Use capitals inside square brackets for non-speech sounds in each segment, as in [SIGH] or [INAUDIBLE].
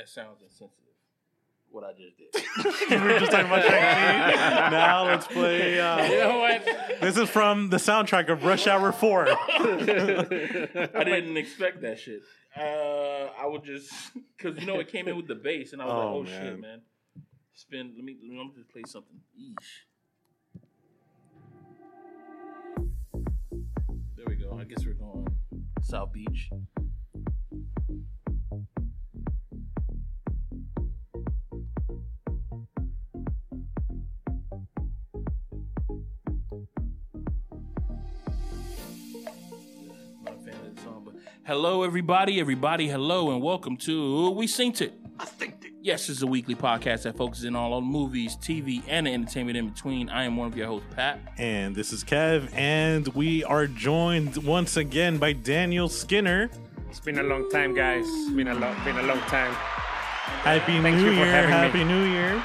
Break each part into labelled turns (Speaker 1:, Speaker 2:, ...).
Speaker 1: That sounds insensitive. What I just did. [LAUGHS]
Speaker 2: we were just talking about Shang-Chi. [LAUGHS] now let's play. Uh,
Speaker 3: You know what?
Speaker 2: This is from the soundtrack of Rush Hour 4. [LAUGHS]
Speaker 1: I didn't expect that shit. Uh, I would just because you know it came in with the bass, and I was
Speaker 2: Oh,
Speaker 1: like, "Oh
Speaker 2: man.
Speaker 1: shit, man!" Spin. Let me. Let me just play something. Eesh. There we go. I guess we're going South Beach. Hello, everybody, everybody, hello, and welcome to We Synced It. I Synced It. Yes, it's a weekly podcast that focuses in all on movies, TV, and the entertainment in between. I am one of your hosts, Pat.
Speaker 2: And this is Kev, and we are joined once again by Daniel Skinner.
Speaker 3: It's been a long time, guys. It's been a long, been a long time.
Speaker 2: Happy
Speaker 3: Thank
Speaker 2: New
Speaker 3: you for
Speaker 2: Year!
Speaker 3: having me.
Speaker 2: Happy New Year!
Speaker 1: Yeah.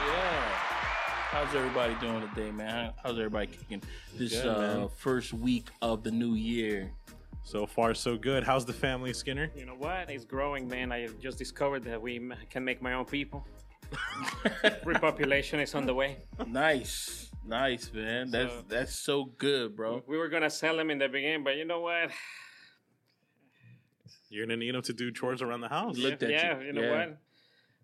Speaker 1: How's everybody doing today, man? How's everybody kicking this
Speaker 2: Good,
Speaker 1: uh, first week of the new year?
Speaker 2: So far, so good. How's the family, Skinner?
Speaker 3: You know what? It's growing, man. I just discovered that we can make my own people. [LAUGHS] Repopulation is on the way.
Speaker 1: nice, nice, man. That's
Speaker 3: So-
Speaker 1: that's so good, bro.
Speaker 3: We were gonna sell them in the beginning, but you know what?
Speaker 2: You're gonna need them to do chores around the house.
Speaker 1: Looked at
Speaker 3: yeah,
Speaker 1: you.
Speaker 3: you know
Speaker 1: Yeah.
Speaker 3: what?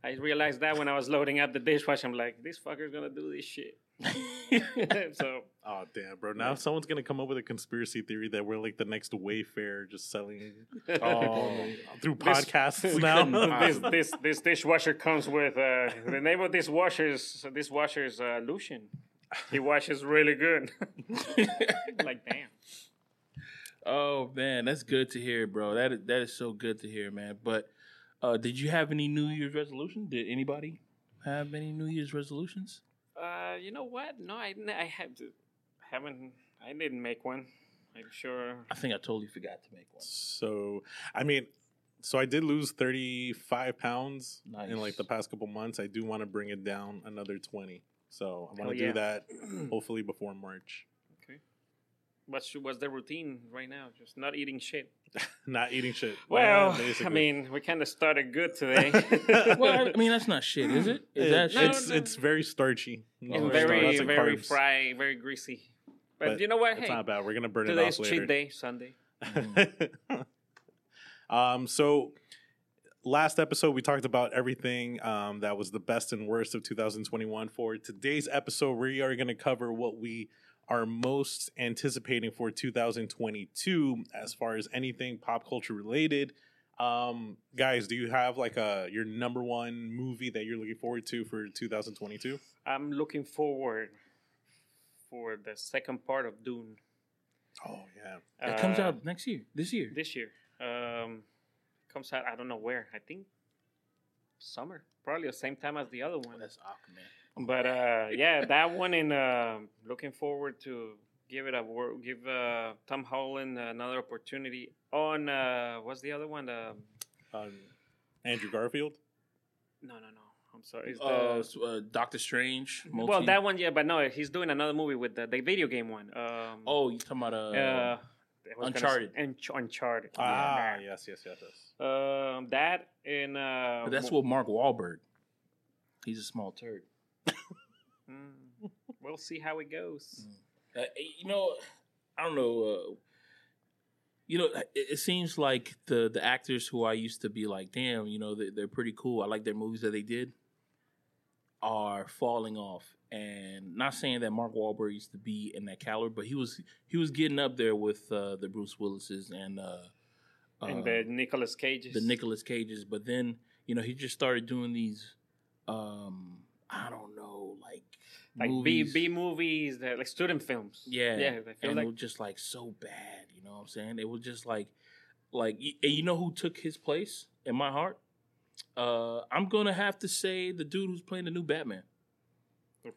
Speaker 3: I realized that when I was loading up the dishwasher, I'm like, this fucker's gonna do this shit. [LAUGHS] [LAUGHS] so
Speaker 2: Oh damn, bro! Now someone's gonna come up with a conspiracy theory that we're like the next Wayfair, just selling [LAUGHS]
Speaker 1: oh,
Speaker 2: through podcasts
Speaker 1: we
Speaker 2: now. [LAUGHS]
Speaker 3: this this this dishwasher comes with uh, the name of this washer is this washer is uh, Lucian. He washes really good. [LAUGHS] like damn.
Speaker 1: oh man, that's good to hear, bro. That is, that is so good to hear, man. But uh, did you have any New Year's resolution? Did anybody have any New Year's resolutions?
Speaker 3: Uh, you know what? No, I I have to haven't I didn't make one. I'm sure.
Speaker 1: I think I totally forgot to make one.
Speaker 2: So, I mean, so I did lose 35 pounds in like the past couple months. I do want to bring it down another 20. So I want
Speaker 3: Hell
Speaker 2: to
Speaker 3: yeah.
Speaker 2: do that [CLEARS THROAT] hopefully before March.
Speaker 3: Okay. What's what's the routine right now? Just not eating shit. [LAUGHS]
Speaker 2: Not eating shit. [LAUGHS]
Speaker 3: Well,
Speaker 2: Yeah.
Speaker 3: I mean, we kind of started good today. [LAUGHS]
Speaker 1: well, I mean that's not shit, is it? Is
Speaker 2: It-
Speaker 1: that shit?
Speaker 2: it's
Speaker 3: no.
Speaker 2: it's very starchy.
Speaker 1: And
Speaker 3: and
Speaker 1: Oh,
Speaker 3: very very fry, very greasy. But,
Speaker 2: But
Speaker 3: you know what?
Speaker 2: It's
Speaker 3: Hey,
Speaker 2: not bad. We're gonna burn it
Speaker 3: today's
Speaker 2: off later.
Speaker 3: Today's cheat day, Sunday. [LAUGHS]
Speaker 2: um, so last episode we talked about everything um, that was the best and worst of 2021. For today's episode, we are going to cover what we are most anticipating for 2022 as far as anything pop culture related. Um, guys, do you have like a your number one movie that you're looking forward to for 2022?
Speaker 3: I'm looking forward for the second part of Dune.
Speaker 2: Oh yeah,
Speaker 1: That comes
Speaker 3: Uh,
Speaker 1: out next year. This year.
Speaker 3: this year. Um, comes out. I don't know where. I think summer, probably the same time as the other one.
Speaker 1: That's Aquaman.
Speaker 3: But uh, yeah, that one and uh, looking forward to give it a wor- give uh, Tom Holland another opportunity on uh, what's the other one? Um
Speaker 2: um, Andrew Garfield.
Speaker 3: no, no, no. I'm sorry. It's
Speaker 1: Uh,
Speaker 3: the,
Speaker 1: uh, Doctor Strange.
Speaker 3: well, that one, yeah, but no, he's doing another movie with the, the video game one. Um,
Speaker 1: Oh, you talking about uh?
Speaker 3: uh, I gonna say-
Speaker 1: Uncharted.
Speaker 3: Unch- Uncharted.
Speaker 2: Ah,
Speaker 3: Yeah.
Speaker 2: yes, yes, yes, yes.
Speaker 3: Um, that and uh,
Speaker 1: but that's what Mark Wahlberg. He's a small turd.
Speaker 3: Mm, we'll see how it goes.
Speaker 1: Uh, you know, I don't know. Uh, you know, it, it seems like the the actors who I used to be like, damn, you know, they, they're pretty cool. I like their movies that they did. Are falling off, and not saying that Mark Wahlberg used to be in that caliber, but he was he was getting up there with uh, the Bruce Willises and uh,
Speaker 3: and
Speaker 1: uh,
Speaker 3: the Nicolas Cages.
Speaker 1: the Nicolas Cages. But then you know he just started doing these, um, I don't know, like
Speaker 3: like B
Speaker 1: movies.
Speaker 3: B movies, that like student films.
Speaker 1: Yeah,
Speaker 3: yeah. Feel
Speaker 1: and
Speaker 3: like
Speaker 1: it was just like so bad. You know what I'm saying? It was just like, like, and you know who took his place in my heart? Uh, I'm gonna have to say the dude who's playing the new Batman.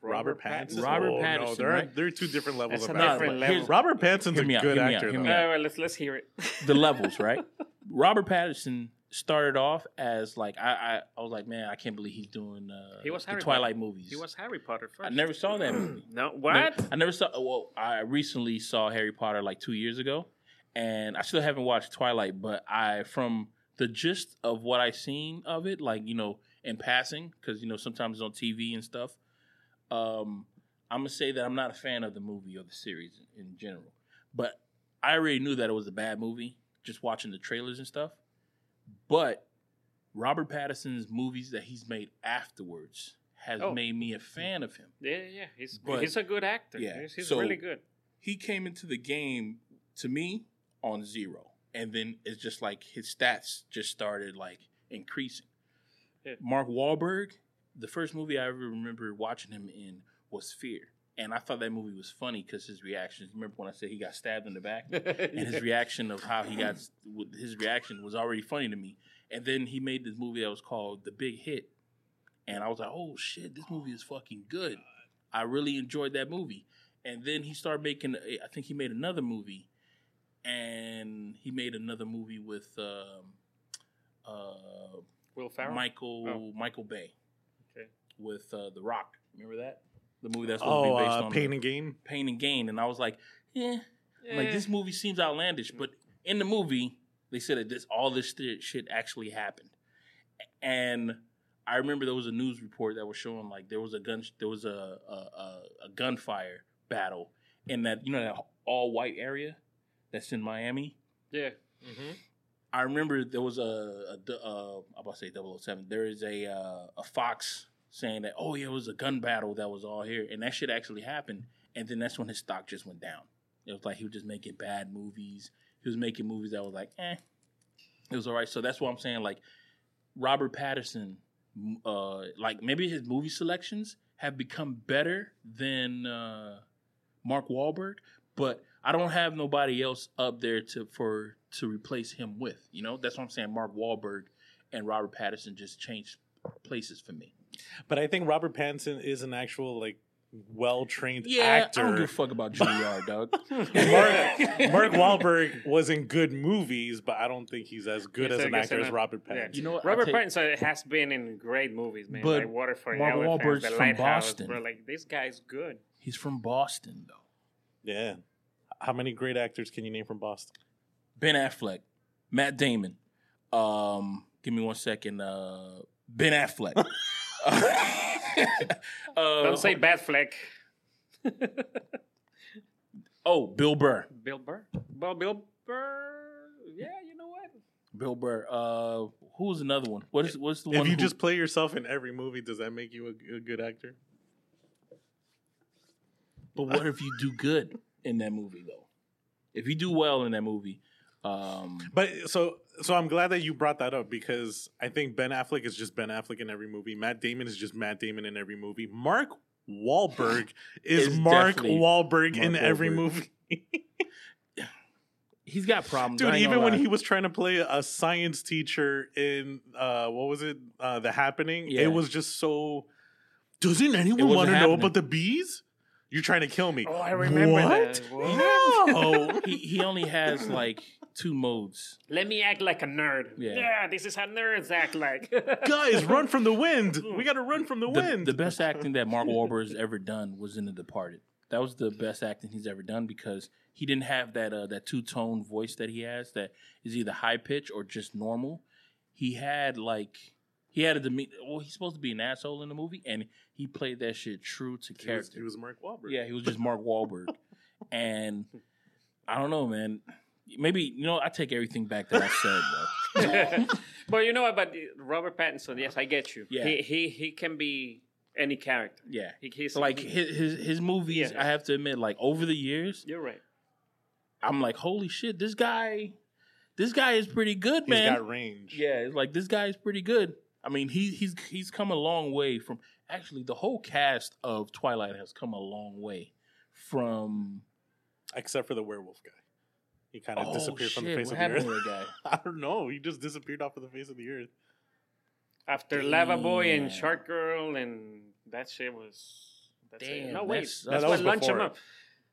Speaker 2: Robert Pattinson.
Speaker 1: Robert
Speaker 2: Oh, No,
Speaker 1: Pattinson,
Speaker 2: there are
Speaker 1: right?
Speaker 2: there are two different levels
Speaker 3: That's
Speaker 2: of
Speaker 3: a
Speaker 2: Batman.
Speaker 3: different level.
Speaker 2: Robert Pattinson's
Speaker 1: Hear me
Speaker 2: a
Speaker 1: out,
Speaker 2: good
Speaker 1: hear me out,
Speaker 2: actor.
Speaker 1: hear
Speaker 2: though.
Speaker 1: me out.
Speaker 3: right, let's let's hear it. [LAUGHS]
Speaker 1: The levels, right? Robert Pattinson started off as like I, I, I was like, man, I can't believe he's doing uh,
Speaker 3: He was
Speaker 1: the Twilight
Speaker 3: Potter.
Speaker 1: movies.
Speaker 3: He was Harry Potter first.
Speaker 1: I never saw that movie. [CLEARS THROAT]
Speaker 3: No,
Speaker 1: Never-
Speaker 3: what?
Speaker 1: I never saw. Well, I recently saw Harry Potter like two years ago, and I still haven't watched Twilight. But I, from the gist of what I seen of it, like you know, in passing because you know sometimes it's on TV and stuff. Um, I'm gonna say that I'm not a fan of the movie or the series in general, but I already knew that it was a bad movie just watching the trailers and stuff. But Robert Pattinson's movies that he's made afterwards has
Speaker 3: Oh.
Speaker 1: made me a fan of him.
Speaker 3: Yeah, yeah, he's
Speaker 1: But-
Speaker 3: he's a good actor.
Speaker 1: Yeah,
Speaker 3: he's, he's
Speaker 1: so-
Speaker 3: really good.
Speaker 1: He came into the game to me on zero, and then it's just like his stats just started like increasing.
Speaker 3: Yeah.
Speaker 1: Mark Wahlberg, the first movie I ever remember watching him in was Fear, and I thought that movie was funny because his reactions. Remember when I said he got stabbed in the back? [LAUGHS] and his reaction of how he got his reaction was already funny to me. And then he made this movie that was called The Big Hit, and I was like, "Oh shit, this movie is fucking good." I really enjoyed that movie. And then he started making. I think he made another movie, and he made another movie with um, uh,
Speaker 3: Will Ferrell.
Speaker 1: Michael
Speaker 3: Oh.
Speaker 1: Michael Bay
Speaker 3: Okay.
Speaker 1: with uh, The Rock. Remember that the movie that's supposed
Speaker 2: Oh,
Speaker 1: to be based
Speaker 2: uh,
Speaker 1: on
Speaker 2: Pain
Speaker 1: the-
Speaker 2: and Gain.
Speaker 1: Pain and Gain, and I was like, yeah,
Speaker 3: Yeah.
Speaker 1: like this movie seems outlandish, but in the movie they said that this all this shit actually happened, and I remember there was a news report that was showing like there was a gun there was a a, a, a gunfire battle in that you know that all white area that's in Miami.
Speaker 3: Yeah.
Speaker 1: I remember there was a, a, d- uh, I'm about to say 007. There is a uh, a Fox saying that, oh yeah, it was a gun battle that was all here, and that shit actually happened. And then that's when his stock just went down. It was like he was just making bad movies. He was making movies that was like, eh, it was all right. So that's what I'm saying. Like Robert Pattinson, uh, like maybe his movie selections have become better than uh, Mark Wahlberg, but I don't have nobody else up there to for to replace him with. You know, that's what I'm saying. Mark Wahlberg and Robert Pattinson just changed places for me.
Speaker 2: But I think Robert Pattinson is an actual like well trained
Speaker 1: Yeah,
Speaker 2: actor.
Speaker 1: I don't give a fuck about [LAUGHS] Juilliard, dog.
Speaker 2: Mark, [LAUGHS] Mark Wahlberg was in good movies, but I don't think he's as good
Speaker 3: He's
Speaker 2: as an actor as Robert
Speaker 3: yeah.
Speaker 2: Pattinson.
Speaker 1: You know what?
Speaker 3: Robert
Speaker 1: take-
Speaker 3: Pattinson has been in great movies, man.
Speaker 1: But
Speaker 3: like Water for
Speaker 1: Mark
Speaker 3: Elephants,
Speaker 1: Wahlberg's
Speaker 3: The
Speaker 1: from
Speaker 3: Lighthouse,
Speaker 1: Boston.
Speaker 3: Bro, like this guy's good.
Speaker 1: He's from Boston, though.
Speaker 2: Yeah. How many great actors can you name from Boston?
Speaker 1: Ben Affleck, Matt Damon. Um, give me one second. Uh, Ben Affleck. [LAUGHS] [LAUGHS] uh,
Speaker 3: Don't say bad fleck. [LAUGHS]
Speaker 1: Oh, Bill Burr.
Speaker 3: Bill Burr. Well, Bill Burr. Yeah, you know what?
Speaker 1: Bill Burr. Uh, who's another one? What is what's the
Speaker 2: If
Speaker 1: one?
Speaker 2: you
Speaker 1: who-
Speaker 2: just play yourself in every movie, does that make you a, a good actor?
Speaker 1: But what if you do good in that movie though? If you do well in that movie, um,
Speaker 2: But so so I'm glad that you brought that up because I think Ben Affleck is just Ben Affleck in every movie. Matt Damon is just Matt Damon in every movie. Mark Wahlberg [LAUGHS] is Mark Wahlberg in
Speaker 1: Mark
Speaker 2: every movie. [LAUGHS]
Speaker 1: he's got problems.
Speaker 2: Dude, even when
Speaker 1: lie.
Speaker 2: he was trying to play a science teacher in uh what was it? Uh The Happening,
Speaker 1: Yeah.
Speaker 2: it was just so Doesn't anyone want to know about the bees? You're trying to kill me.
Speaker 3: Oh, I remember
Speaker 2: what?
Speaker 3: that. What?
Speaker 2: No.
Speaker 1: he he only has like two modes.
Speaker 3: Let me act like a nerd.
Speaker 1: Yeah.
Speaker 3: Yeah, this is how nerds act like. [LAUGHS]
Speaker 2: Guys, run from the wind. We got to run from the,
Speaker 1: The,
Speaker 2: wind.
Speaker 1: the best acting that Mark Wahlberg has ever done was in The Departed. That was the best acting he's ever done because he didn't have that uh, that two tone voice that he has that is either high pitch or just normal. He had like he had a demeanor. Well, he's supposed to be an asshole in the movie, and he played that shit true to
Speaker 2: He was,
Speaker 1: character.
Speaker 2: he was Mark Wahlberg.
Speaker 1: Yeah, he was just Mark Wahlberg, [LAUGHS] and I don't know, man. Maybe you know I take everything back that I said, bro. [LAUGHS]
Speaker 3: but you know what? But Robert Pattinson, yes, I get you.
Speaker 1: Yeah.
Speaker 3: He he he can be any character.
Speaker 1: Yeah,
Speaker 3: He, he's
Speaker 1: like his his, his movies.
Speaker 3: Yeah.
Speaker 1: I have to admit, like over the years,
Speaker 3: You're right.
Speaker 1: I'm like, holy shit, this guy, this guy is pretty good,
Speaker 2: He's
Speaker 1: man.
Speaker 2: He's got range.
Speaker 1: yeah, it's like this guy is pretty good. I mean, he he's he's come a long way from. Actually, the whole cast of Twilight has come a long way from.
Speaker 2: Except for the werewolf guy. He kind of
Speaker 1: Oh,
Speaker 2: disappeared from the face
Speaker 1: what
Speaker 2: of the earth.
Speaker 1: to guy? [LAUGHS]
Speaker 2: I don't know. He just disappeared off of the face of the earth.
Speaker 3: After Lava Boy and Shark Girl and that shit was. That's it.
Speaker 1: Damn,
Speaker 3: No wait,
Speaker 1: that's-
Speaker 3: that's,
Speaker 2: that
Speaker 3: what
Speaker 2: was
Speaker 3: Lunch 'em
Speaker 2: before.
Speaker 3: Up.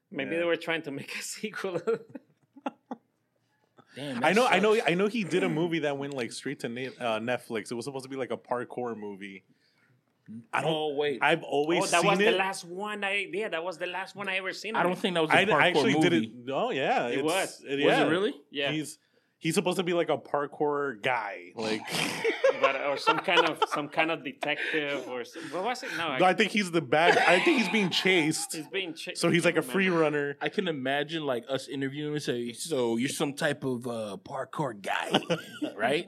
Speaker 3: Maybe
Speaker 2: Yeah.
Speaker 3: they were trying to make a [LAUGHS] sequel.
Speaker 1: Damn,
Speaker 2: I
Speaker 1: that
Speaker 2: know, I know. I know. He did a movie that went like straight to na- uh, Netflix. It was supposed to be like a parkour movie. I don't.
Speaker 1: Oh wait,
Speaker 2: I've always
Speaker 3: oh, that
Speaker 2: seen
Speaker 3: was
Speaker 2: it.
Speaker 3: the last one I yeah, that was the last one I ever seen.
Speaker 1: I don't think that was a
Speaker 2: I,
Speaker 1: parkour
Speaker 2: I actually
Speaker 1: movie.
Speaker 2: did it. Oh yeah,
Speaker 3: It was.
Speaker 2: It,
Speaker 1: Was
Speaker 2: yeah.
Speaker 1: it really?
Speaker 3: Yeah.
Speaker 2: He's He's supposed to be like a parkour guy. Like [LAUGHS]
Speaker 3: but or some kind of some kind of detective or some, what was it? No,
Speaker 2: No, I think he's the bad. I think he's being chased.
Speaker 3: he's being chased.
Speaker 2: So he's like a free runner.
Speaker 1: I can imagine like us interviewing him and say, "So you're some type of uh, parkour guy, [LAUGHS] right?"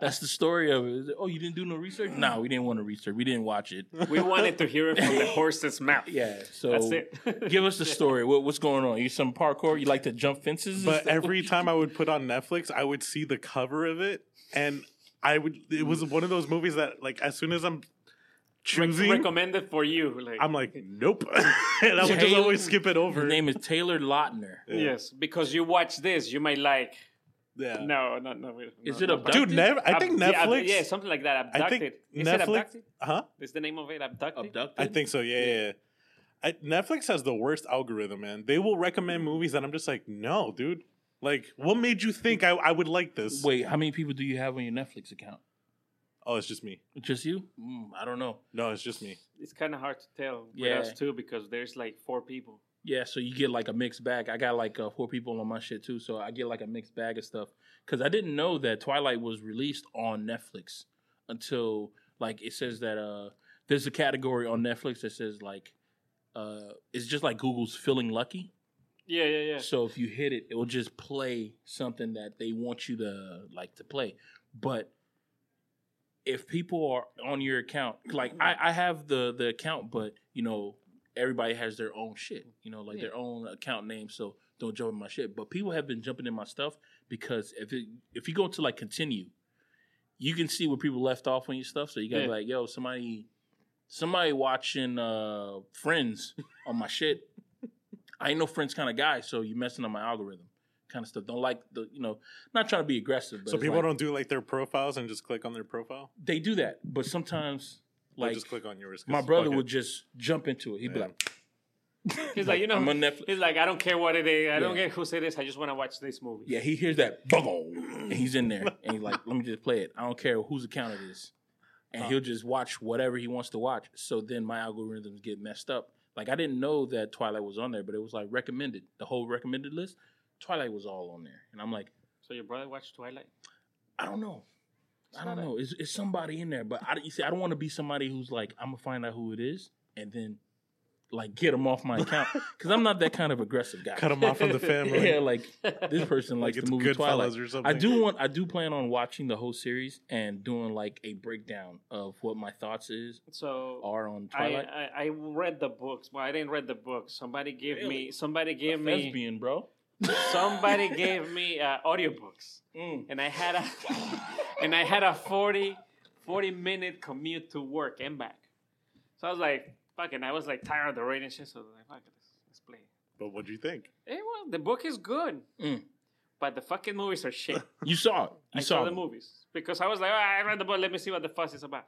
Speaker 1: That's the story of it. Oh, you didn't do no research? No, we didn't want to research. We didn't watch it.
Speaker 3: we wanted to hear it from the [LAUGHS] horse's mouth.
Speaker 1: Yeah, so
Speaker 3: That's it.
Speaker 1: give us the story. What, what's going on? You some parkour? You like to jump fences?
Speaker 2: But every time I would put on Netflix, I would see the cover of it, and I would. It was one of those movies that, like, as soon as I'm choosing,
Speaker 3: recommended for you. Like
Speaker 2: I'm like, nope, [LAUGHS] and I would just
Speaker 1: Taylor-
Speaker 2: always skip it over.
Speaker 1: his name is Taylor Lautner.
Speaker 2: Yeah.
Speaker 3: yes, because you watch this, you might like.
Speaker 2: Yeah.
Speaker 3: No, no, no. wait,
Speaker 1: Is
Speaker 3: no,
Speaker 1: it
Speaker 3: no,
Speaker 1: abducted?
Speaker 2: Dude, nev- I think
Speaker 3: Ab- yeah,
Speaker 2: Netflix.
Speaker 3: Yeah, something like that.
Speaker 2: I
Speaker 3: Abducted.
Speaker 2: think
Speaker 3: Is it
Speaker 2: Netflix.
Speaker 3: abducted?
Speaker 2: Huh?
Speaker 3: Is the name of it abducted?
Speaker 1: Abducted.
Speaker 2: I think so. Yeah, yeah. yeah. I, Netflix has the worst algorithm, man. They will recommend movies that I'm just like, no, dude. Like, what made you think I, I would like this?
Speaker 1: Wait, how many people do you have on your Netflix account?
Speaker 2: Oh, it's just me.
Speaker 1: Just you? Mm, I don't know.
Speaker 2: No, it's just me.
Speaker 3: It's kind of hard to tell
Speaker 1: Yeah.
Speaker 3: with us too because there's like four people.
Speaker 1: Yeah, so you get like a mixed bag. I got like uh, four people on my shit too, so I get like a mixed bag of stuff. Because I didn't know that Twilight was released on Netflix until like it says that uh there's a category on Netflix that says like uh it's just like Google's feeling lucky.
Speaker 3: Yeah, yeah, yeah.
Speaker 1: So if you hit it, it will just play something that they want you to like to play. But if people are on your account, like I, I have the the account, but you know everybody has their own shit, you know, like
Speaker 3: Yeah.
Speaker 1: their own account name. So don't jump in my shit. But people have been jumping in my stuff because if it if you go to like continue, you can see where people left off on your stuff. So you gotta
Speaker 3: Yeah.
Speaker 1: be like, yo, somebody somebody watching uh Friends on my shit. I ain't no Friends kind of guy, so you're messing up my algorithm kind of stuff. Don't like the you know, not trying to be aggressive, but
Speaker 2: so people
Speaker 1: like,
Speaker 2: don't do like their profiles and just click on their profile.
Speaker 1: they do that, but sometimes
Speaker 2: Like,
Speaker 1: like
Speaker 2: just click on yours. 'cause
Speaker 1: my brother would just jump into it. He'd be
Speaker 2: Yeah.
Speaker 1: like, [LAUGHS]
Speaker 3: He's like, you know,
Speaker 1: I'm on Netflix.
Speaker 3: he's like, I don't care what it is. I don't
Speaker 1: Yeah.
Speaker 3: care who said this. I just want to watch this movie.
Speaker 1: Yeah, he hears that boom, and he's in there, and he's like, "Let me just play it. I don't care whose account it is," and uh. he'll just watch whatever he wants to watch. So then my algorithms get messed up. Like I didn't know that Twilight was on there, but it was like recommended. The whole recommended list, Twilight was all on there, and I'm like,
Speaker 3: So your brother watched Twilight?
Speaker 1: I don't know. I don't know. It's, it's somebody in there, but I, you see, I don't want to be somebody who's like, I'm gonna find out who it is, and then like get them off my account [LAUGHS] because I'm not that kind of aggressive guy.
Speaker 2: cut them off from the [LAUGHS] family.
Speaker 1: yeah, like this person [LAUGHS] likes
Speaker 2: it's
Speaker 1: the movie Twilight.
Speaker 2: Or something.
Speaker 1: I do want. I do plan on watching the whole series and doing like a breakdown of what my thoughts is
Speaker 3: So
Speaker 1: are on
Speaker 3: I,
Speaker 1: Twilight.
Speaker 3: I I read the books. Well, I didn't read the books. Somebody gave
Speaker 1: Really?
Speaker 3: me. Somebody gave
Speaker 1: A
Speaker 3: me.
Speaker 1: lesbian, bro.
Speaker 3: Somebody gave me uh, audiobooks,
Speaker 1: Mm.
Speaker 3: and I had a and I had a 40, 40 minute commute to work and back. So I was like, fucking. I was like tired of the rating shit. So I was like, fuck it, let's, let's play.
Speaker 2: But what do you think?
Speaker 3: Hey, well, the book is good,
Speaker 1: Mm.
Speaker 3: but the fucking movies are shit. [LAUGHS]
Speaker 1: You saw it. You
Speaker 3: I
Speaker 1: saw,
Speaker 3: saw the
Speaker 1: it.
Speaker 3: movies because I was like, "Ah, I read the book. Let me see what the fuss is about.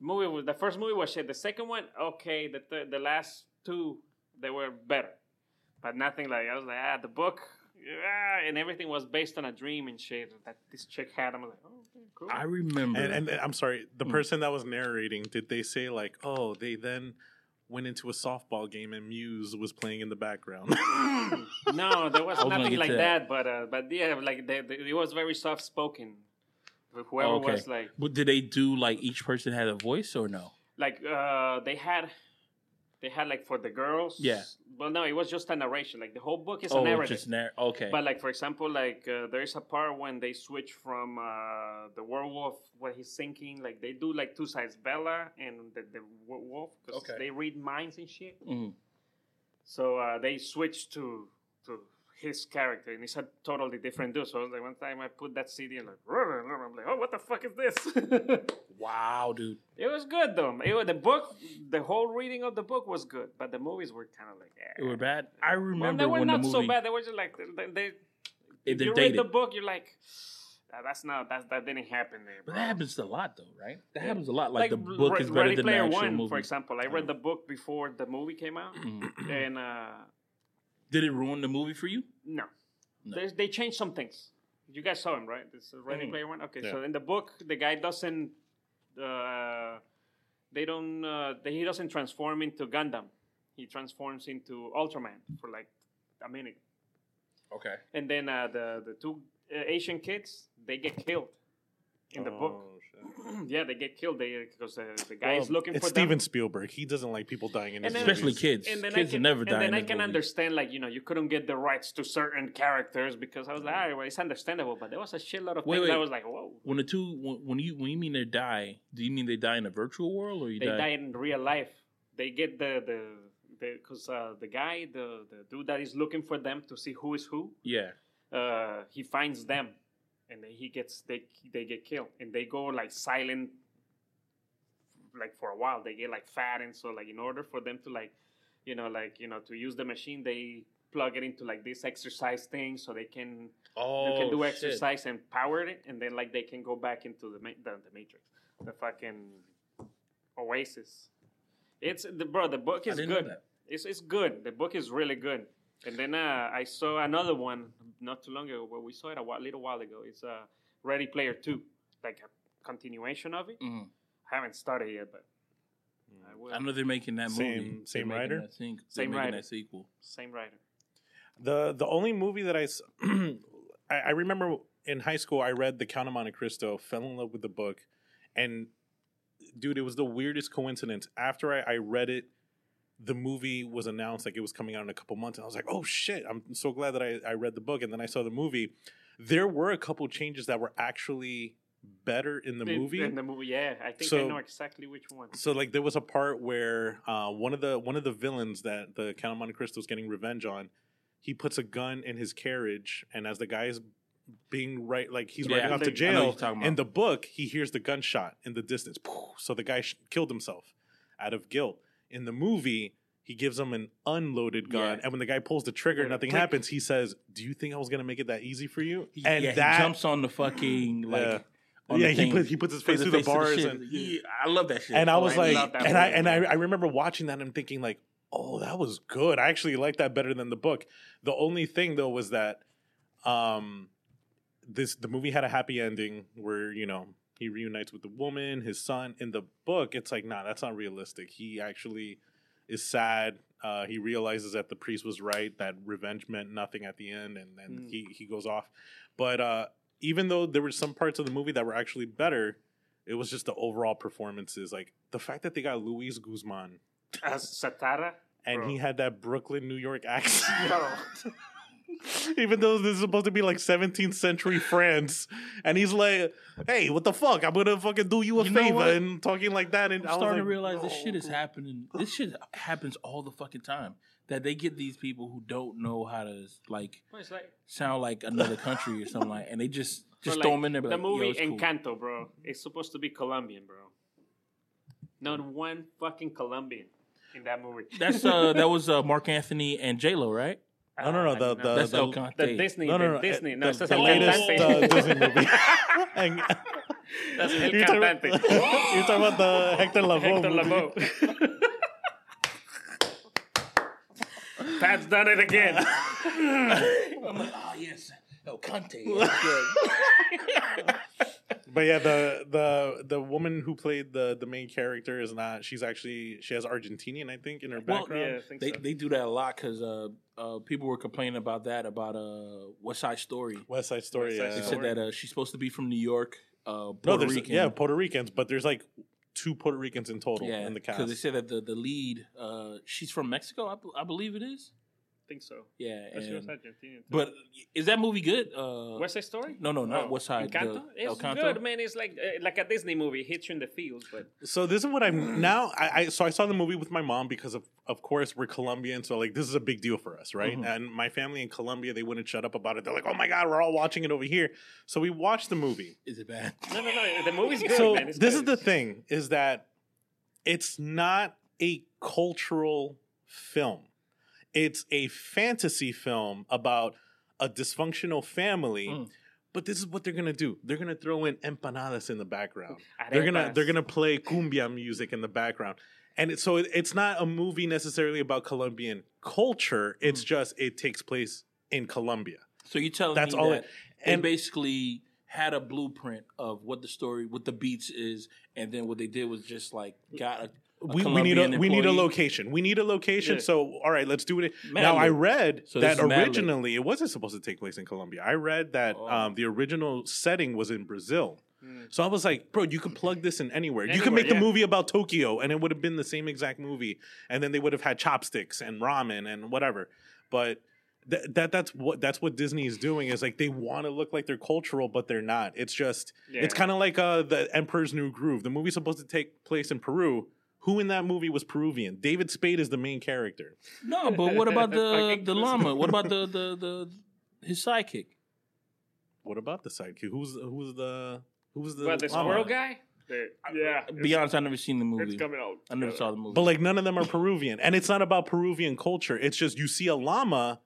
Speaker 3: Movie was the first movie was shit. The second one, okay. The third, the last two, they were better, but nothing like I was like, ah, the book, yeah, and everything was based on a dream and shit that this chick had. I'm like, oh, okay, cool.
Speaker 1: I remember.
Speaker 2: And, and, and I'm sorry, the
Speaker 1: Mm.
Speaker 2: person that was narrating, did they say like, oh, they then went into a softball game and Muse was playing in the background? [LAUGHS]
Speaker 3: no, there was
Speaker 1: I was gonna
Speaker 3: nothing like that.
Speaker 1: that.
Speaker 3: But uh, but yeah, like they, they, it was very soft spoken. Whoever
Speaker 1: Oh, okay.
Speaker 3: was like,
Speaker 1: But did they do like each person had a voice or no?
Speaker 3: like uh they had they had like for the girls
Speaker 1: Yeah.
Speaker 3: Well no it was just a narration like the whole book is a
Speaker 1: oh,
Speaker 3: narrative
Speaker 1: just narr- okay.
Speaker 3: but like for example like uh, there's a part when they switch from uh the werewolf what he's thinking like they do like two sides bella and the, the wo- wolf 'cause
Speaker 1: Okay.
Speaker 3: they read minds and shit
Speaker 1: Mhm.
Speaker 3: so uh they switch to to his character and it's a totally different dude so I was like one time i put that cd and like i'm like oh what the fuck is this [LAUGHS]
Speaker 1: Wow, dude.
Speaker 3: It was good though. It was, the book, the whole reading of the book was good, but the movies were kind of like. Eh.
Speaker 1: They were bad. I remember Well,
Speaker 3: they were not
Speaker 1: the movie.
Speaker 3: so bad. They were just like they. they
Speaker 1: If
Speaker 3: you read the book, you're like, "Ah, that's not that that didn't happen there.
Speaker 1: But that happens a lot, though, right? That
Speaker 3: Yeah.
Speaker 1: happens a lot. Like, the
Speaker 3: Re-
Speaker 1: book is better
Speaker 3: Ready
Speaker 1: than the actual
Speaker 3: One,
Speaker 1: movie.
Speaker 3: for example. I read the book before the movie came out,
Speaker 1: Mhm.
Speaker 3: and uh,
Speaker 1: Did it ruin the movie for you?
Speaker 3: No,
Speaker 1: No.
Speaker 3: There's, they changed some things. You guys saw him, right? This is Ready
Speaker 1: Mhm.
Speaker 3: Player One. Okay,
Speaker 2: Yeah.
Speaker 3: so in the book, the guy doesn't. Uh, they don't. Uh, he doesn't transform into Gundam. He transforms into Ultraman for like a minute.
Speaker 1: Okay.
Speaker 3: And then uh, the the two uh, Asian kids they get killed in the book.
Speaker 2: Oh, shit. [CLEARS THROAT]
Speaker 3: yeah, they get killed. They because uh, the guy is
Speaker 2: Well,
Speaker 3: looking
Speaker 2: it's
Speaker 3: for
Speaker 2: Steven
Speaker 3: them.
Speaker 2: Spielberg. He doesn't like people dying in his
Speaker 3: And then-
Speaker 1: Especially kids.
Speaker 3: And then
Speaker 1: kids
Speaker 3: I can,
Speaker 1: will never
Speaker 3: and
Speaker 1: die.
Speaker 3: then
Speaker 1: in
Speaker 3: I can
Speaker 1: movies.
Speaker 3: understand, like you know, you couldn't get the rights to certain characters because I was like, all right, well, it's understandable. But there was a shitload of
Speaker 1: Wait,
Speaker 3: things I was like, whoa,
Speaker 1: When the two, when, when you when you mean they die, do you mean they die in a virtual world or you
Speaker 3: they
Speaker 1: die?
Speaker 3: die in real life. They get the the because uh, the guy, the the dude that is looking for them to see who is who,
Speaker 1: Yeah.
Speaker 3: uh, he finds them, and then he gets they they get killed, and they go like silent, like for a while. They get like fat, and so like in order for them to like, you know, like you know to use the machine, they plug it into like this exercise thing, so they can
Speaker 1: Oh,
Speaker 3: you can do
Speaker 1: shit.
Speaker 3: exercise and power it, and then like they can go back into the ma- the, the matrix, the fucking oasis. It's the bro. The book is good. It's it's good. The book is really good. And then uh, I saw another one not too long ago. Where we saw it a while, little while ago. It's uh, Ready Player Two, like a continuation of it.
Speaker 1: Mhm.
Speaker 3: I haven't started yet, but I will.
Speaker 1: I know they're making that
Speaker 2: Same-
Speaker 1: movie. They're
Speaker 2: same writer?
Speaker 1: That sing-
Speaker 3: Same writer.
Speaker 1: that sequel.
Speaker 3: Same writer.
Speaker 2: The the only movie that I, s- [CLEARS THROAT] I I remember in high school I read The Count of Monte Cristo, fell in love with the book, and dude, it was the weirdest coincidence. After I, I read it, the movie was announced like it was coming out in a couple months, and I was like, oh shit! I'm so glad that I, I read the book, and then I saw the movie. There were a couple changes that were actually better in the
Speaker 3: In-
Speaker 2: movie.
Speaker 3: In the movie, yeah. I think I know exactly which one.
Speaker 2: So like there was a part where uh, one of the one of the villains that the Count of Monte Cristo is getting revenge on, he puts a gun in his carriage, and as the guy is being right, like he's
Speaker 1: Yeah,
Speaker 2: riding off to
Speaker 1: think- I know what
Speaker 2: jail.
Speaker 1: you're talking about.
Speaker 2: In the book, he hears the gunshot in the distance, so the guy sh- killed himself out of guilt. In the movie. He gives him an unloaded gun,
Speaker 1: Yeah.
Speaker 2: and when the guy pulls the trigger, nothing
Speaker 3: click.
Speaker 2: happens. He says, "Do you think I was gonna make it that easy for you?"
Speaker 1: He,
Speaker 2: and
Speaker 1: yeah,
Speaker 2: that
Speaker 1: he jumps on the fucking like.
Speaker 2: Yeah. yeah, he puts he puts his face through the
Speaker 1: face to
Speaker 2: bars,
Speaker 1: shit.
Speaker 2: and
Speaker 1: Yeah, I love that shit.
Speaker 2: and I
Speaker 3: Oh,
Speaker 2: was
Speaker 3: I
Speaker 2: like,
Speaker 3: that
Speaker 2: and I and I. I remember watching that and thinking like, oh, that was good. I actually like that better than the book. The only thing though was that, um, this the movie had a happy ending where you know he reunites with the woman, his son. In the book, it's like, nah, that's not realistic. He actually is sad. Uh, he realizes that the priest was right, that revenge meant nothing at the end, and then
Speaker 3: Mm.
Speaker 2: he he goes off. But uh, even though there were some parts of the movie that were actually better, it was just the overall performances. Like the fact that they got Luis Guzman
Speaker 3: As Satara.
Speaker 2: and
Speaker 3: Bro.
Speaker 2: he had that Brooklyn, New York accent. [LAUGHS] [LAUGHS]
Speaker 3: Bro.
Speaker 2: Even though this is supposed to be like 17th century France, and he's like, "Hey, what the fuck? I'm gonna fucking do you a
Speaker 1: You know
Speaker 2: favor,"
Speaker 1: what?
Speaker 2: and talking like that. And
Speaker 1: I'm
Speaker 2: I was
Speaker 1: starting
Speaker 2: like,
Speaker 1: to realize this
Speaker 2: "Oh,
Speaker 1: shit is happening. This shit happens all the fucking time. That they get these people who don't know how to like
Speaker 3: Well, it's like,
Speaker 1: sound like another country or something like, and they just [LAUGHS] just
Speaker 3: bro,
Speaker 1: throw
Speaker 3: like,
Speaker 1: them in there. be
Speaker 3: The
Speaker 1: like, Yo,
Speaker 3: movie
Speaker 1: it's cool.
Speaker 3: Encanto, bro. It's supposed to be Colombian, bro. Not one fucking Colombian in that movie.
Speaker 1: That's uh that was uh Marc Anthony and J Lo, right?
Speaker 2: No, no, no,
Speaker 3: Uh,
Speaker 2: the- the-
Speaker 1: That's
Speaker 2: the-
Speaker 1: El Conte.
Speaker 3: the Disney,
Speaker 2: No, no, no,
Speaker 3: Disney.
Speaker 2: uh,
Speaker 3: No,
Speaker 2: the-
Speaker 3: ese
Speaker 2: the latest, uh, Disney movie. [LAUGHS] And-
Speaker 3: That's [LAUGHS] el
Speaker 2: You're talking, about,
Speaker 3: cantante. [LAUGHS]
Speaker 2: you're talking about the Hector Lavoe
Speaker 3: Hector
Speaker 2: movie.
Speaker 3: Lavoe. Pat's done it again.
Speaker 1: I'm like, oh yes, El Conte.
Speaker 2: But yeah, the the the woman who played the the main character is not. She's actually she has Argentinian, I think, in her
Speaker 1: Well,
Speaker 2: background.
Speaker 3: yeah, I think
Speaker 1: they
Speaker 3: so.
Speaker 1: they do that a lot because uh, uh, people were complaining about that about uh, West Side Story.
Speaker 2: West Side Story.
Speaker 3: West Side
Speaker 2: yeah.
Speaker 1: They said that uh, she's supposed to be from New York, uh,
Speaker 2: no,
Speaker 1: Puerto
Speaker 2: there's
Speaker 1: Rican.
Speaker 2: yeah Puerto Ricans, but there's like two Puerto Ricans in total
Speaker 1: yeah,
Speaker 2: in the cast.
Speaker 1: because
Speaker 2: cast.
Speaker 1: they said that the the lead, uh, she's from Mexico, I, b- I believe it is.
Speaker 3: Think so.
Speaker 1: Yeah,
Speaker 3: But
Speaker 1: and- but is that movie good? Uh,
Speaker 3: West Side Story?
Speaker 1: no, no, not
Speaker 3: Oh,
Speaker 1: West Side.
Speaker 3: Encanto?
Speaker 1: the-
Speaker 3: It's
Speaker 1: El Canto?
Speaker 3: good, man. It's like uh, like a Disney movie. It hits you in the feels, but
Speaker 2: So this is what I'm [CLEARS THROAT] now. I, I so I saw the movie with my mom because of of course we're Colombian, so like this is a big deal for us, right?
Speaker 1: Mhm.
Speaker 2: And my family in Colombia, they wouldn't shut up about it. They're like, "Oh my god, we're all watching it over here." So we watched the movie.
Speaker 1: Is it bad?
Speaker 3: no, no, no. The movie's [LAUGHS] good,
Speaker 2: so
Speaker 3: man. It's
Speaker 2: this
Speaker 3: good.
Speaker 2: is the thing: is that it's not a cultural film. It's a fantasy film about a dysfunctional family.
Speaker 1: Mm.
Speaker 2: But this is what they're gonna do. They're gonna throw in empanadas in the background. They're gonna they're gonna play cumbia music in the background, and it, so it, it's not a movie necessarily about Colombian culture. It's
Speaker 1: Mm.
Speaker 2: just it takes place in Colombia.
Speaker 1: So you telling
Speaker 2: That's all
Speaker 1: that
Speaker 2: it- and-
Speaker 1: basically had a blueprint of what the story, what the beats is, and then what they did was just like got a,
Speaker 2: we, we need a we need a location. We need a location.
Speaker 3: Yeah.
Speaker 2: So all right, let's do it. now I read
Speaker 1: So
Speaker 2: that
Speaker 1: Lib.
Speaker 2: originally it wasn't supposed to take place in Colombia. I read that
Speaker 1: Oh.
Speaker 2: um, the original setting was in Brazil.
Speaker 3: Mm.
Speaker 2: So I was like, bro, you could plug this in anywhere. you could make
Speaker 3: yeah.
Speaker 2: movie about Tokyo and it would have been the same exact movie. And then they would have had chopsticks and ramen and whatever. But th- that that's what that's what Disney is doing is like they want to look like they're cultural, but they're not. It's just it's kind of like uh, the Emperor's New Groove. The movie's supposed to take place in Peru. Who in that movie was Peruvian? David Spade is the main character.
Speaker 1: No, but what about the [LAUGHS] the llama? What about the [LAUGHS] the the his sidekick?
Speaker 2: What about the sidekick? Who's who's the who's the
Speaker 3: What, the
Speaker 2: llama?
Speaker 3: squirrel guy? The- yeah.
Speaker 1: Uh, to be honest, I never seen the movie.
Speaker 3: It's coming out.
Speaker 1: I never saw the movie.
Speaker 2: But like none of them are Peruvian, and it's not about Peruvian culture. It's just you see a llama,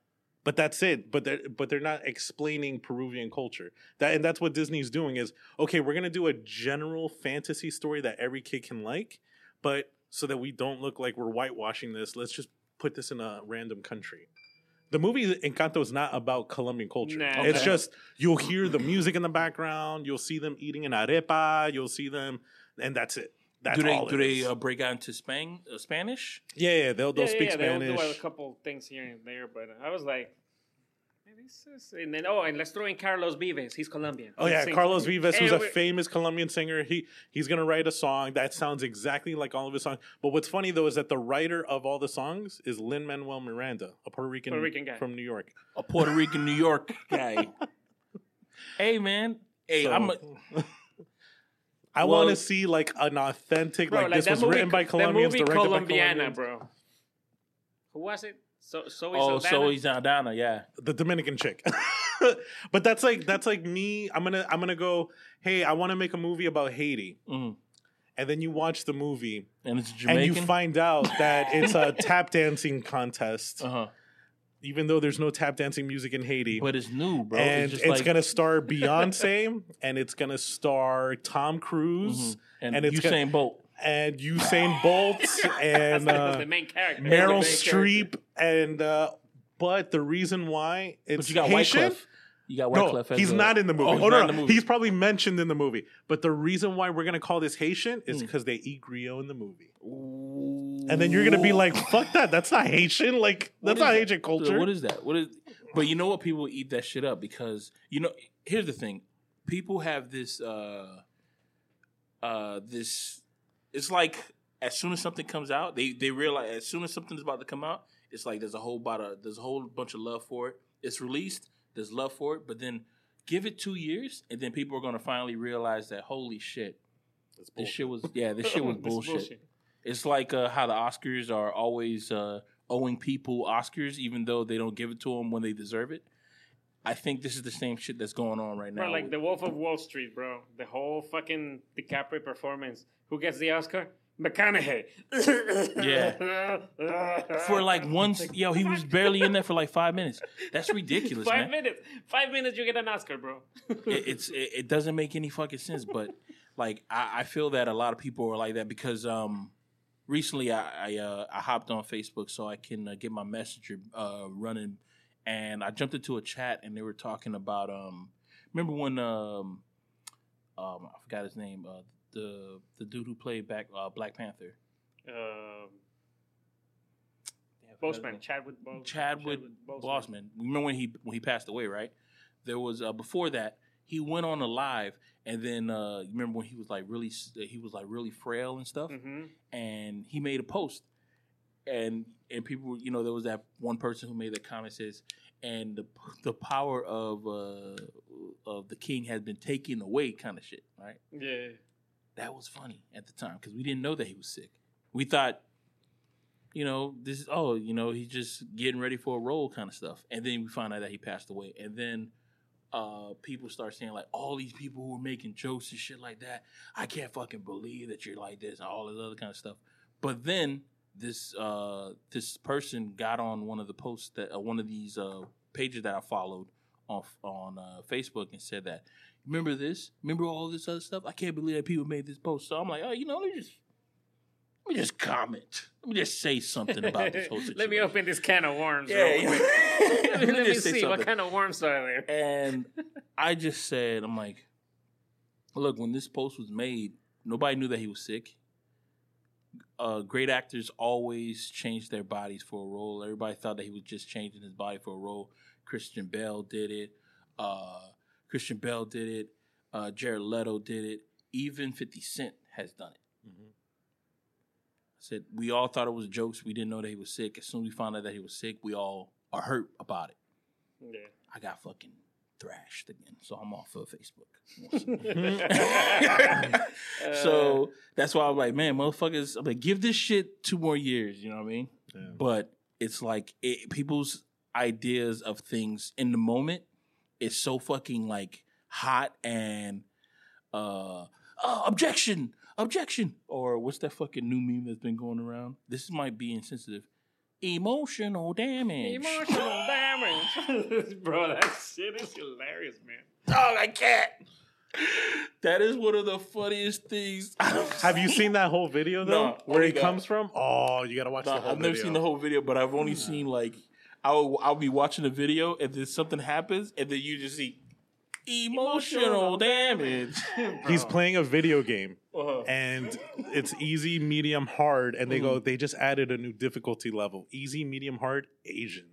Speaker 2: but that's it. But they're but they're not explaining Peruvian culture. That and that's what Disney's doing is okay. We're gonna do a general fantasy story that every kid can like, but so that we don't look like we're whitewashing this, let's just put this in a random country. The movie Encanto is not about Colombian culture.
Speaker 3: Nah.
Speaker 2: It's
Speaker 1: Okay.
Speaker 2: just you'll hear the music in the background. You'll see them eating an arepa. You'll see them, and that's it. That's
Speaker 1: do they
Speaker 2: all
Speaker 1: do
Speaker 2: it
Speaker 1: they
Speaker 2: is.
Speaker 1: uh, break out into Span uh, Spanish?
Speaker 2: Yeah, yeah, they'll they'll
Speaker 3: yeah,
Speaker 2: speak
Speaker 3: yeah, They'll
Speaker 2: Spanish.
Speaker 3: do a couple things here and there, but I was like, "Man, and then oh, and let's throw in Carlos Vives. He's Colombian.
Speaker 2: oh yeah, Carlos Vives, who's a famous Colombian singer. He he's gonna write a song that sounds exactly like all of his songs. But what's funny though is that the writer of all the songs is Lin Manuel Miranda, a Puerto Rican,
Speaker 3: Puerto Rican guy.
Speaker 2: from New York.
Speaker 1: A Puerto Rican New York guy. [LAUGHS] hey man, hey,
Speaker 2: So-
Speaker 1: I'm a,
Speaker 2: I
Speaker 1: Well-
Speaker 2: want to see like an authentic,
Speaker 3: Bro,
Speaker 2: like, this was
Speaker 3: movie-
Speaker 2: written by
Speaker 3: that
Speaker 2: Colombians,
Speaker 3: movie
Speaker 2: directed by
Speaker 3: Colombiana,
Speaker 2: Colombians.
Speaker 3: bro. Who was it? So, so
Speaker 1: oh, so he's not down yeah.
Speaker 2: the Dominican chick. [LAUGHS] but that's like that's like me. I'm gonna I'm gonna go. Hey, I want to make a movie about Haiti,
Speaker 1: Mm.
Speaker 2: and then you watch the movie
Speaker 1: And it's Jamaican.
Speaker 2: and you find out that [LAUGHS] it's a tap dancing contest.
Speaker 1: uh huh.
Speaker 2: even though there's no tap dancing music in Haiti.
Speaker 1: But it's new, bro.
Speaker 2: and
Speaker 1: it's
Speaker 2: it's,
Speaker 1: like,
Speaker 2: gonna star [LAUGHS] Beyonce and it's gonna star Tom Cruise
Speaker 1: Mhm. and,
Speaker 2: and it's
Speaker 1: Usain Bolt.
Speaker 2: And Usain Bolt [LAUGHS]
Speaker 3: That's
Speaker 2: and uh,
Speaker 3: the main character.
Speaker 2: Meryl Streep and uh, but the reason why it's
Speaker 1: But you got
Speaker 2: Haitian.
Speaker 1: Wyclef. You got
Speaker 2: No, he's
Speaker 1: a-
Speaker 2: not in the movie.
Speaker 1: Oh,
Speaker 2: Oh,
Speaker 1: he's
Speaker 2: no, no,
Speaker 1: movie.
Speaker 2: he's probably mentioned in the movie. But the reason why we're gonna call this Haitian is
Speaker 1: Mm.
Speaker 2: because they eat griot in the movie.
Speaker 1: Ooh.
Speaker 2: And then you're gonna be like, "Fuck that! That's not Haitian. Like that's not
Speaker 1: that?
Speaker 2: Haitian culture."
Speaker 1: What is that? What is? But you know what? People eat that shit up because you know. Here's the thing: people have this. uh uh This. It's like as soon as something comes out, they they realize as soon as something's about to come out, it's like there's a whole about a there's a whole bunch of love for it. It's released, there's love for it, but then give it two years, and then people are gonna finally realize that holy shit, this shit was yeah, this shit was [LAUGHS]
Speaker 3: This
Speaker 1: bullshit. It's like uh, how the Oscars are always uh, owing people Oscars, even though they don't give it to them when they deserve it. I think this is the same shit that's going on right now.
Speaker 3: Bro, like the Wolf of Wall Street, bro. The whole fucking DiCaprio performance. Who gets the Oscar? McConaughey. [LAUGHS]
Speaker 1: Yeah. for like once, yo, he was barely in there for like five minutes. That's ridiculous,
Speaker 3: Five
Speaker 1: man.
Speaker 3: minutes. Five minutes, you get an Oscar, bro.
Speaker 1: It, [LAUGHS] it's it, it doesn't make any fucking sense. But like, I, I feel that a lot of people are like that because um, recently I I, uh, I hopped on Facebook so I can uh, get my messenger uh, running, and I jumped into a chat and they were talking about um, remember when um, um, I forgot his name uh, the the dude who played back uh, Black Panther.
Speaker 3: um,
Speaker 1: Yeah, I forgot his
Speaker 3: Boseman. Chadwick Boseman.
Speaker 1: Chadwick
Speaker 3: Boseman.
Speaker 1: Bossman. Remember when he when he passed away, right? There was uh, before that he went on a live, and then uh, you remember when he was like really he was like really frail and stuff,
Speaker 3: Mm-hmm.
Speaker 1: and he made a post, and and people you know there was that one person who made the comment says, and the the power of uh, of the king has been taken away, kind of shit, right?
Speaker 3: Yeah.
Speaker 1: that was funny at the time because we didn't know that he was sick. We thought, you know, this is oh, you know, he's just getting ready for a role kind of stuff. And then we found out that he passed away. And then uh people start saying like all these people who are making jokes and shit like that. I can't fucking believe that you're like this and all this other kind of stuff. But then this uh this person got on one of the posts that uh, one of these uh pages that I followed on on uh, Facebook and said that remember this? Remember all this other stuff? I can't believe that people made this post. So I'm like, oh, you know, let me just let me just comment. Let me just say something about this whole situation. [LAUGHS]
Speaker 3: Let me open this can of worms.
Speaker 1: Yeah,
Speaker 3: real
Speaker 1: yeah. [LAUGHS] Let me [LAUGHS]
Speaker 3: Let me
Speaker 1: just say
Speaker 3: see what kind of worms are there.
Speaker 1: And I just said, I'm like, look, when this post was made, nobody knew that he was sick. Uh, great actors always change their bodies for a role. Everybody thought that he was just changing his body for a role. Christian Bale did it. Uh, Christian Bale did it. Uh, Jared Leto did it. Even Fifty Cent has done it.
Speaker 2: Mhm.
Speaker 1: I said we all thought it was jokes. We didn't know that he was sick. As soon as we found out that he was sick, we all are hurt about it.
Speaker 3: Yeah.
Speaker 1: I got fucking thrashed again, so I'm off of Facebook. [LAUGHS] So that's why I'm like, man, motherfuckers, I'm like, give this shit two more years. You know what I mean?
Speaker 2: Yeah.
Speaker 1: But it's like it, people's ideas of things in the moment is so fucking like hot and uh, oh, objection, objection, or what's that fucking new meme that's been going around? This might be insensitive. Emotional damage.
Speaker 3: Emotional [LAUGHS] damage. [LAUGHS] Bro, that shit is hilarious, man.
Speaker 1: Oh, I can't. That is one of the funniest things. [LAUGHS]
Speaker 2: Have you seen that whole video though?
Speaker 1: No,
Speaker 2: Where
Speaker 1: only
Speaker 2: it comes from? Oh, you gotta watch
Speaker 1: No,
Speaker 2: the whole
Speaker 1: I've never seen the whole video, but I've only seen like I'll I'll be watching the video and then something happens and then you just see emotional
Speaker 3: Emotional
Speaker 1: damage. [LAUGHS]
Speaker 2: He's playing a video game
Speaker 1: Uh-huh.
Speaker 2: and it's easy, medium, hard, and they
Speaker 1: Mm-hmm.
Speaker 2: go they just added a new difficulty level. Easy, medium, hard, Asian.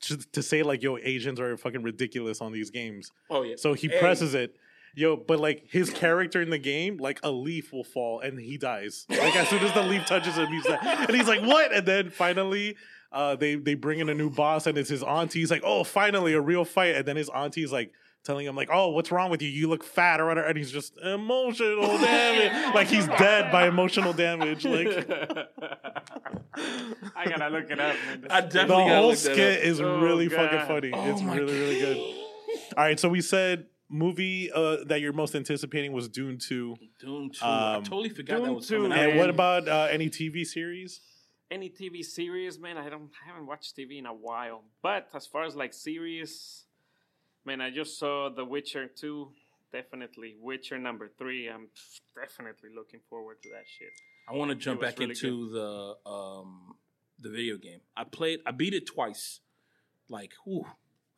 Speaker 2: Just to say like yo, Asians are fucking ridiculous on these games.
Speaker 1: Oh yeah.
Speaker 2: So he
Speaker 1: Hey.
Speaker 2: presses it. Yo, but like his character in the game, like a leaf will fall and he dies. Like as soon as the leaf touches him, he's like, and he's like, "What?" And then finally, uh, they they bring in a new boss, and it's his auntie. He's like, "Oh, finally a real fight!" And then his auntie's like telling him like, "Oh, what's wrong with you? You look fat or whatever." And he's just emotional [LAUGHS] damage, like he's dead by emotional damage. Like
Speaker 3: I gotta look it up, man.
Speaker 1: I
Speaker 2: the
Speaker 1: definitely gotta
Speaker 2: whole
Speaker 1: look that
Speaker 2: skit
Speaker 1: up.
Speaker 2: is
Speaker 3: Oh,
Speaker 2: really
Speaker 3: God.
Speaker 2: fucking funny.
Speaker 1: Oh
Speaker 2: it's
Speaker 1: my
Speaker 2: really really good. All right, so we said movie uh, that you're most anticipating was Dune two.
Speaker 1: Dune 2. I
Speaker 2: Um,
Speaker 1: totally forgot
Speaker 3: Dune
Speaker 1: that was
Speaker 3: 2,
Speaker 1: coming out.
Speaker 2: And
Speaker 3: man.
Speaker 2: what about uh, any TV series?
Speaker 3: Any TV series, man? I don't. I haven't watched TV in a while. But as far as like series, man, I just saw The Witcher two. Definitely, Witcher number three. I'm definitely looking forward to that shit.
Speaker 1: I want to jump back
Speaker 3: really
Speaker 1: into the um the video game. I played I beat it twice. Like, whew,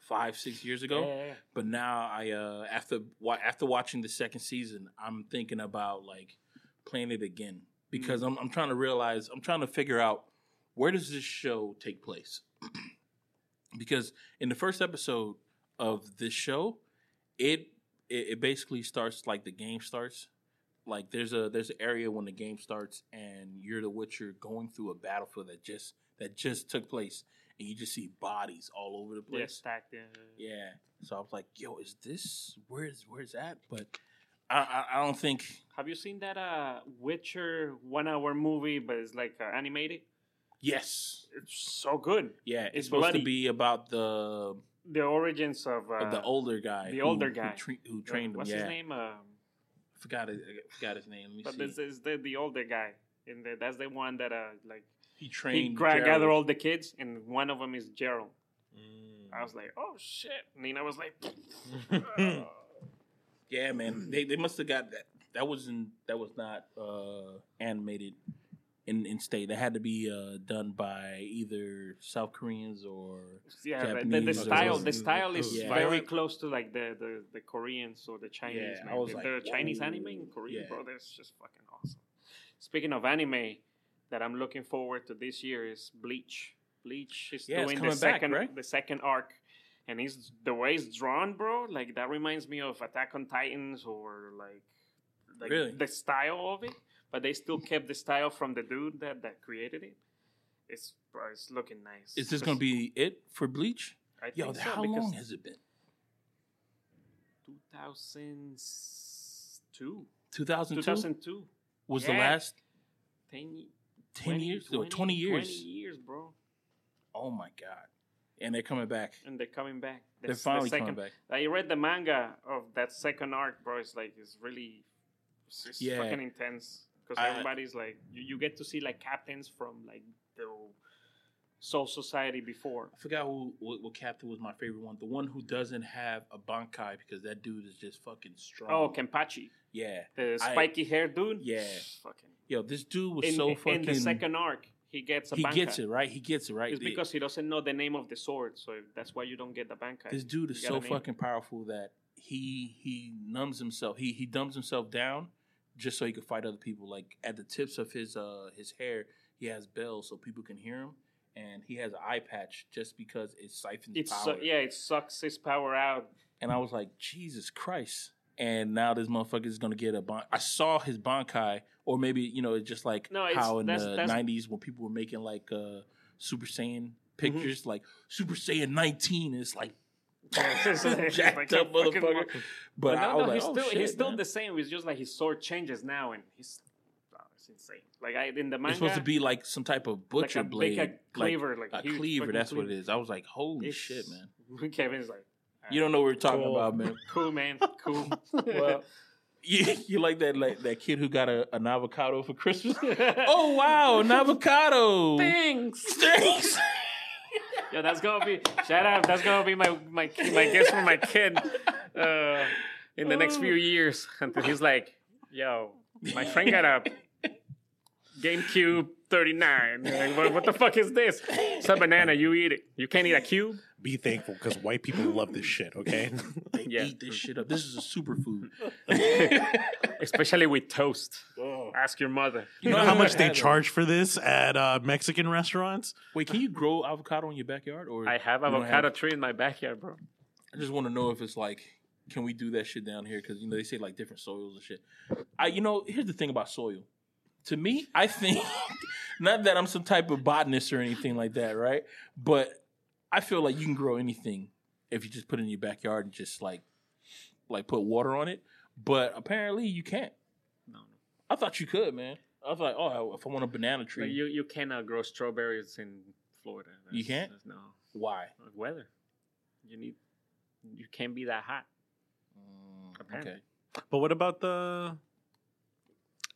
Speaker 1: 5 6 years ago.
Speaker 3: Yeah, yeah, yeah.
Speaker 1: But now I uh after wa- after watching the second season, I'm thinking about like playing it again because I'm I'm trying to realize I'm trying to figure out where does this show take place? [CLEARS THROAT] because in the first episode of this show, it it, it basically starts like the game starts. Like there's a there's an area when the game starts and you're the Witcher going through a battlefield that just that just took place and you just see bodies all over the place.
Speaker 3: Yeah, stacked. Yeah.
Speaker 1: Yeah. So I was like, "Yo, is this where's where's that?" But I I, I don't think.
Speaker 3: Have you seen that uh Witcher one hour movie, but it's like uh, animated?
Speaker 1: Yes.
Speaker 3: It's so good.
Speaker 1: Yeah, it's,
Speaker 3: It's
Speaker 1: supposed
Speaker 3: bloody.
Speaker 1: to be about the
Speaker 3: The origins of, uh,
Speaker 1: the older guy,
Speaker 3: the older
Speaker 1: who
Speaker 3: guy.
Speaker 1: tra- who, trained him.
Speaker 3: What's
Speaker 1: Yeah,
Speaker 3: his name? Um,
Speaker 1: I forgot it, I forgot his name. Let me
Speaker 3: but
Speaker 1: see.
Speaker 3: this is the the older guy, and the, that's the one that uh like
Speaker 1: he
Speaker 3: he
Speaker 1: trained.
Speaker 3: gra- gathered all the kids, and one of them is Geralt.
Speaker 2: Mm.
Speaker 3: I was like, oh shit. Nina was like, [LAUGHS]
Speaker 1: Yeah, man. [CLEARS THROAT] They they must have got that. That wasn't that was not uh, animated in in state. That had to be uh, done by either South Koreans or
Speaker 3: yeah, the, the, the
Speaker 1: Japanese
Speaker 3: style the style is
Speaker 1: Yeah.
Speaker 3: very close to like the the, the Koreans or the Chinese.
Speaker 1: Yeah,
Speaker 3: man.
Speaker 1: I was
Speaker 3: the,
Speaker 1: like,
Speaker 3: the Chinese anime in Korea,
Speaker 1: Yeah.
Speaker 3: bro. That's just fucking awesome. Speaking of anime, that I'm looking forward to this year is Bleach. Bleach is
Speaker 1: Yeah,
Speaker 3: doing the
Speaker 1: coming back,
Speaker 3: second
Speaker 1: right?
Speaker 3: the second arc. And he's the way it's drawn, bro. Like that reminds me of Attack on Titans or like, like
Speaker 1: Really?
Speaker 3: the style of it. But they still kept the style from the dude that, that created it. It's it's looking nice.
Speaker 1: is this going to be it for Bleach?
Speaker 3: I
Speaker 1: Yo,
Speaker 3: so,
Speaker 1: how long has it been?
Speaker 3: 2002.
Speaker 1: 2002
Speaker 3: 2002.
Speaker 1: was the last
Speaker 3: 10,
Speaker 1: 10 years? No, 20 years.
Speaker 3: 20 years, bro.
Speaker 1: Oh my god! And they're coming back.
Speaker 3: And they're coming back.
Speaker 1: They're finally
Speaker 3: the
Speaker 1: coming back.
Speaker 3: I read the manga of that second arc, bro. It's like, it's really, it's
Speaker 1: Yeah.
Speaker 3: fucking intense. Because everybody's like, you, you get to see like captains from like the Soul Society before.
Speaker 1: I forgot who what, what captain was my favorite one. The one who doesn't have a bankai because that dude is just fucking strong.
Speaker 3: Oh, Kenpachi.
Speaker 1: yeah,
Speaker 3: The
Speaker 1: I-
Speaker 3: spiky hair dude.
Speaker 1: Yeah.
Speaker 3: Fucking.
Speaker 1: yo, this dude was
Speaker 3: In,
Speaker 1: so fucking.
Speaker 3: in the second arc, he gets a
Speaker 1: he
Speaker 3: bankai.
Speaker 1: gets it right. He gets it right.
Speaker 3: It's because he doesn't know the name of the sword, so that's why you don't get the bankai.
Speaker 1: this dude is so
Speaker 3: gotta name it.
Speaker 1: fucking powerful that he he numbs himself. He he dumbs himself down just so he could fight other people. Like at the tips of his uh his hair, he has bells so people can hear him, and he has an eye patch just because it siphons
Speaker 3: It's
Speaker 1: power.
Speaker 3: su- yeah, it sucks his power out.
Speaker 1: And I was like, Jesus Christ. And now this motherfucker is gonna get a bon. I saw his Bankai, or maybe you know, it's just like
Speaker 3: No, it's-
Speaker 1: how in
Speaker 3: that's-
Speaker 1: the
Speaker 3: that's-
Speaker 1: '90s when people were making like uh Super Saiyan
Speaker 3: Mm-hmm.
Speaker 1: pictures, like Super Saiyan 19. It's like [LAUGHS]
Speaker 3: It's
Speaker 1: some
Speaker 3: like
Speaker 1: jacked up motherfucker. But,
Speaker 3: But
Speaker 1: I
Speaker 3: no,
Speaker 1: was
Speaker 3: no,
Speaker 1: like,
Speaker 3: he's
Speaker 1: oh,
Speaker 3: still
Speaker 1: shit,
Speaker 3: he's still
Speaker 1: man.
Speaker 3: the same. It's just like his sword changes now, and he's oh, it's insane. Like I in the manga,
Speaker 1: It's supposed to be like some type of butcher
Speaker 3: like a
Speaker 1: blade,
Speaker 3: big a cleaver, like,
Speaker 1: a cleaver.
Speaker 3: fucking
Speaker 1: That's what it
Speaker 3: cleaver.
Speaker 1: is. I was like, holy
Speaker 3: It's-
Speaker 1: shit, man! [LAUGHS]
Speaker 3: Kevin's like,
Speaker 1: You don't know what we're talking
Speaker 2: Cool.
Speaker 1: about, man. [LAUGHS]
Speaker 3: cool, man, cool.
Speaker 1: Well, you, you like that like that kid who got a, an avocado for Christmas? oh wow, an avocado!
Speaker 3: thanks.
Speaker 1: Thanks.
Speaker 3: Yo, that's gonna be shout out. That's gonna be my my my guess for my kid uh, in the next few years. Until he's like, yo, my friend got a GameCube 39. Like, what, what the fuck is this? It's a banana. You eat it. You can't eat a cube.
Speaker 2: Be thankful because white people love this shit. Okay. [LAUGHS]
Speaker 1: They
Speaker 3: Yeah.
Speaker 1: eat this shit up. This is a superfood. [LAUGHS]
Speaker 3: Especially with toast. Ask your mother.
Speaker 2: you know how much they charge for this at uh, Mexican restaurants?
Speaker 1: Wait, can you grow avocado in your backyard? Or
Speaker 3: I have
Speaker 1: you don't
Speaker 3: avocado tree in my backyard, bro.
Speaker 1: I just want to know if it's like, can we do that shit down here? Because you know they say like different soils and shit. I, you know, here's the thing about soil. To me, I think [LAUGHS] not that I'm some type of botanist or anything like that, right? But I feel like you can grow anything if you just put it in your backyard and just like, like put water on it. But apparently you can't.
Speaker 3: No, no.
Speaker 1: I thought you could, man. I was like, oh, if I want a banana tree,
Speaker 3: Like you, you cannot grow strawberries in Florida.
Speaker 1: You can't?
Speaker 3: No.
Speaker 1: why?
Speaker 3: Weather. You need. You can't be that hot.
Speaker 1: Mm,
Speaker 3: Apparently.
Speaker 1: okay.
Speaker 2: But what about the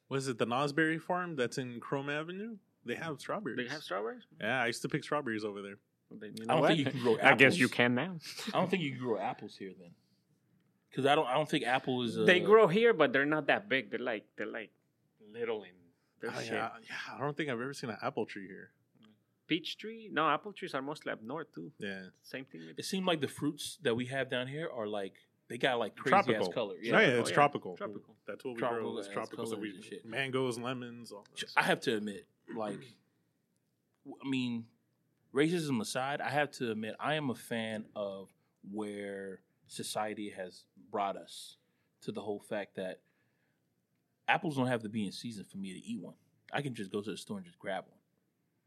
Speaker 2: what is it, the Knaus Berry farm that's in Krome Avenue? They have strawberries.
Speaker 3: They have strawberries.
Speaker 2: yeah, I used to pick strawberries over there.
Speaker 3: Then you
Speaker 1: I don't
Speaker 3: what?
Speaker 1: think you can grow [LAUGHS]
Speaker 3: I guess you can now.
Speaker 1: I don't think you can grow apples here then, because I don't. I don't think apple is. Uh,
Speaker 3: they grow here, but they're not that big. They're like they're like little and they're
Speaker 2: Oh,
Speaker 3: shit.
Speaker 2: yeah, yeah, I don't think I've ever seen an apple tree here.
Speaker 3: Peach tree? No, apple trees are mostly up north too.
Speaker 2: Yeah,
Speaker 3: Same thing. With
Speaker 1: It seems like the fruits that we have down here are like they got like crazy
Speaker 2: tropical.
Speaker 1: ass color.
Speaker 2: Yeah,
Speaker 1: Yeah,
Speaker 2: yeah,
Speaker 3: Oh,
Speaker 2: it's
Speaker 3: yeah.
Speaker 2: tropical.
Speaker 3: Tropical.
Speaker 2: That's what we
Speaker 1: Tropical
Speaker 2: grow. It's tropical. So we
Speaker 1: and shit.
Speaker 2: mangoes, lemons. All
Speaker 1: I have to admit, like, w- I mean, racism aside, I have to admit I am a fan of where society has brought us to the whole fact that apples don't have to be in season for me to eat one. I can just go to the store and just grab one.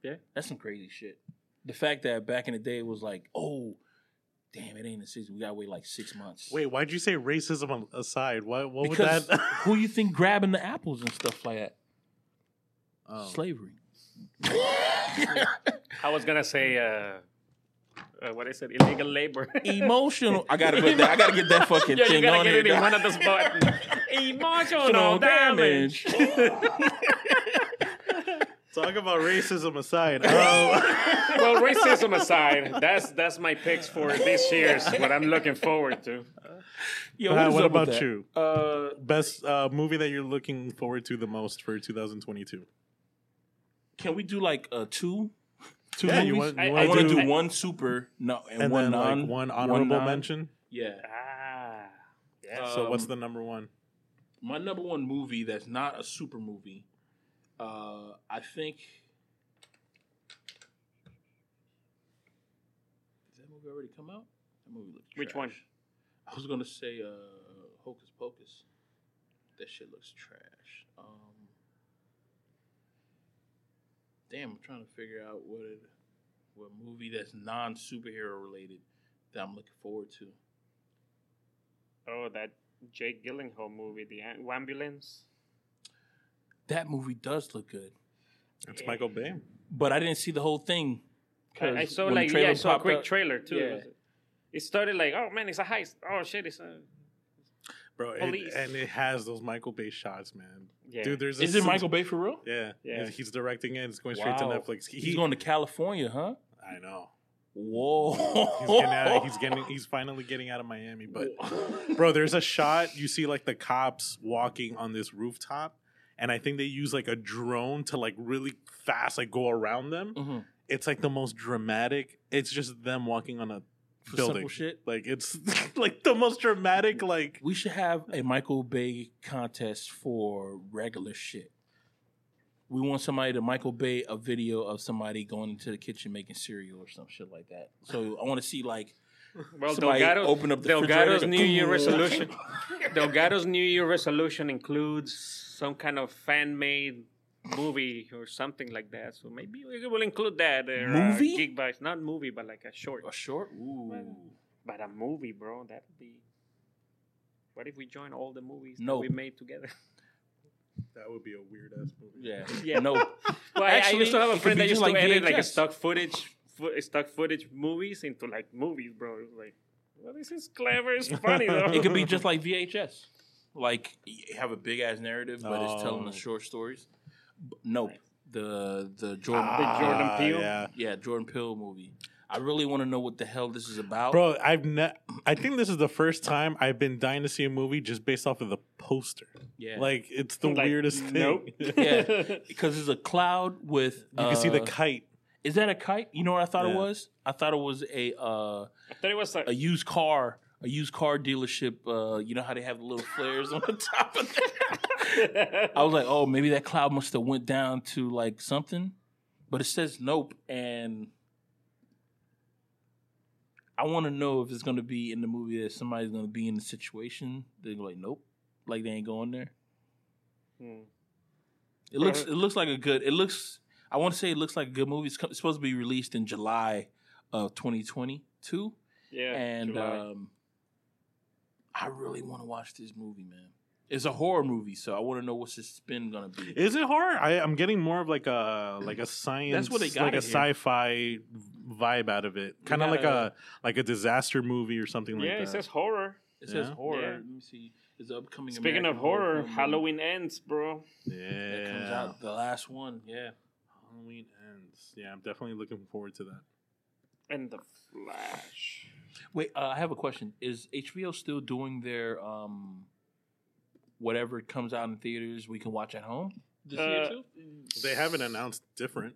Speaker 3: Yeah.
Speaker 1: That's some crazy shit. The fact that back in the day it was like, oh, damn, it ain't in season. We gotta wait like six months.
Speaker 2: Wait, why'd you say racism on- aside? What, what would
Speaker 1: because
Speaker 2: that?
Speaker 1: who you think grabbing the apples and stuff like that?
Speaker 2: Oh.
Speaker 1: Slavery. [LAUGHS]
Speaker 3: I was gonna say uh, uh what is it? Illegal labor.
Speaker 1: Emotional. [LAUGHS] I gotta put that. I gotta get that fucking
Speaker 3: yeah, you
Speaker 1: thing
Speaker 3: gotta
Speaker 1: on
Speaker 3: get
Speaker 1: here.
Speaker 3: it in one of those buttons. [LAUGHS] Emotional damage.
Speaker 2: Talk about racism aside. Oh,
Speaker 3: well, racism aside, that's that's my picks for this year's. What I'm looking forward to.
Speaker 1: Yo,
Speaker 2: Uh, what about you?
Speaker 1: Uh,
Speaker 2: best uh, movie that you're looking forward to the most for 2022.
Speaker 1: Can we do like a two? Two
Speaker 2: Yeah, you want- you
Speaker 1: I,
Speaker 2: wanna
Speaker 1: want to
Speaker 2: do-
Speaker 1: do one super no and,
Speaker 2: And
Speaker 1: one
Speaker 2: then
Speaker 1: non.
Speaker 2: like one honorable
Speaker 1: non.
Speaker 2: mention.
Speaker 1: Yeah.
Speaker 3: Ah, yeah.
Speaker 2: so what's
Speaker 1: Um,
Speaker 2: the number one?
Speaker 1: my number one movie that's not a super movie? Uh, I think. Did that movie already come out? That movie looks. Trash.
Speaker 3: Which one?
Speaker 1: I was gonna say uh, Hocus Pocus. That shit looks trash. Um, damn, I'm trying to figure out what it, what movie that's non superhero related that I'm looking forward to.
Speaker 3: Oh, that Jake Gyllenhaal movie, The Am- Ambulance.
Speaker 1: That movie does look good,
Speaker 2: It's Michael Bay.
Speaker 1: but I didn't see the whole thing.
Speaker 3: I, I
Speaker 1: 'cause
Speaker 3: saw like yeah, I saw a quick
Speaker 1: up-
Speaker 3: trailer too.
Speaker 1: Yeah.
Speaker 3: It started like, oh man, it's a heist. Oh shit, it's a
Speaker 2: Bro, it, and it has those Michael Bay shots, man.
Speaker 3: yeah.
Speaker 2: Dude, there's
Speaker 1: Is
Speaker 2: this-
Speaker 1: it Michael Bay for real?
Speaker 2: Yeah,
Speaker 3: Yeah.
Speaker 2: He's directing it. It's going straight to Netflix. He,
Speaker 1: He's going to California, huh?
Speaker 2: I know.
Speaker 1: Whoa!
Speaker 2: He's getting, out, [LAUGHS] he's getting. He's finally getting out of Miami. But [LAUGHS] bro, there's a shot you see like the cops walking on this rooftop, and I think they use like a drone to like really fast like go around them.
Speaker 1: Mhm.
Speaker 2: It's like the most dramatic. It's just them walking on a
Speaker 1: for
Speaker 2: building.
Speaker 1: simple shit.
Speaker 2: Like it's [LAUGHS] like the most dramatic. Like
Speaker 1: We should have a Michael Bay contest for regular shit. We want somebody to Michael Bay a video of somebody going into the kitchen making cereal or some shit like that. So I want to see like
Speaker 3: Well,
Speaker 1: somebody
Speaker 3: Delgado,
Speaker 1: open up the
Speaker 3: Delgado's. New Year [LAUGHS] resolution. Delgado's New Year resolution includes some kind of fan-made movie or something like that. So maybe we will include that. Uh,
Speaker 1: Movie?
Speaker 3: Uh, Geek Bites. Not movie, but like a short.
Speaker 1: a short. Ooh.
Speaker 3: But a movie, bro. That'd be. What if we join all the movies
Speaker 1: Nope.
Speaker 3: that we made together? [LAUGHS]
Speaker 2: that would be a weird ass movie.
Speaker 1: Yeah. [LAUGHS]
Speaker 3: Yeah.
Speaker 1: No.
Speaker 3: Well, I- I
Speaker 1: Actually,
Speaker 3: used to have a friend that
Speaker 1: just
Speaker 3: used to
Speaker 1: like
Speaker 3: edit like a stock footage, fo- stock footage movies into like movies, bro. It like, well, this is clever. It's [LAUGHS] funny though.
Speaker 1: It could be just like VHS. Like you have a big ass narrative, but it's telling
Speaker 2: Oh.
Speaker 1: the short stories. B- Nope. The the Jordan
Speaker 3: The Jordan
Speaker 2: Ah,
Speaker 3: Peele?
Speaker 2: Yeah.
Speaker 1: yeah Jordan Peele movie. I really want to know what the hell this is about.
Speaker 2: Bro, I've ne- I think this is the first time I've been dying to see a movie just based off of the poster.
Speaker 1: yeah,
Speaker 2: Like it's the
Speaker 3: Like,
Speaker 2: weirdest thing.
Speaker 3: nope. [LAUGHS]
Speaker 1: yeah, because there's a cloud with.
Speaker 2: you can see the
Speaker 1: uh,
Speaker 2: kite.
Speaker 1: Is that a kite? You know what I thought it was? I thought it was a uh,
Speaker 3: I thought it was like
Speaker 1: a used car, a used car dealership. Uh, you know how they have the little flares on the [LAUGHS] top of it. I was like, oh, maybe that cloud must have went down to like something, but it says nope, and I want to know if it's going to be in the movie that somebody's going to be in the situation. They're like, nope, like they ain't going there.
Speaker 3: Hmm.
Speaker 1: It looks, it looks like a good. It looks. I want to say it looks like a good movie. It's, supposed to be released in July of 2022,
Speaker 3: yeah,
Speaker 1: and um, I really want to watch this movie, man. It's a horror movie, so I want to know what's the spin gonna be.
Speaker 2: Is it horror? I, I'm getting more of like a like a science, That's
Speaker 1: what they got
Speaker 2: like a
Speaker 1: here.
Speaker 2: sci-fi vibe out of it. Kind of like
Speaker 1: gotta-
Speaker 2: a like a disaster movie or something like
Speaker 3: yeah,
Speaker 2: that.
Speaker 3: Yeah, it says horror.
Speaker 1: It says
Speaker 2: Yeah.
Speaker 1: horror.
Speaker 3: Yeah.
Speaker 1: Let me see. It's upcoming.
Speaker 3: Speaking
Speaker 1: American
Speaker 3: of horror,
Speaker 1: film
Speaker 3: Halloween ends, bro.
Speaker 2: yeah,
Speaker 1: that comes out the last one. Yeah.
Speaker 2: Halloween ends. Yeah, I'm definitely looking forward to that.
Speaker 3: And the Flash.
Speaker 1: Wait, uh, I have a question. Is HBO still doing their um, whatever comes out in theaters we can watch at home this year
Speaker 3: Uh,
Speaker 1: too?
Speaker 2: They haven't announced different.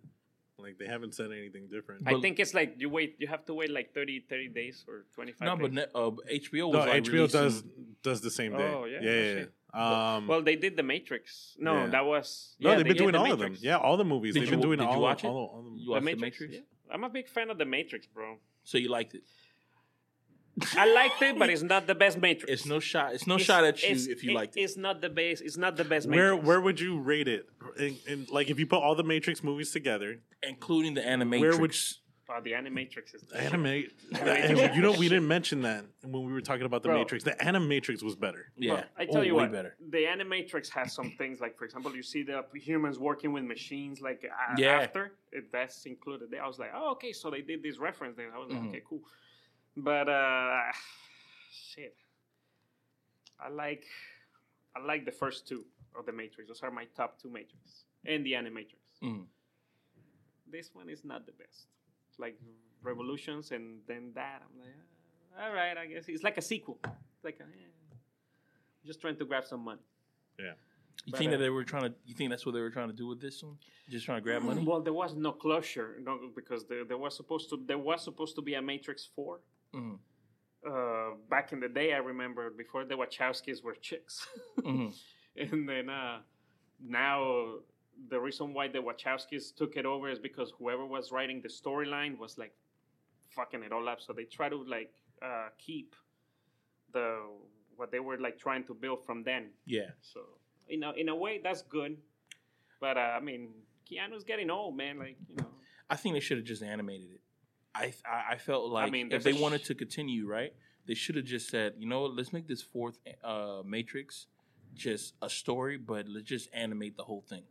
Speaker 2: Like they haven't said anything different.
Speaker 3: I
Speaker 1: But-
Speaker 3: think it's like you wait. You have to wait like 30, 30 days or twenty five.
Speaker 1: No,
Speaker 3: days.
Speaker 1: but ne- uh, HBO was
Speaker 2: no,
Speaker 1: like
Speaker 2: HBO
Speaker 1: releasing-
Speaker 2: does does the same day.
Speaker 3: Oh, yeah?
Speaker 2: yeah, yeah.
Speaker 3: shit.
Speaker 2: yeah. Um,
Speaker 3: well, they did the Matrix. No,
Speaker 2: Yeah.
Speaker 3: that was
Speaker 2: no,
Speaker 3: yeah,
Speaker 2: they've
Speaker 3: they
Speaker 2: been
Speaker 3: did
Speaker 2: doing
Speaker 3: The
Speaker 2: all of them.
Speaker 3: Matrix.
Speaker 2: Yeah, all the movies.
Speaker 1: Did
Speaker 2: they've
Speaker 1: you-
Speaker 2: been doing
Speaker 1: did you
Speaker 2: all,
Speaker 1: watch
Speaker 2: of,
Speaker 1: it?
Speaker 2: all, all of them.
Speaker 1: You
Speaker 3: The
Speaker 1: watched
Speaker 3: Matrix.
Speaker 1: the Matrix,
Speaker 3: Yeah. I'm a big fan of the Matrix, bro.
Speaker 1: so you liked it.
Speaker 3: I liked it, but it's not the best Matrix.
Speaker 1: It's no shot. It's no
Speaker 3: It's-
Speaker 1: shot at you if you
Speaker 3: it-
Speaker 1: liked it.
Speaker 3: It's not the best. It's not the best
Speaker 2: Where
Speaker 3: Matrix.
Speaker 2: where would you rate it? In, in, like if you put all the Matrix movies together,
Speaker 1: including the animatrix.
Speaker 2: where would
Speaker 3: Oh, the Animatrix is the shit.
Speaker 2: anime?
Speaker 3: Animatrix.
Speaker 2: you know, we didn't mention that when we were talking about the
Speaker 3: Bro.
Speaker 2: Matrix. The Animatrix was better.
Speaker 1: yeah,
Speaker 3: Well, I tell
Speaker 1: Oh,
Speaker 3: you
Speaker 1: way
Speaker 3: what,
Speaker 1: better.
Speaker 3: the Animatrix has some things like, for example, you see the humans working with machines like uh,
Speaker 1: Yeah.
Speaker 3: after it, that's included. I was like, oh, okay, so they did this reference there. I was like,
Speaker 1: Mhm.
Speaker 3: okay, cool. But uh, shit, I like, I like the first two of the Matrix. Those are my top two Matrix and the Animatrix.
Speaker 1: Mhm.
Speaker 3: This one is not the best. It's like Revolutions and then that. I'm like, uh, all right, I guess it's like a sequel. It's like, a, eh, just trying to grab some money. Yeah.
Speaker 1: You
Speaker 3: But,
Speaker 1: think
Speaker 3: uh,
Speaker 1: that they were trying to? You think that's what they were trying to do with this one? Just trying to grab money?
Speaker 3: Well, there was no closure, no, because there, there was supposed to there was supposed to be a Matrix Four.
Speaker 1: Mhm.
Speaker 3: Uh, back in the day, I remember before the Wachowskis were chicks,
Speaker 1: Mhm. [LAUGHS]
Speaker 3: and then uh, now the reason why the Wachowskis took it over is because whoever was writing the storyline was like fucking it all up. So they try to like uh, keep the what they were like trying to build from then.
Speaker 1: Yeah.
Speaker 3: So you know, in a way, that's good. But uh, I mean, Keanu's getting old, man. Like you know,
Speaker 1: I think they should have just animated it. I I, I felt like
Speaker 3: mean,
Speaker 1: if they
Speaker 3: sh-
Speaker 1: wanted to continue, right, they should have just said, you know, what, let's make this fourth uh, Matrix just a story, but let's just animate the whole thing.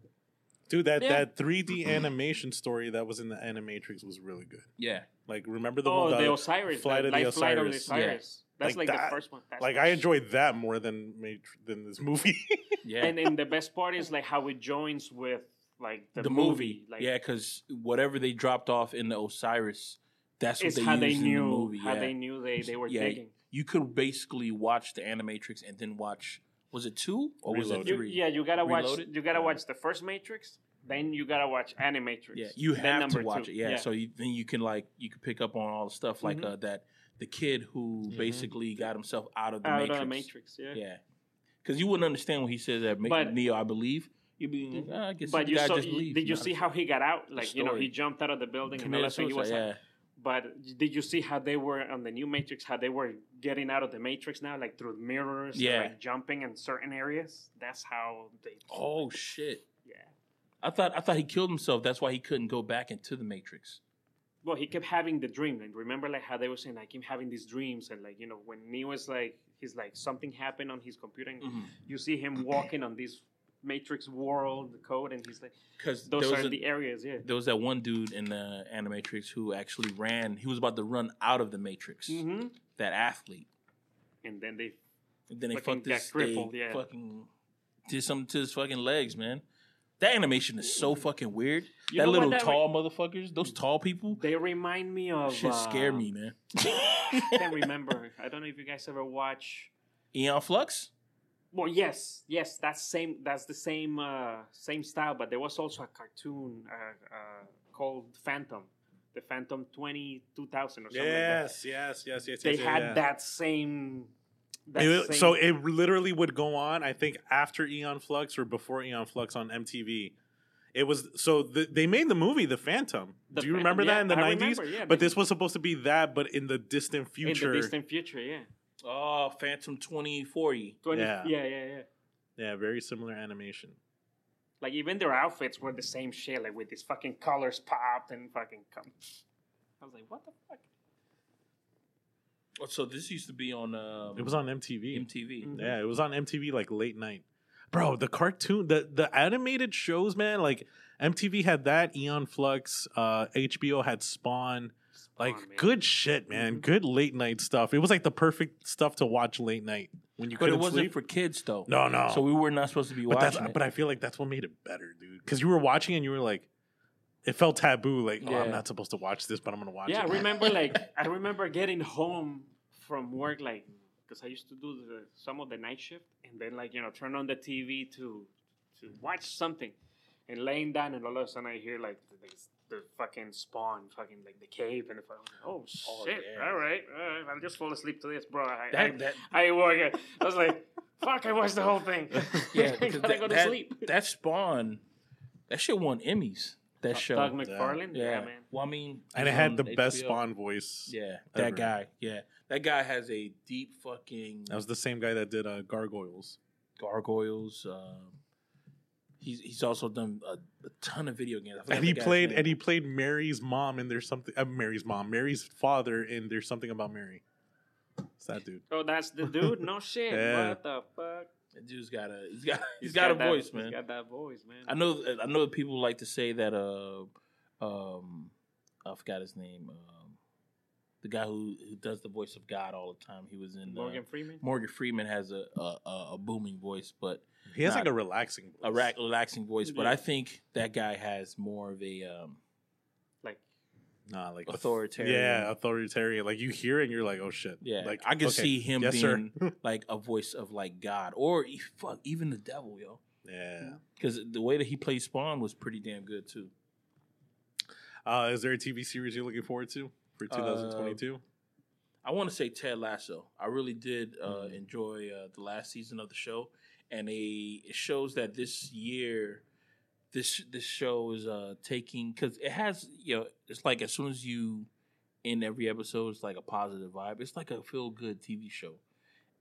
Speaker 2: Dude, that,
Speaker 3: Yeah.
Speaker 2: that 3D animation story that was in the Animatrix was really good.
Speaker 1: Yeah.
Speaker 2: Like, remember the
Speaker 3: oh,
Speaker 2: one?
Speaker 3: the Osiris,
Speaker 2: Flight of the
Speaker 3: Life Flight of the
Speaker 2: Osiris.
Speaker 3: Osiris. That's
Speaker 2: Like
Speaker 3: like,
Speaker 2: that-
Speaker 3: the first one. That's
Speaker 2: like, I enjoyed that more than Matr- than this movie. [LAUGHS]
Speaker 1: Yeah.
Speaker 3: And then the best part is like how it joins with like the,
Speaker 1: the,
Speaker 3: movie.
Speaker 1: movie.
Speaker 3: Like,
Speaker 1: yeah, because whatever they dropped off in the Osiris, that's what
Speaker 3: it's
Speaker 1: they
Speaker 3: how
Speaker 1: used
Speaker 3: they
Speaker 1: in
Speaker 3: knew
Speaker 1: the movie.
Speaker 3: how
Speaker 1: yeah.
Speaker 3: they knew they, they were
Speaker 1: Yeah,
Speaker 3: digging.
Speaker 1: You could basically watch the Animatrix and then watch. Was it two or was it
Speaker 2: Reloaded.
Speaker 3: You,
Speaker 1: three?
Speaker 3: yeah, you gotta watch. You gotta
Speaker 2: Yeah.
Speaker 3: watch the first Matrix. Then you gotta watch Animatrix.
Speaker 1: Yeah, you
Speaker 3: then
Speaker 1: have to watch
Speaker 3: two.
Speaker 1: it. Yeah, so you, then you can like you can pick up on all the stuff like
Speaker 3: Mhm.
Speaker 1: uh, that the kid who
Speaker 2: Mhm.
Speaker 1: basically got himself out of the
Speaker 3: Out
Speaker 1: matrix.
Speaker 3: of the Matrix, yeah.
Speaker 1: Yeah, because you wouldn't understand when he says that. Ma-
Speaker 3: But-
Speaker 1: Neo, I believe. You'd be, like, ah, I guess
Speaker 3: But
Speaker 1: the
Speaker 3: you
Speaker 1: guy
Speaker 3: saw,
Speaker 1: just
Speaker 3: did you see how he got out? Like you know, he jumped out of the building and all
Speaker 1: committed
Speaker 3: that thing. He was
Speaker 1: suicide?
Speaker 3: like,
Speaker 1: yeah.
Speaker 3: But did you see how they were on the new Matrix? How they were getting out of the Matrix now, like through mirrors,
Speaker 1: Yeah.
Speaker 3: like jumping in certain areas. That's how they.
Speaker 1: Oh shit!
Speaker 3: yeah.
Speaker 1: I thought I thought he killed himself. That's why he couldn't go back into the Matrix.
Speaker 3: Well, he kept having the dream. Like remember, like how they were saying, like him having these dreams, and like you know, when Neo was like, he's like something happened on his computer, and
Speaker 1: Mm-hmm.
Speaker 3: you see him [CLEARS THROAT] walking on this Matrix world code, and he's like,
Speaker 1: Because
Speaker 3: those are
Speaker 1: a-
Speaker 3: the areas, yeah.
Speaker 1: there was that one dude in the Animatrix who actually ran. He was about to run out of the Matrix.
Speaker 3: hmm
Speaker 1: That athlete.
Speaker 3: And then they
Speaker 1: And then they
Speaker 3: Fucking
Speaker 1: fucked this.
Speaker 3: crippled,
Speaker 1: they
Speaker 3: yeah.
Speaker 1: Fucking did something to his fucking legs, man. That animation is so fucking weird.
Speaker 3: You
Speaker 1: that little
Speaker 3: that
Speaker 1: tall motherfuckers, those tall people,
Speaker 3: they remind me of.
Speaker 1: shit scare
Speaker 3: uh,
Speaker 1: me, man. [LAUGHS]
Speaker 3: I can't [LAUGHS] remember. I don't know if you guys ever watch.
Speaker 1: Aeon Flux.
Speaker 3: Well, yes, yes, that's same. That's the same uh, same style. But there was also a cartoon uh, uh, called Phantom, the Phantom Twenty Two Thousand or something. like that.
Speaker 2: Yes, yes, yes, yes.
Speaker 3: They
Speaker 2: yes,
Speaker 3: had
Speaker 2: yes.
Speaker 3: that same. That
Speaker 2: It-
Speaker 3: same
Speaker 2: so it literally would go on. I think after Aeon Flux or before Aeon Flux on MTV. It was so the, they made the movie The Phantom.
Speaker 3: The
Speaker 2: Do you
Speaker 3: Phan-
Speaker 2: remember
Speaker 3: yeah,
Speaker 2: that in the nineties?
Speaker 3: yeah,
Speaker 2: but this was supposed to be that, but in the distant future.
Speaker 3: in the distant future, yeah.
Speaker 1: Oh, Phantom 2040.
Speaker 3: 20,
Speaker 2: Yeah.
Speaker 3: yeah, yeah, yeah.
Speaker 2: yeah, very similar animation.
Speaker 3: Like even their outfits were the same shit, like with these fucking colors popped and fucking come. I was like, what the fuck?
Speaker 1: Oh, So this used to be on um,
Speaker 2: It was on MTV.
Speaker 1: MTV.
Speaker 3: Mm.
Speaker 2: Yeah, it was on MTV like late night. Bro, the cartoon, the the animated shows, man, like MTV had that, Aeon Flux, uh HBO had Spawn. Like
Speaker 3: Spawn, man.
Speaker 2: good shit, man.
Speaker 3: Mhm.
Speaker 2: Good late night stuff. It was like the perfect stuff to watch late night when you
Speaker 1: But it
Speaker 2: couldn't
Speaker 1: wasn't
Speaker 2: sleep.
Speaker 1: for kids though.
Speaker 2: no, no.
Speaker 1: So we were not supposed to be
Speaker 2: but that's
Speaker 1: watching it.
Speaker 2: but I feel like that's what made it better, dude. Because you were watching and you were like, it felt taboo. Like, oh, I'm not supposed to watch this, but I'm gonna watch it.
Speaker 3: Yeah, I
Speaker 2: it. [LAUGHS]
Speaker 3: remember like I remember getting home from work like because I used to do the, some of the night shift and then like you know turn on the TV to to watch something and laying down and all of a sudden I hear like the, the fucking spawn fucking like the cave and the fucking, oh shit
Speaker 1: Oh, yeah.
Speaker 3: all right all right I'll just fall asleep to this bro I,
Speaker 1: that, that,
Speaker 3: I, I woke up. I was like fuck I watched the whole thing [LAUGHS]
Speaker 1: yeah, [LAUGHS]
Speaker 3: I gotta
Speaker 1: that,
Speaker 3: go to
Speaker 1: that,
Speaker 3: sleep
Speaker 1: that Spawn, that shit won Emmys. That show.
Speaker 3: Doug McFarlane
Speaker 1: yeah.
Speaker 3: yeah man
Speaker 1: Well, I mean,
Speaker 2: and it had
Speaker 1: on
Speaker 2: the best Spawn voice.
Speaker 1: Yeah, that
Speaker 2: ever.
Speaker 1: guy. Yeah, that guy has a deep fucking
Speaker 2: That was the same guy that did uh, Gargoyles.
Speaker 1: gargoyles. Um, he's he's also done a, a ton of video games.
Speaker 2: And he played
Speaker 1: name.
Speaker 2: and he played Mary's mom in There's Something uh, Mary's mom, Mary's father in There's Something About Mary. It's that dude.
Speaker 3: oh that's the dude no [LAUGHS] shit
Speaker 2: Yeah.
Speaker 3: what the fuck
Speaker 1: That dude's got a he's got [LAUGHS] he's got, a
Speaker 3: that-
Speaker 1: voice, man.
Speaker 3: he's got that voice man
Speaker 1: I know I know that people like to say that uh um I forgot his name um the guy who, who does the voice of God all the time. He was in uh,
Speaker 3: Morgan Freeman
Speaker 1: Morgan Freeman has a a, a a booming voice, but
Speaker 2: He has
Speaker 1: Not-
Speaker 2: like a relaxing voice.
Speaker 1: a ra- relaxing voice. But
Speaker 3: Yeah.
Speaker 1: I think that guy has more of a um,
Speaker 3: like
Speaker 2: Nah, like
Speaker 1: Authoritarian.
Speaker 2: Yeah, authoritarian. Like you hear it and you're like, oh shit.
Speaker 1: yeah.
Speaker 2: Like
Speaker 1: I can
Speaker 2: okay.
Speaker 1: see him
Speaker 2: Yes,
Speaker 1: being [LAUGHS] like a voice of like God or fuck even the devil, yo.
Speaker 2: yeah.
Speaker 1: Because the way that he played Spawn was pretty damn good too.
Speaker 2: Uh, is there a TV series you're looking forward to for
Speaker 1: Uh,
Speaker 2: 2022?
Speaker 1: I want to say Ted Lasso. I really did uh,
Speaker 2: Mhm.
Speaker 1: enjoy uh, the last season of the show, and a, it shows that this year, this this show is uh, taking because it has you know it's like as soon as you in every episode it's like a positive vibe. It's like a feel good TV show,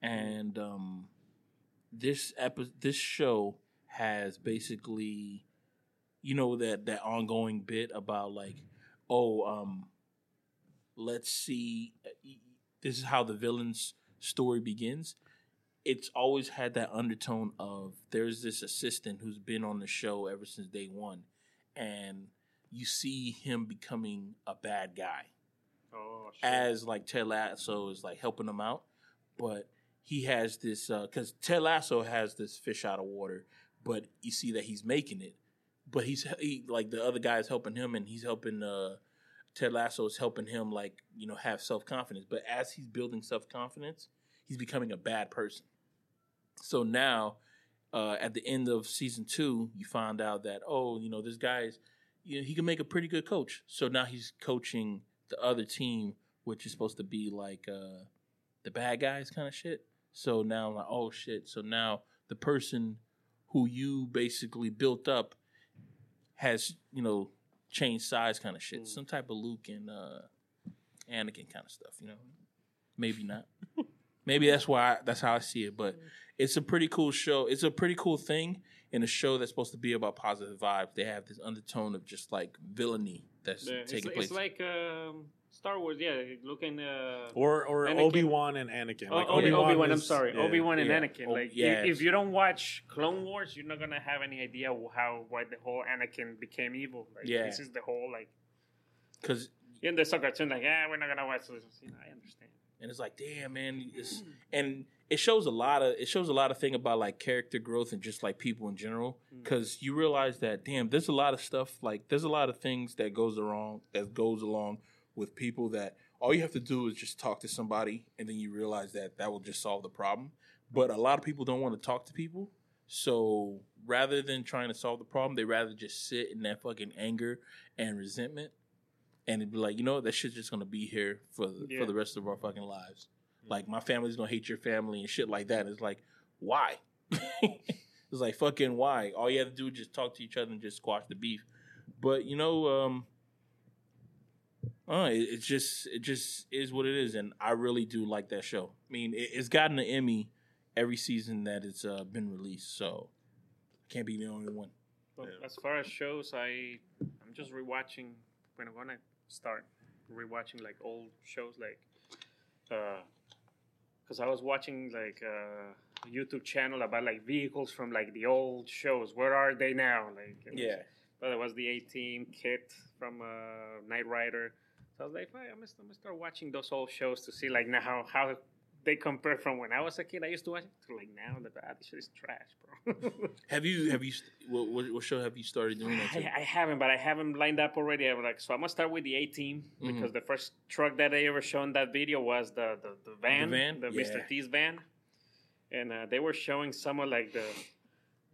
Speaker 1: and um, this epi- this show has basically you know that that ongoing bit about like oh um let's see this is how the villain's story begins. It's always had that undertone of there's this assistant who's been on the show ever since day one and you see him becoming a bad guy.
Speaker 3: Oh shit.
Speaker 1: as like Ted Lasso is like helping him out, but he has this because Ted Lasso has this fish out of water, but you see that he's making it, but he's he, like the other guy is helping him, and he's helping uh, Ted Lasso is helping him like you know have self confidence, but as he's building self confidence, he's becoming a bad person. So now, uh, at the end of season two, you find out that oh, you know this guy's you know, he can make a pretty good coach. So now he's coaching the other team which is supposed to be like uh, the bad guys kind of shit. So now I'm like, oh shit. So now the person who you basically built up has you know changed size kind of shit.
Speaker 3: Mm.
Speaker 1: Some type of Luke and uh, Anakin kind of stuff. You know, maybe not. [LAUGHS] maybe that's why I, that's how I see it. But it's a pretty cool show. It's a pretty cool thing in a show that's supposed to be about positive vibes. They have this undertone of just like villainy that's
Speaker 3: Yeah, it's,
Speaker 1: taking
Speaker 3: it's
Speaker 1: place.
Speaker 3: like um, Star Wars. Yeah, looking. Uh,
Speaker 2: Or or Obi Wan and Anakin.
Speaker 3: Oh,
Speaker 2: Like,
Speaker 3: Obi
Speaker 2: Obi-Wan
Speaker 3: I'm sorry,
Speaker 2: yeah.
Speaker 3: Obi Wan and
Speaker 1: yeah.
Speaker 3: Anakin.
Speaker 1: Oh,
Speaker 3: like,
Speaker 1: yeah.
Speaker 3: if, if you don't watch Clone Wars, you're not gonna have any idea how why the whole Anakin became evil. Like,
Speaker 1: Yeah.
Speaker 3: this is the whole like.
Speaker 1: Because
Speaker 3: In the soccer cartoon, like, yeah, we're not gonna watch this. You know, I understand.
Speaker 1: and it's like, damn, man, it's, and it shows a lot of it shows a lot of thing about like character growth and just like people in general.
Speaker 3: Mm.
Speaker 1: Because you realize that, damn, there's a lot of stuff like there's a lot of things that goes wrong that goes along with people that all you have to do is just talk to somebody and then you realize that that will just solve the problem. But a lot of people don't want to talk to people. So rather than trying to solve the problem, they rather just sit in that fucking anger and resentment and it'd be like, you know that shit's just gonna be here for the,
Speaker 3: Yeah.
Speaker 1: for the rest of our fucking lives. Like my family's gonna hate your family and shit like that. It's like, why? [LAUGHS] it's like fucking why? All you have to do is just talk to each other and just squash the beef. But you know, um, uh, it, it just it just is what it is, and I really do like that show. I mean, it, it's gotten an Emmy every season that it's uh, been released, so I can't be the only one.
Speaker 3: But
Speaker 2: Yeah.
Speaker 3: as far as shows, I I'm just rewatching. When I'm gonna start rewatching like old shows, like because I was watching like uh, a YouTube channel about like vehicles from like the old shows. Where are they now? Like yeah, was- Well, it was the A Team kit from uh, Knight Rider. So I was like, I'm gonna, I'm gonna start watching those old shows to see like now how, how they compare from when I was a kid. I used to watch it to like now. The bad shit is trash, bro. [LAUGHS]
Speaker 1: Have you have you what, what, show have you started doing that?
Speaker 3: I, I haven't, but I haven't lined up already. I'm like, so I'm gonna start with the A Team
Speaker 1: Mhm.
Speaker 3: because the first truck that they ever shown that video was the the, the van,
Speaker 1: The van?
Speaker 3: the
Speaker 1: Yeah.
Speaker 3: Mr. T's van, and uh, they were showing some of like the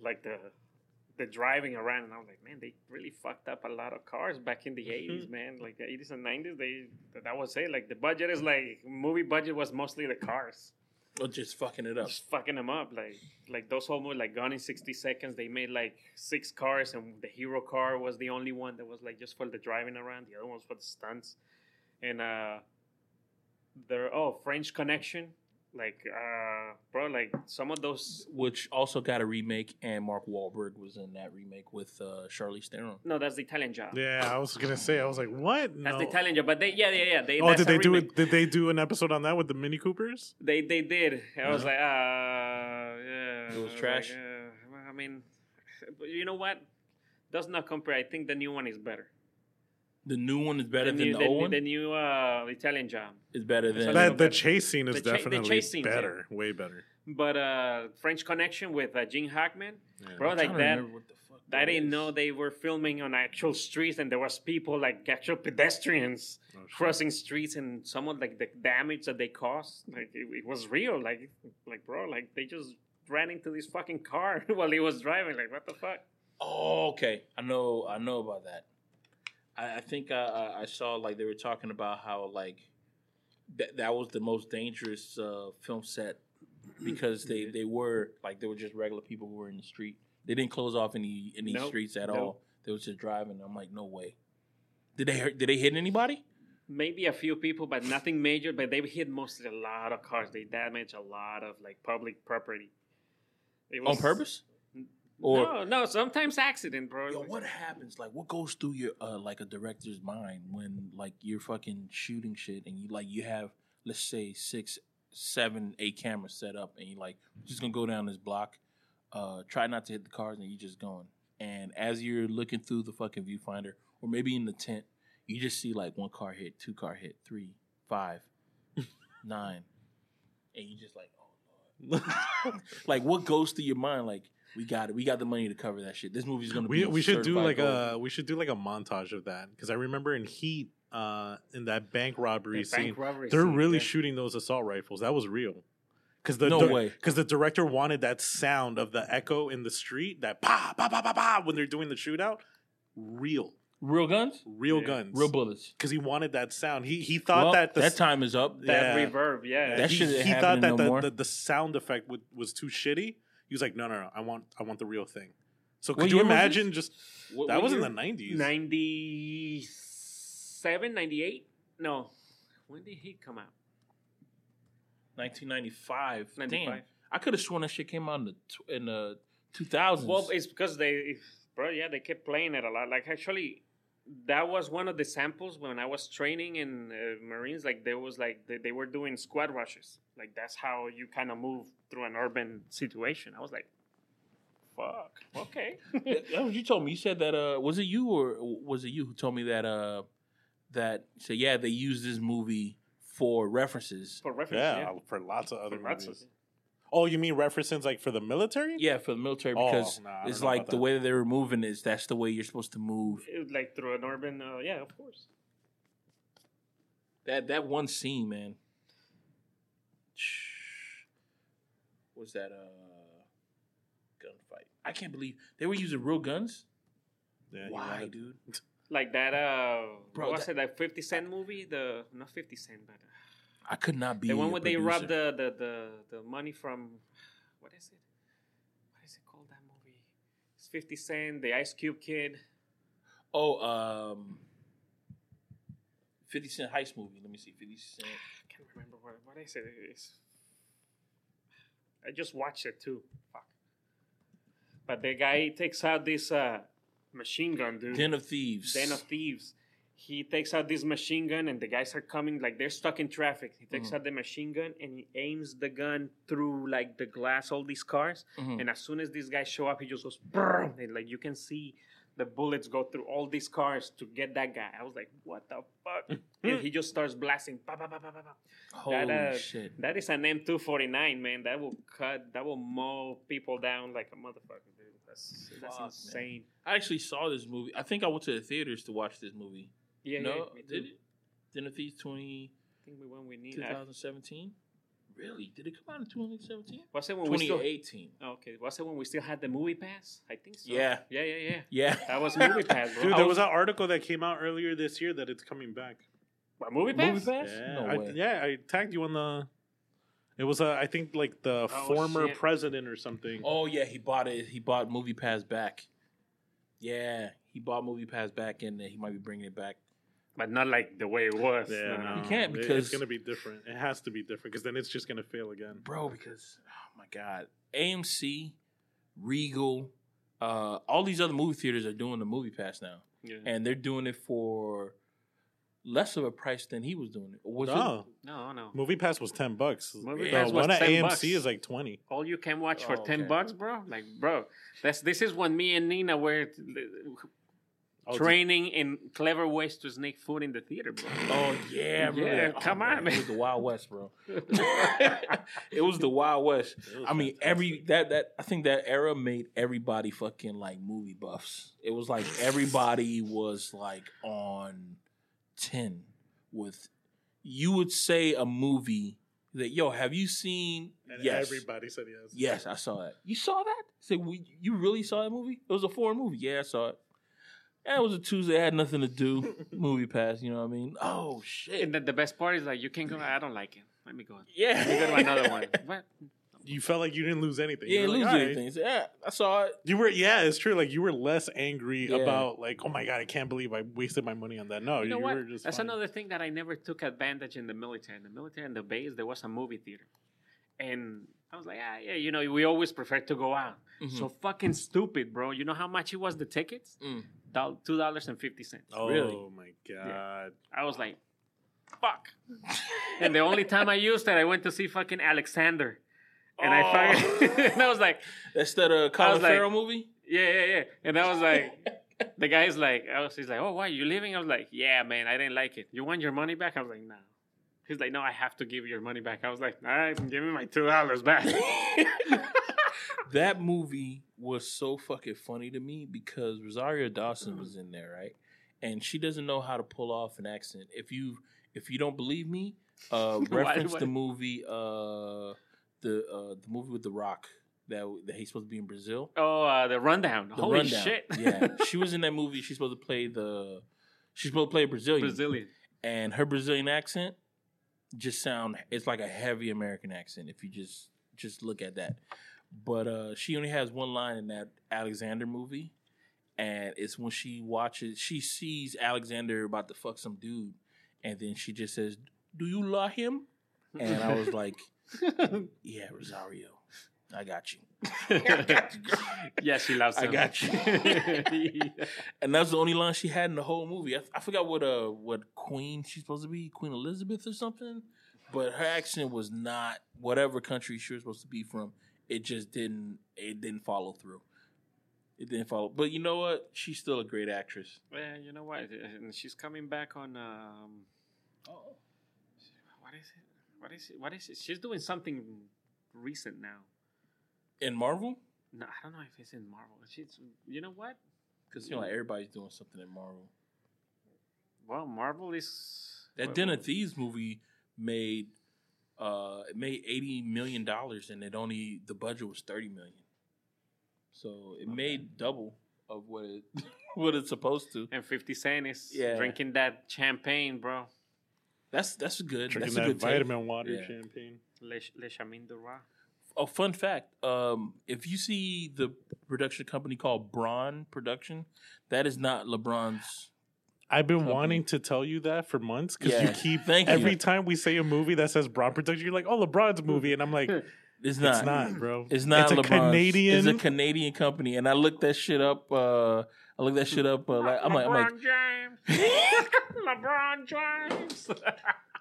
Speaker 3: like the the driving around, and I was like, man, they really fucked up a lot of cars back in the [LAUGHS]
Speaker 1: Mm-hmm.
Speaker 3: '80s, man. Like the '80s and '90s, they that was it. Like the budget is like movie budget was mostly the cars
Speaker 1: Or just fucking it up?
Speaker 3: just fucking them up. Like like those whole movies, like Gone in sixty seconds. They made like six cars, and the hero car was the only one that was like just for the driving around. The other one was for the stunts. And uh, there oh French Connection, like uh, bro, like some of those.
Speaker 1: Which also got a remake, and Mark Wahlberg was in that remake with uh, Charlize Theron.
Speaker 3: No, that's the Italian job.
Speaker 2: Yeah, I was gonna say. I was like, what?
Speaker 3: That's
Speaker 2: No.
Speaker 3: the Italian job, but they yeah yeah yeah. They,
Speaker 2: Oh, did they do it? Did they do an episode on that with the Mini Coopers?
Speaker 3: They they did. I was like, uh, yeah.
Speaker 1: It was
Speaker 3: I
Speaker 1: trash?
Speaker 3: Like, uh, I mean, but you know what? Does not compare. I think the new one is better.
Speaker 1: The new one is better
Speaker 3: the
Speaker 1: than
Speaker 3: new,
Speaker 1: the, old one.
Speaker 3: The new uh, Italian job.
Speaker 1: is better than
Speaker 3: a little
Speaker 2: That the
Speaker 3: better.
Speaker 2: chase scene is
Speaker 3: The cha- the
Speaker 2: definitely
Speaker 3: chase scenes, yeah.
Speaker 2: better, way better.
Speaker 3: But uh, French Connection with uh, Gene Hackman,
Speaker 2: Yeah.
Speaker 3: bro,
Speaker 1: I'm
Speaker 3: like that.
Speaker 1: remember what the fuck
Speaker 3: I didn't
Speaker 1: is.
Speaker 3: know they were filming on actual streets, and there was people like actual pedestrians
Speaker 2: Oh,
Speaker 3: crossing streets, and some of like the damage that they caused, like it, it was real. Like, like bro, like they just ran into this fucking car [LAUGHS] while he was driving. Like, what the fuck?
Speaker 1: Oh, okay. I know. I know about that. I, I think I, I, saw like they were talking about how like that that was the most dangerous uh, film set [CLEARS THROAT] because they they were like they were just regular people who were in the street. They didn't close off any any
Speaker 3: Nope.
Speaker 1: streets at
Speaker 3: Nope.
Speaker 1: all. They was just driving. I'm like, no way. Did they hurt, did they hit anybody
Speaker 3: Maybe a few people, but nothing major. But they hit mostly a lot of cars. They damaged a lot of like public property. It
Speaker 1: on purpose? Or
Speaker 3: no, no. Sometimes accident, bro.
Speaker 1: Yo, what happens? Like, what goes through your uh, like a director's mind when like you're fucking shooting shit and you like you have let's say six, seven, eight cameras set up and you like just gonna go down this block, uh, try not to hit the cars and you just going. And as you're looking through the fucking viewfinder or maybe in the tent, you just see like one car hit, two car hit, three, five, nine, and you just like, oh lord. [LAUGHS] [LAUGHS] like, what goes through your mind? Like, we got it. We got the money to cover that shit. This movie's gonna
Speaker 2: we
Speaker 1: be.
Speaker 2: we should do like
Speaker 1: gold.
Speaker 2: a we should do like a montage of that because I remember in Heat, uh, in that bank robbery
Speaker 3: The
Speaker 2: scene,
Speaker 3: bank robbery
Speaker 2: they're
Speaker 3: scene,
Speaker 2: really
Speaker 3: yeah.
Speaker 2: shooting those assault rifles. That was real. Because the
Speaker 1: No way.
Speaker 2: Because the director wanted that sound of the echo in the street, that pa pa pa pa pa when they're doing the shootout. Real.
Speaker 1: Real guns,
Speaker 2: real
Speaker 3: Yeah.
Speaker 2: guns,
Speaker 1: real bullets.
Speaker 2: because he wanted that sound. He he thought
Speaker 1: Well,
Speaker 2: that the
Speaker 1: that time is up.
Speaker 3: That
Speaker 2: Yeah.
Speaker 3: reverb, yeah.
Speaker 1: That
Speaker 2: he,
Speaker 1: shit ain't
Speaker 2: he thought that
Speaker 1: no
Speaker 2: the, the, the sound effect would, was too shitty. He was like, no, no, no, I want I want the real thing. So
Speaker 1: What
Speaker 2: could you imagine just
Speaker 1: What-
Speaker 2: that
Speaker 1: what
Speaker 2: was in the nineties?
Speaker 3: 97, 98? No. When did he come out?
Speaker 1: 1995. Damn, I could have sworn that shit came out in the tw- in the 2000s.
Speaker 3: Well, it's because they, bro, yeah, they kept playing it a lot. Like, actually, that was one of the samples when I was training in uh, Marines. Like, there was like, they, they were doing squad rushes. Like, that's how you kind of move through an urban situation. I was like, fuck, okay. [LAUGHS]
Speaker 1: Yeah, that's what you told me. You said that. Uh, was it you or was it you who told me that? Uh, that so yeah, they used this movie for references.
Speaker 3: For reference,
Speaker 2: Yeah,
Speaker 3: yeah.
Speaker 2: for lots of other
Speaker 3: For lots of-
Speaker 2: movies. Oh, you mean references like for the military?
Speaker 1: Yeah, for the military
Speaker 2: Oh,
Speaker 1: because
Speaker 2: nah, I don't
Speaker 1: it's
Speaker 2: know
Speaker 1: like
Speaker 2: about
Speaker 1: the
Speaker 2: that.
Speaker 1: way that they were moving is that's the way you're supposed to move.
Speaker 3: It was like through an urban, uh, yeah, of course.
Speaker 1: That that one scene, man. Was that uh gunfight? I can't believe they were using real guns.
Speaker 2: Yeah, he
Speaker 1: Why,
Speaker 2: wanted-
Speaker 1: dude?
Speaker 3: Like that, uh,
Speaker 1: Bro,
Speaker 3: what was
Speaker 1: that-
Speaker 3: it, that 50 Cent movie? The, not 50 Cent, but uh,
Speaker 1: I could not be
Speaker 3: the one
Speaker 1: a
Speaker 3: where they rob the, the, the, the money from, what is it? What is it called, that movie? It's 50 Cent, the Ice Cube Kid.
Speaker 1: Oh, um, Fifty Cent heist movie. Let me see, Fifty Cent.
Speaker 3: I can't remember what, what is it. It's, I just watched it too. Fuck. But the guy takes out this uh, machine gun, dude.
Speaker 1: Den of Thieves.
Speaker 3: Den of Thieves. He takes out this machine gun, and the guys are coming like they're stuck in traffic. He takes
Speaker 1: Mhm.
Speaker 3: out the machine gun and he aims the gun through like the glass, all these cars.
Speaker 1: Mhm.
Speaker 3: And as soon as these guys show up, he just goes, Brrr! and like you can see the bullets go through all these cars to get that guy. I was like, what the fuck? and he just starts blasting. Ba, ba, ba, ba, ba, ba.
Speaker 1: Holy
Speaker 3: that, uh,
Speaker 1: shit!
Speaker 3: That is an M249, man. That will cut, that will mow people down like a motherfucker, dude. That's, that's
Speaker 1: Fuck, man.
Speaker 3: insane.
Speaker 1: I actually saw this movie. I think I went to the theaters to watch this movie.
Speaker 3: Yeah,
Speaker 1: no,
Speaker 3: yeah. me
Speaker 1: did it? Den of Thieves 20,
Speaker 3: I think we went with Nina.
Speaker 1: 2017? Really? Did it come out in 2017?
Speaker 3: Was it when we still?
Speaker 1: 2018.
Speaker 3: Oh, okay, was it when we still had the movie pass? I think so.
Speaker 1: Yeah.
Speaker 3: yeah, yeah, yeah.
Speaker 1: Yeah.
Speaker 3: That was movie pass, bro.
Speaker 2: Dude,
Speaker 3: I
Speaker 2: there was an article that came out earlier this year that it's coming back.
Speaker 3: What, movie pass.
Speaker 1: Movie Pass?
Speaker 2: Yeah,
Speaker 1: No
Speaker 2: I,
Speaker 1: way.
Speaker 2: yeah, I tagged you on the. It was uh, I think like the
Speaker 3: Oh,
Speaker 2: former
Speaker 3: shit.
Speaker 2: president or something.
Speaker 1: Oh yeah, he bought it. He bought Movie Pass back. Yeah, he bought Movie Pass back, and he might be bringing it back.
Speaker 3: But not like the way it was.
Speaker 2: Yeah,
Speaker 3: No, no.
Speaker 2: no,
Speaker 1: You can't because-
Speaker 2: it's gonna be different. It has to be different because then it's just gonna fail again.
Speaker 1: bro. Because oh my god, AMC, Regal, uh, all these other movie theaters are doing the Movie Pass now,
Speaker 3: Yeah.
Speaker 1: and they're doing it for less of a price than he was doing it. Was
Speaker 2: Oh,
Speaker 3: No, no.
Speaker 2: Movie Pass was ten bucks.
Speaker 3: Movie
Speaker 2: the
Speaker 3: Pass was
Speaker 2: one at
Speaker 3: 10
Speaker 2: AMC
Speaker 3: bucks.
Speaker 2: is like twenty.
Speaker 3: All you can watch for ten
Speaker 1: okay.
Speaker 3: bucks, bro. Like, bro, that's this is when me and Nina were
Speaker 2: Oh,
Speaker 3: training in clever ways to sneak food in the theater, bro. [LAUGHS]
Speaker 1: Oh yeah, bro.
Speaker 3: Yeah,
Speaker 1: Oh,
Speaker 3: come
Speaker 1: man,
Speaker 3: on, man. [LAUGHS]
Speaker 1: It was the Wild West, bro. it was the Wild West. I mean,
Speaker 2: fantastic.
Speaker 1: every that that I think that era made everybody fucking like movie buffs. It was like everybody was like on ten with. You would say a movie that yo, have you seen?
Speaker 2: And
Speaker 1: yes,
Speaker 2: everybody said yes.
Speaker 1: yes, I saw that. You saw that? Say, we, you really saw that movie? It was a foreign movie. Yeah, I saw it. Yeah, it was a Tuesday. I had nothing to do. [LAUGHS] movie pass. You know what I mean? Oh shit.
Speaker 3: And the, the best part is like you can't go. I don't like it. Let me go. [LAUGHS]
Speaker 1: yeah.
Speaker 3: Let me go to another one. [LAUGHS] What?
Speaker 2: You felt like you didn't lose anything.
Speaker 1: Yeah,
Speaker 2: You were
Speaker 1: lose
Speaker 2: like, "All right."
Speaker 1: anything. So, yeah, I saw it.
Speaker 2: You were, yeah, it's true. Like you were less angry
Speaker 1: Yeah.
Speaker 2: about like, oh my god, I can't believe I wasted my money on that. No,
Speaker 3: You know
Speaker 2: you
Speaker 3: what?
Speaker 2: were just.
Speaker 3: That's
Speaker 2: fine.
Speaker 3: another thing that I never took advantage in the military. In the military, in the base, there was a movie theater, and I was like, ah, yeah, you know, we always prefer to go out.
Speaker 1: Mhm.
Speaker 3: So fucking stupid, bro. You know how much it was the tickets?
Speaker 1: Mm.
Speaker 3: Two dollars and fifty cents.
Speaker 2: Oh
Speaker 1: Really?
Speaker 2: my god!
Speaker 3: I was like, fuck. [LAUGHS] and the only time I used it, I went to see fucking Alexander, and I
Speaker 1: Oh.
Speaker 3: fucking, [LAUGHS] and I was like,
Speaker 1: That's that uh,
Speaker 3: I
Speaker 1: Colin
Speaker 3: like-
Speaker 1: Farrell movie.
Speaker 3: yeah, yeah, yeah. And I was like, [LAUGHS] the guy's like, I was, he's like, oh, why you leaving? I was like, yeah, man, I didn't like it. You want your money back? I was like, no. He's like, no, I have to give you your money back. I was like, all right, give me my two dollars back.
Speaker 1: that movie was so fucking funny to me because Rosario Dawson was in there, right? And she doesn't know how to pull off an accent. If you if you don't believe me, uh, [LAUGHS] reference the movie, uh, the uh, the movie with The Rock, that that he's supposed to be in Brazil.
Speaker 3: Oh, uh, the rundown.
Speaker 1: The
Speaker 3: Holy
Speaker 1: Rundown.
Speaker 3: shit!
Speaker 1: yeah, she was in that movie. She's supposed to play the. She's supposed to play a Brazilian,
Speaker 3: Brazilian.
Speaker 1: and her Brazilian accent just sound. It's like a heavy American accent if you just just look at that. But uh she only has one line in that Alexander movie, and it's when she watches. She sees Alexander about to fuck some dude, and then she just says, "Do you love him?" And I was like, [LAUGHS] "Yeah, Rosario, I got you." [LAUGHS]
Speaker 3: yeah, she loves
Speaker 1: I
Speaker 3: him.
Speaker 1: got you. [LAUGHS] and that's the only line she had in the whole movie. I, I forgot what uh what queen she's supposed to be, Queen Elizabeth or something. But her accent was not whatever country she was supposed to be from. It just didn't. It didn't follow through. It didn't follow. But you know what? She's still a great actress.
Speaker 3: Yeah, you know what? And she's coming back on. Um, what is it? What is it? What is it? She's doing something recent now.
Speaker 1: In Marvel,
Speaker 3: No, I don't know if it's in Marvel. She's. You know what?
Speaker 1: because you know like everybody's doing something in Marvel.
Speaker 3: Well, Marvel is
Speaker 1: That
Speaker 3: what-
Speaker 1: Den of Thieves movie made uh it made eighty million dollars and it only the budget was thirty million. So it made double of what it [LAUGHS] what it's supposed to.
Speaker 3: And Fifty Cent is
Speaker 1: Yeah.
Speaker 3: drinking that champagne, bro.
Speaker 1: That's that's good.
Speaker 2: Drinking
Speaker 1: that's a
Speaker 2: that
Speaker 1: good take.
Speaker 2: vitamin water
Speaker 1: Yeah.
Speaker 2: champagne.
Speaker 3: Le, Le Chemin du Roi.
Speaker 1: Oh, fun fact. Um, if you see the production company called Braun Production, that is not LeBron's.
Speaker 2: I've been
Speaker 1: Company.
Speaker 2: wanting to tell you that for months because
Speaker 1: Yeah.
Speaker 2: you [LAUGHS] keep
Speaker 1: Thank you.
Speaker 2: every time we say a movie that says Braun Production, you're like, "Oh, LeBron's movie," and I'm like, [LAUGHS] "It's
Speaker 1: It's not.
Speaker 2: not, bro.
Speaker 1: It's not
Speaker 2: It's a
Speaker 1: LeBron's.
Speaker 2: Canadian.
Speaker 1: It's a Canadian company, and I looked that shit up. Uh, I looked that shit up. Uh, like, I'm like, I'm like,
Speaker 3: LeBron James. [LAUGHS] LeBron James.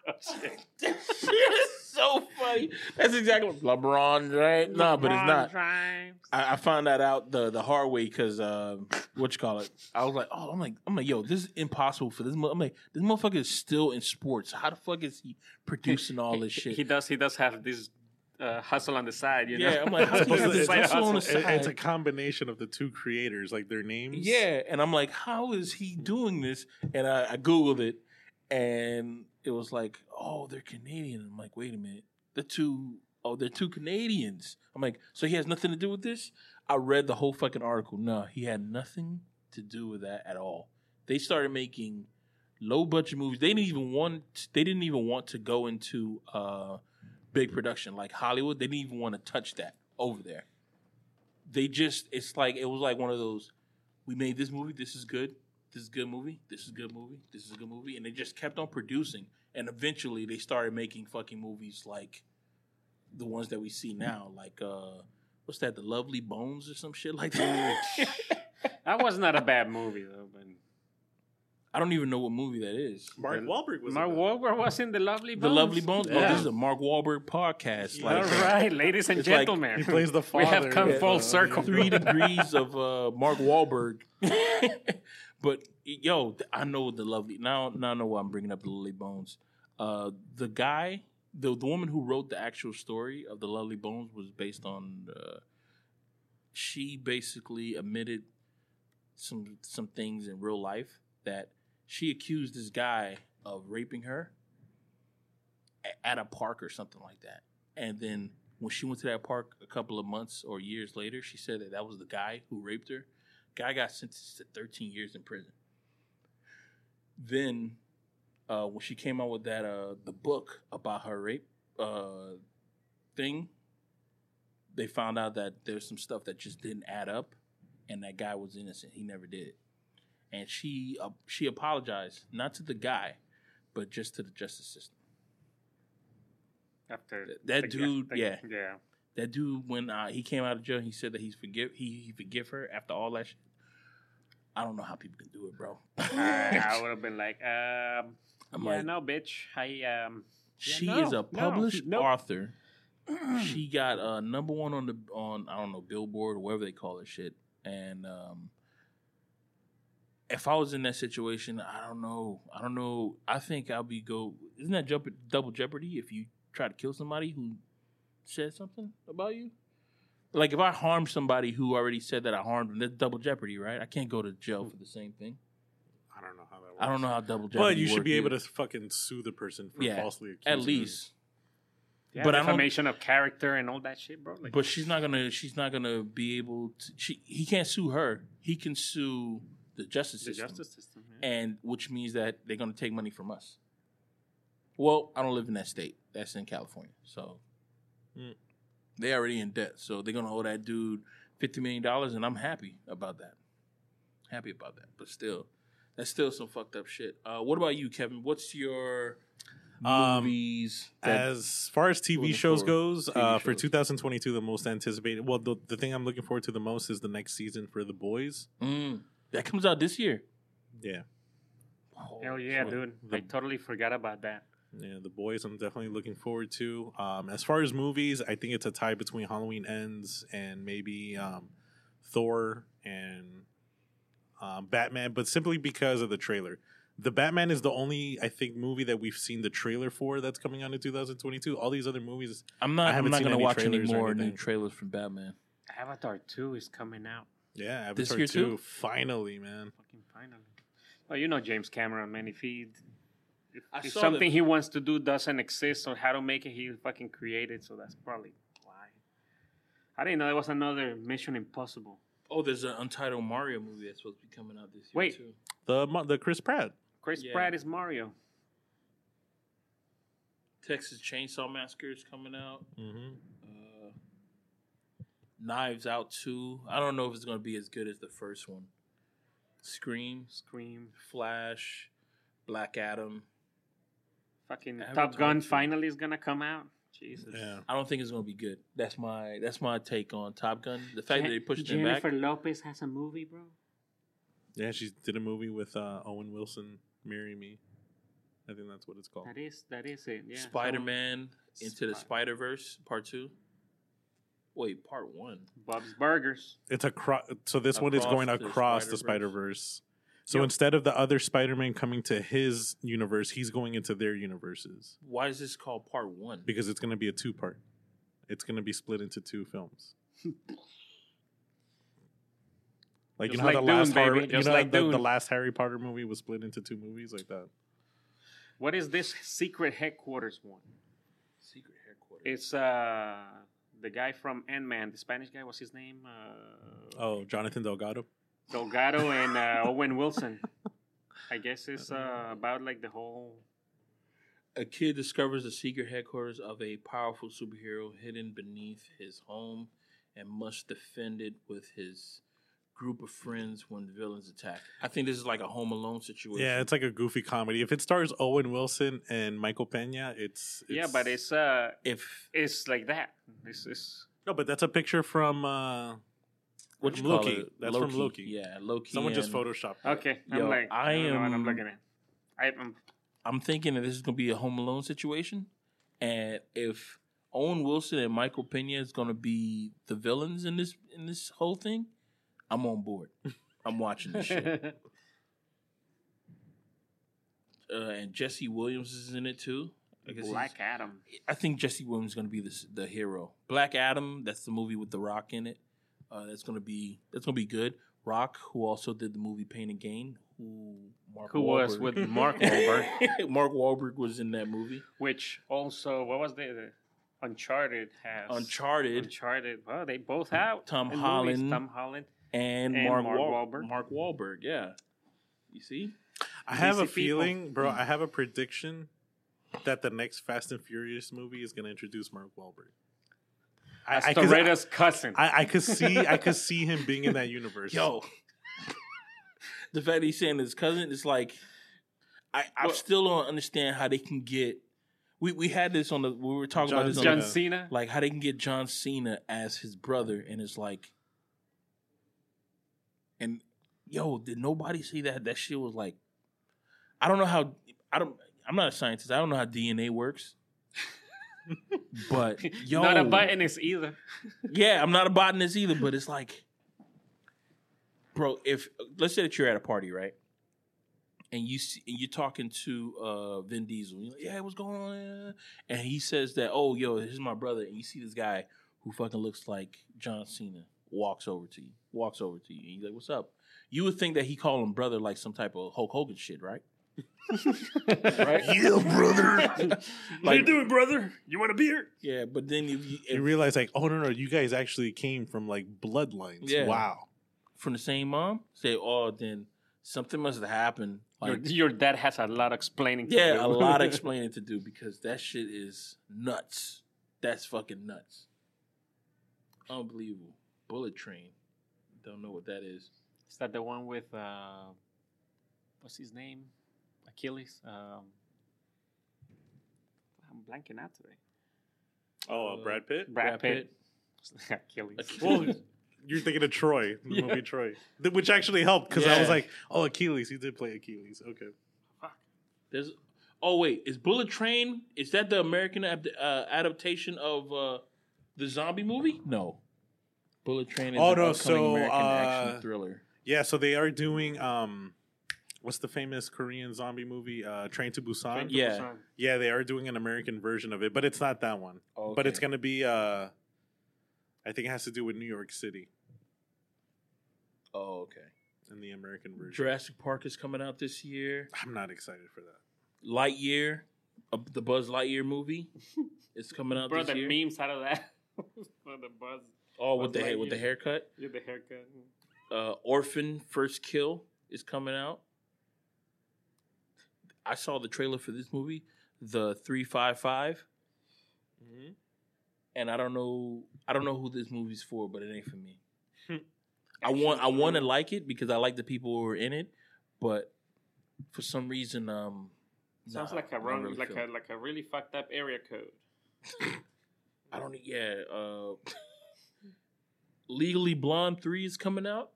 Speaker 1: It's so funny. That's exactly what LeBron James. No, but it's not. I, I found that out the the hard way because uh, what you call it? I was like, oh, I'm like, I'm like, yo, this is impossible for this. mo- I'm like, this motherfucker is still in sports. How the fuck is he producing all this [LAUGHS] shit?
Speaker 3: He does. He does have this uh, hustle on the side. You know.
Speaker 1: Yeah, I'm like, how
Speaker 2: It's [LAUGHS]
Speaker 1: do you have this
Speaker 2: it's-
Speaker 1: hustle on the
Speaker 2: it- it's a combination of the two creators, like their names.
Speaker 1: Yeah, and I'm like, how is he doing this? And I, I googled it, and it was like, oh, they're Canadian. I'm like, wait a minute, the two, oh, they're two Canadians. I'm like, so he has nothing to do with this? I read the whole fucking article. No, he had nothing to do with that at all. They started making low budget movies. They didn't even want. They didn't even want to go into uh, big production like Hollywood. They didn't even want to touch that over there. They just. It's like it was like one of those. We made this movie. This is good. This is a good movie. This is a good movie. This is a good movie. And they just kept on producing. And eventually, they started making fucking movies like the ones that we see now. Like uh, what's that? The Lovely Bones or some shit like that.
Speaker 3: that was not a bad movie though. But
Speaker 1: I don't even know what movie that is.
Speaker 2: Mark
Speaker 3: The-
Speaker 2: Wahlberg was
Speaker 3: Mark
Speaker 2: in that.
Speaker 3: Wahlberg was in the Lovely
Speaker 1: The
Speaker 3: Bones.
Speaker 1: Lovely Bones. Oh, this is a Mark Wahlberg podcast.
Speaker 3: All
Speaker 1: Like
Speaker 3: right, ladies and
Speaker 1: It's like-
Speaker 3: gentlemen,
Speaker 2: He plays the father.
Speaker 3: We have come
Speaker 2: of,
Speaker 3: full circle.
Speaker 1: three degrees of uh, Mark Wahlberg. [LAUGHS] but yo, I know the lovely now. Now I know why I'm bringing up the Lovely Bones. Uh, the guy, the the woman who wrote the actual story of the Lovely Bones was based on. Uh, she basically admitted some some things in real life that she accused this guy of raping her at a park or something like that, and then when she went to that park a couple of months or years later, she said that that was the guy who raped her. Guy got sentenced to 13 years in prison. Then, uh, when she came out with that uh, the book about her rape uh, thing, they found out that there's some stuff that just didn't add up, and that guy was innocent. He never did it. And she uh, she apologized not to the guy, but just to the justice system.
Speaker 3: After
Speaker 1: That
Speaker 3: the-
Speaker 1: dude,
Speaker 3: the-
Speaker 1: yeah.
Speaker 3: yeah.
Speaker 1: That dude, when uh, he came out of jail, he said that he's forgive he, he forgive her after all that shit. I don't know how people can do it, bro. [LAUGHS]
Speaker 3: I, would have been like, um,
Speaker 1: I'm
Speaker 3: yeah,
Speaker 1: like,
Speaker 3: no, bitch. I um,
Speaker 1: she
Speaker 3: no,
Speaker 1: is a
Speaker 3: no,
Speaker 1: published author. [CLEARS THROAT] she got uh, number one on the on I don't know Billboard or whatever they call it shit. And um, if I was in that situation, I don't know. I don't know. I think I'll be go. Isn't that jump, double jeopardy if you try to kill somebody who said something about you? Like if I harm somebody who already said that I harmed them, that's double jeopardy, right? I can't go to jail for the same thing.
Speaker 2: I don't know how that works.
Speaker 1: I don't know how double jeopardy.
Speaker 2: But you should be able
Speaker 1: either.
Speaker 2: to fucking sue the person for
Speaker 1: Yeah,
Speaker 2: falsely accusing
Speaker 1: at least.
Speaker 3: Yeah,
Speaker 1: But I
Speaker 3: of character and all that shit, bro. Like,
Speaker 1: But she's not gonna. She's not gonna be able to. She. He can't sue her. He can sue the justice
Speaker 3: the
Speaker 1: system,
Speaker 3: justice system. yeah.
Speaker 1: and which means that they're gonna take money from us. Well, I don't live in that state. That's in California, so
Speaker 2: Mm.
Speaker 1: they already in debt. So they're gonna owe that dude fifty million dollars, and I'm happy about that. Happy about that, but still, that's still some fucked up shit. Uh, what about you, Kevin? What's your
Speaker 2: Um,
Speaker 1: movies? that-
Speaker 2: As far as TV shows goes,
Speaker 1: TV
Speaker 2: uh, for 2022, the most anticipated. Well, the, the thing I'm looking forward to the most is the next season for The Boys.
Speaker 1: Mm, that comes out this year.
Speaker 2: Yeah,
Speaker 3: Hell yeah,
Speaker 2: so
Speaker 3: dude.
Speaker 2: the-
Speaker 3: I totally forgot about that.
Speaker 2: Yeah, The Boys. I'm definitely looking forward to. Um, as far as movies, I think it's a tie between Halloween Ends and maybe um, Thor and um, Batman, but simply because of the trailer. The Batman is the only, I think, movie that we've seen the trailer for that's coming out in 2022. All these other movies,
Speaker 1: I'm not. I'm
Speaker 2: haven't
Speaker 1: gonna watch any more new trailers from Batman.
Speaker 3: Avatar 2 is coming out.
Speaker 2: yeah,
Speaker 1: This
Speaker 2: Avatar
Speaker 1: year
Speaker 2: 2,
Speaker 1: too?
Speaker 2: finally, man.
Speaker 3: Fucking finally. Well, you know James Cameron, man. If he. If,
Speaker 1: I
Speaker 3: if
Speaker 1: saw
Speaker 3: something
Speaker 1: that-
Speaker 3: he wants to do doesn't exist or how to make it, he fucking created. So that's probably why. I didn't know there was another Mission Impossible.
Speaker 1: Oh, there's an untitled Mario movie that's supposed to be coming out this year
Speaker 3: Wait.
Speaker 1: too.
Speaker 2: The the Chris Pratt.
Speaker 3: Chris
Speaker 1: Yeah.
Speaker 3: Pratt is Mario.
Speaker 1: Texas Chainsaw Massacre is coming out.
Speaker 2: Mm-hmm.
Speaker 1: Uh, Knives Out two. I don't know if it's gonna be as good as the first one. Scream,
Speaker 3: Scream.
Speaker 1: Flash, Black Adam.
Speaker 3: Fucking
Speaker 1: Avatar
Speaker 3: Top Gun
Speaker 1: 2.
Speaker 3: finally is gonna come out. Jesus.
Speaker 2: Yeah.
Speaker 1: I don't think it's gonna be good. That's my that's my take on Top Gun. The fact that they pushed it
Speaker 3: Jennifer
Speaker 1: back.
Speaker 3: Lopez has a movie, bro.
Speaker 2: Yeah, she did a movie with uh, Owen Wilson, "Marry Me." I think that's what it's called.
Speaker 3: That is that is it. Yeah.
Speaker 1: Spider Man into the Spider Verse Part Two. Wait, Part One.
Speaker 3: Bob's Burgers.
Speaker 2: It's a cro- so this one is going across the
Speaker 1: Spider-Verse.
Speaker 2: Spider Verse. So
Speaker 3: Yep.
Speaker 2: instead of the other Spider Man coming to his universe, he's going into their universes
Speaker 1: Why is this called Part One?
Speaker 2: because it's going to be a two part. It's going to be split into two films. [LAUGHS] Like you
Speaker 3: Just
Speaker 2: know how
Speaker 3: like
Speaker 2: the last
Speaker 3: Dune,
Speaker 2: Harry,
Speaker 3: baby.
Speaker 2: you know
Speaker 3: like
Speaker 2: the, the last Harry Potter movie was split into two movies like that.
Speaker 3: What is this secret headquarters one?
Speaker 1: Secret headquarters.
Speaker 3: It's uh the guy from Ant Man, the Spanish guy. What's his name? Uh,
Speaker 2: Oh, Jonathan Delgado.
Speaker 3: Delgado and uh, [LAUGHS] Owen Wilson. I guess it's uh, about like the whole.
Speaker 1: A kid discovers the secret headquarters of a powerful superhero hidden beneath his home and must defend it with his group of friends when the villains attack. I think this is like a Home Alone situation.
Speaker 2: Yeah, it's like a goofy comedy. If it stars Owen Wilson and Michael Pena, it's,
Speaker 3: Yeah, but it's uh,
Speaker 1: if
Speaker 3: it's like that. It's, it's
Speaker 2: no, but that's a picture from uh,
Speaker 1: what you
Speaker 2: From
Speaker 1: call
Speaker 2: Loki.
Speaker 1: it,
Speaker 2: That's from Loki.
Speaker 1: Yeah, Loki.
Speaker 2: someone just photoshopped. it.
Speaker 3: okay. I'm like,
Speaker 1: I
Speaker 3: I, don't know what I'm looking at. I, I'm
Speaker 1: I'm thinking that this is going to be a Home Alone situation, and if Owen Wilson and Michael Pena is going to be the villains in this in this whole thing, I'm on board. [LAUGHS] I'm watching this shit. [LAUGHS] Uh, and Jesse Williams is in it too. I
Speaker 3: Black Adam.
Speaker 1: I think Jesse Williams is going to be the the hero. Black Adam. That's the movie with The Rock in it. Uh, that's going to be that's going to be good. Rock, who also did the movie Pain and Gain, who Mark
Speaker 3: Who was with [LAUGHS] Mark Wahlberg, [LAUGHS]
Speaker 1: Mark Wahlberg was in that movie.
Speaker 3: which also what was the, the Uncharted has
Speaker 1: Uncharted
Speaker 3: Uncharted. Well, they both have
Speaker 1: Tom
Speaker 3: in movies.
Speaker 1: Holland.
Speaker 3: Tom Holland.
Speaker 1: and,
Speaker 3: And
Speaker 1: Mark,
Speaker 3: Mark
Speaker 1: Wahl-
Speaker 3: Wahlberg.
Speaker 1: Mark Wahlberg, yeah. You see?
Speaker 2: I have a
Speaker 3: DC people.
Speaker 2: feeling, bro. I have a prediction that the next Fast and Furious movie is going to introduce Mark Wahlberg. I,
Speaker 3: That's
Speaker 2: I, 'cause
Speaker 3: Toretto's cousin.
Speaker 2: I, I could see, I could see him being in that universe.
Speaker 1: Yo. the fact that he's saying his cousin is like I, I
Speaker 3: Well-
Speaker 1: still don't understand how they can get we, we had this on the we were talking
Speaker 2: John
Speaker 1: about this on
Speaker 3: John
Speaker 1: the,
Speaker 3: Cena.
Speaker 1: like how they can get John Cena as his brother and it's like and yo, did nobody see that? That shit was like I don't know how I don't I'm not a scientist. I don't know how DNA works. But yo [LAUGHS]
Speaker 3: Not a botanist either. [LAUGHS]
Speaker 1: yeah, I'm not a botanist either, but it's like, bro, if let's say that you're at a party, right, and you see, and you're talking to uh, Vin Diesel, you're like, yeah, what's going on? And he says that, oh, yo, this is my brother, and you see this guy who fucking looks like John Cena walks over to you, walks over to you, and he's like, what's up? You would think that he called him brother like some type of Hulk Hogan shit, right?
Speaker 3: Right? [LAUGHS]
Speaker 2: Yeah, brother.
Speaker 3: How you doing, brother? You want a beer?
Speaker 1: Yeah, but then if you,
Speaker 2: you realize like, oh no, no, you guys actually came from like bloodlines.
Speaker 1: Yeah.
Speaker 2: Wow.
Speaker 1: from the same mom, say, oh, then something must have happened.
Speaker 3: Your,
Speaker 1: Like,
Speaker 3: your dad has a lot of explaining. To
Speaker 1: yeah,
Speaker 3: do.
Speaker 1: a lot of [LAUGHS] explaining to do because that shit is nuts. That's fucking nuts. Unbelievable. Bullet Train. Don't know what that is.
Speaker 3: Is that the one with uh, what's his name? Achilles. Um, I'm blanking out today.
Speaker 2: Oh, uh, Brad Pitt.
Speaker 3: Brad,
Speaker 1: Brad
Speaker 3: Pitt. [LAUGHS] Achilles.
Speaker 2: Well, you're thinking of Troy, [LAUGHS] the
Speaker 3: Yeah.
Speaker 2: movie Troy, Th- which actually helped because I was like, oh, Achilles. He did play Achilles. Okay.
Speaker 1: There's. Oh wait, is Bullet Train? Is that the American ab- uh, adaptation of uh, the zombie movie? No. Bullet Train is
Speaker 2: Oh,
Speaker 1: an
Speaker 2: no,
Speaker 1: upcoming
Speaker 2: so,
Speaker 1: American
Speaker 2: uh,
Speaker 1: action thriller.
Speaker 2: Yeah, so they are doing um, what's the famous Korean zombie movie? Uh, Train to Busan.
Speaker 1: Yeah.
Speaker 2: Yeah, they are doing an American version of it, but it's not that one. But it's gonna be. Uh, I think it has to do with New York City
Speaker 1: Oh, okay.
Speaker 2: in the American version.
Speaker 1: Jurassic Park is coming out this year.
Speaker 2: I'm not excited for that.
Speaker 1: Lightyear, uh, the Buzz Lightyear movie, [LAUGHS] is coming out
Speaker 3: Bro,
Speaker 1: this
Speaker 3: the
Speaker 1: year.
Speaker 3: memes out of that. [LAUGHS] For the buzz.
Speaker 1: oh, with
Speaker 3: Buzz
Speaker 1: the ha- with the haircut.
Speaker 3: Yeah, the haircut.
Speaker 1: Uh, Orphan First Kill is coming out. I saw the trailer for this movie, the three five five,
Speaker 2: Mm-hmm.
Speaker 1: and I don't know. I don't know who this movie's for, but it ain't for me.
Speaker 2: Hmm.
Speaker 1: I want. I want to like it because I like the people who are in it, but for some reason, um,
Speaker 3: Sounds
Speaker 1: nah,
Speaker 3: like a
Speaker 1: don't
Speaker 3: wrong,
Speaker 1: really
Speaker 3: like
Speaker 1: feel
Speaker 3: a like a really fucked up area code. [LAUGHS]
Speaker 1: I don't. Yeah. Uh, [LAUGHS] Legally Blonde three is coming out.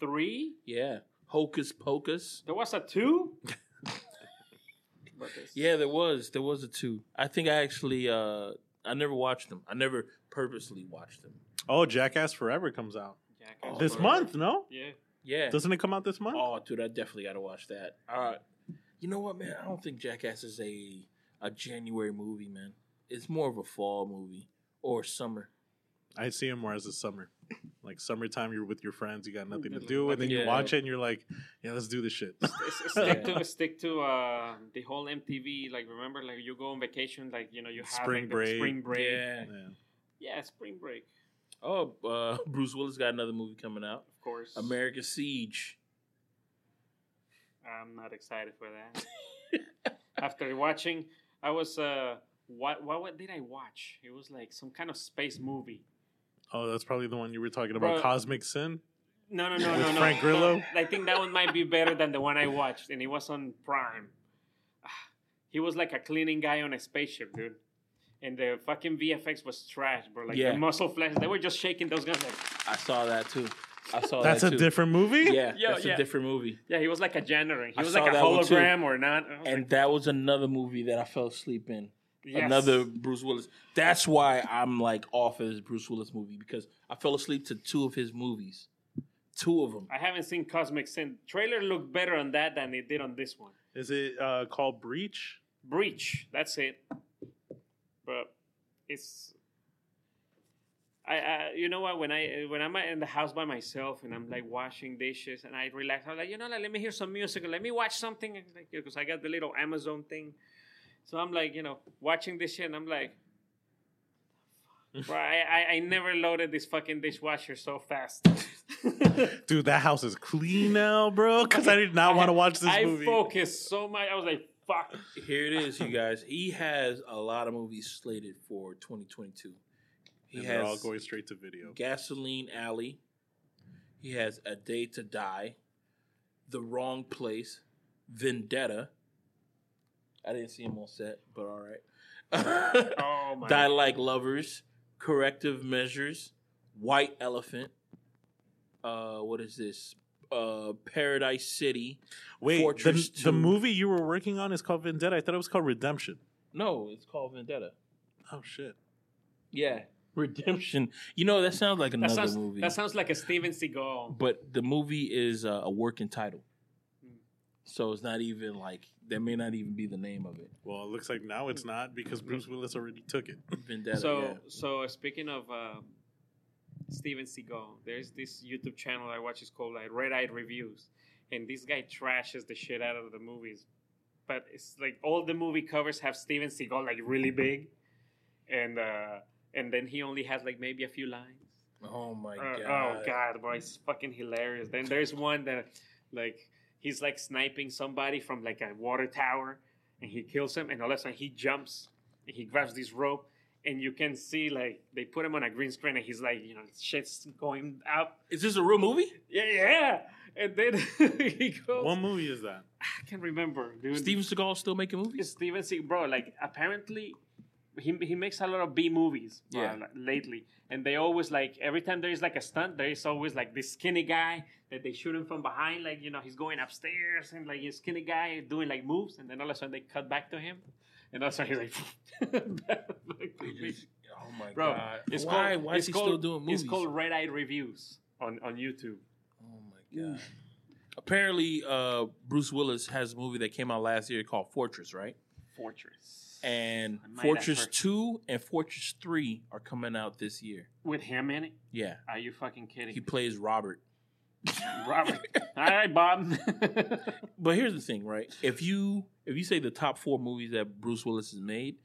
Speaker 3: Three?
Speaker 1: Yeah. Hocus Pocus.
Speaker 3: There was a two. [LAUGHS] But there's-
Speaker 1: Yeah, there was. There was a two. I think I actually. Uh, I never watched them. I never purposely watched them.
Speaker 2: Oh, Jackass Forever comes out
Speaker 3: Jackass
Speaker 1: Oh,
Speaker 2: this
Speaker 3: Forever.
Speaker 2: month. No,
Speaker 3: Yeah.
Speaker 1: Yeah.
Speaker 2: doesn't it come out this month?
Speaker 1: Oh, dude, I definitely got to watch that. Uh, you know what, man? I don't think Jackass is a a January movie, man. It's more of a fall movie or summer.
Speaker 2: I see it more as a summer, like summertime. You're with your friends, you got nothing to do, and then you
Speaker 1: Yeah.
Speaker 2: watch it, and you're like, "Yeah, let's do this shit." [LAUGHS]
Speaker 3: Stick to stick to uh, the whole MTV. Like remember, like you go on vacation, like you know you have
Speaker 2: Spring
Speaker 3: like,
Speaker 2: break.
Speaker 3: spring break.
Speaker 1: Yeah.
Speaker 2: Yeah.
Speaker 3: Yeah, spring break,
Speaker 1: Oh, uh, [LAUGHS] Bruce Willis got another movie coming out.
Speaker 3: of course.
Speaker 1: American Siege.
Speaker 3: I'm not excited for that. [LAUGHS] After watching, I was uh, what, what what did I watch? It was like some kind of space movie.
Speaker 2: Oh, that's probably the one you were talking about,
Speaker 3: Bro.
Speaker 2: Cosmic Sin.
Speaker 3: No, no, no,
Speaker 2: With
Speaker 3: no, no.
Speaker 2: Frank Grillo?
Speaker 3: I think that one might be better than the one I watched, and it was on Prime. Ah, He was like a cleaning guy on a spaceship, dude. And the fucking VFX was trash, bro. Like
Speaker 1: Yeah.
Speaker 3: the muscle flash, they were just shaking those guns. Like,
Speaker 1: I saw that too. I saw that.
Speaker 2: That's
Speaker 1: that
Speaker 2: a
Speaker 1: too.
Speaker 2: different movie.
Speaker 1: Yeah,
Speaker 3: Yeah,
Speaker 1: that's
Speaker 3: yeah.
Speaker 1: a different movie.
Speaker 3: yeah, he was like a janitor. He
Speaker 1: I
Speaker 3: was
Speaker 1: saw
Speaker 3: like a
Speaker 1: that one too.
Speaker 3: hologram or not. I was
Speaker 1: And
Speaker 3: like,
Speaker 1: that was another movie that I fell asleep in.
Speaker 3: Yes.
Speaker 1: Another Bruce Willis. That's why I'm like off of his Bruce Willis movie because I fell asleep to two of his movies. Two of them.
Speaker 3: I haven't seen Cosmic Sin. Trailer looked better on that than it did on this one.
Speaker 2: Is it uh, called Breach?
Speaker 3: Breach. That's it. But it's. I, I you know what when I when I'm in the house by myself and I'm like washing dishes and I relax I'm like you know like, let me hear some music let me watch something and, like because I got the little Amazon thing so I'm like you know watching this shit and I'm like [LAUGHS] bro I, I I never loaded this fucking dishwasher so fast [LAUGHS]
Speaker 2: Dude, that house is clean now, bro. Because I did not want to watch this movie.
Speaker 3: I focused so much I was like fuck
Speaker 1: Here it is, you guys. He has a lot of movies slated for 2022. He
Speaker 2: and
Speaker 1: has
Speaker 2: they're all going straight to video.
Speaker 1: Gasoline Alley. He has A Day to Die, The Wrong Place, Vendetta. I didn't see him on set, but all right. [LAUGHS]
Speaker 3: oh my
Speaker 1: Die Like Lovers, Corrective Measures, White Elephant. Uh, what is this? Uh, Paradise City.
Speaker 2: Wait, the,
Speaker 1: Fortress
Speaker 2: the
Speaker 1: 2.
Speaker 2: movie you were working on is called Vendetta. I thought it was called Redemption.
Speaker 1: No, it's called Vendetta.
Speaker 2: Oh shit.
Speaker 1: Yeah, Redemption. You know that sounds like
Speaker 3: that
Speaker 1: another
Speaker 3: sounds
Speaker 1: movie,
Speaker 3: that sounds like a Steven Seagal
Speaker 1: but the movie is uh, a working title. So it's not even like that. May not even be the name of it.
Speaker 2: Well, it looks like now it's not because Bruce Willis already took it. [LAUGHS]
Speaker 1: Vendetta.
Speaker 3: So,
Speaker 1: yeah.
Speaker 3: so speaking of uh, Steven Seagal, there's this YouTube channel I watch. It's called like Red Eye Reviews, and this guy trashes the shit out of the movies. But it's like all the movie covers have Steven Seagal like really big, and uh, and then he only has like maybe a few lines.
Speaker 1: Oh my
Speaker 3: Uh,
Speaker 1: god.
Speaker 3: oh god, boy, it's fucking hilarious. Then there's one that like he's like sniping somebody from like a water tower, and he kills him, and all of a sudden he jumps and he grabs this rope, and you can see like they put him on a green screen, and he's like you know shit's going up.
Speaker 1: Is this a real movie?
Speaker 3: Yeah, yeah. And then [LAUGHS] he goes.
Speaker 2: What movie is that?
Speaker 3: I can't remember, dude.
Speaker 1: Steven Seagal still making movies?
Speaker 3: Steven Seagal, bro. Like apparently, he he makes a lot of B movies. uh,
Speaker 1: Yeah.
Speaker 3: like, lately, and they always like every time there is like a stunt, there is always like this skinny guy that they shoot him from behind, like you know he's going upstairs and like a skinny guy doing like moves, and then all of a sudden they cut back to him, and all of a sudden he's like, [LAUGHS] me.
Speaker 1: Oh my
Speaker 3: bro.
Speaker 1: god.
Speaker 3: It's
Speaker 1: why
Speaker 3: called,
Speaker 1: why
Speaker 3: it's
Speaker 1: is he
Speaker 3: called,
Speaker 1: still doing movies?
Speaker 3: It's called Red Eye Reviews on on YouTube.
Speaker 1: Oh my god. Apparently, uh, Bruce Willis has a movie that came out last year called Fortress, right?
Speaker 3: Fortress
Speaker 1: And Fortress
Speaker 3: have.
Speaker 1: Two and Fortress Three are coming out this year.
Speaker 3: with him in it.
Speaker 1: Yeah,
Speaker 3: Are you fucking kidding?
Speaker 1: he
Speaker 3: me?
Speaker 1: plays Robert.
Speaker 3: Robert. All right, Bob. [LAUGHS]
Speaker 1: But here's the thing, right? If you if you say the top four movies that Bruce Willis has made,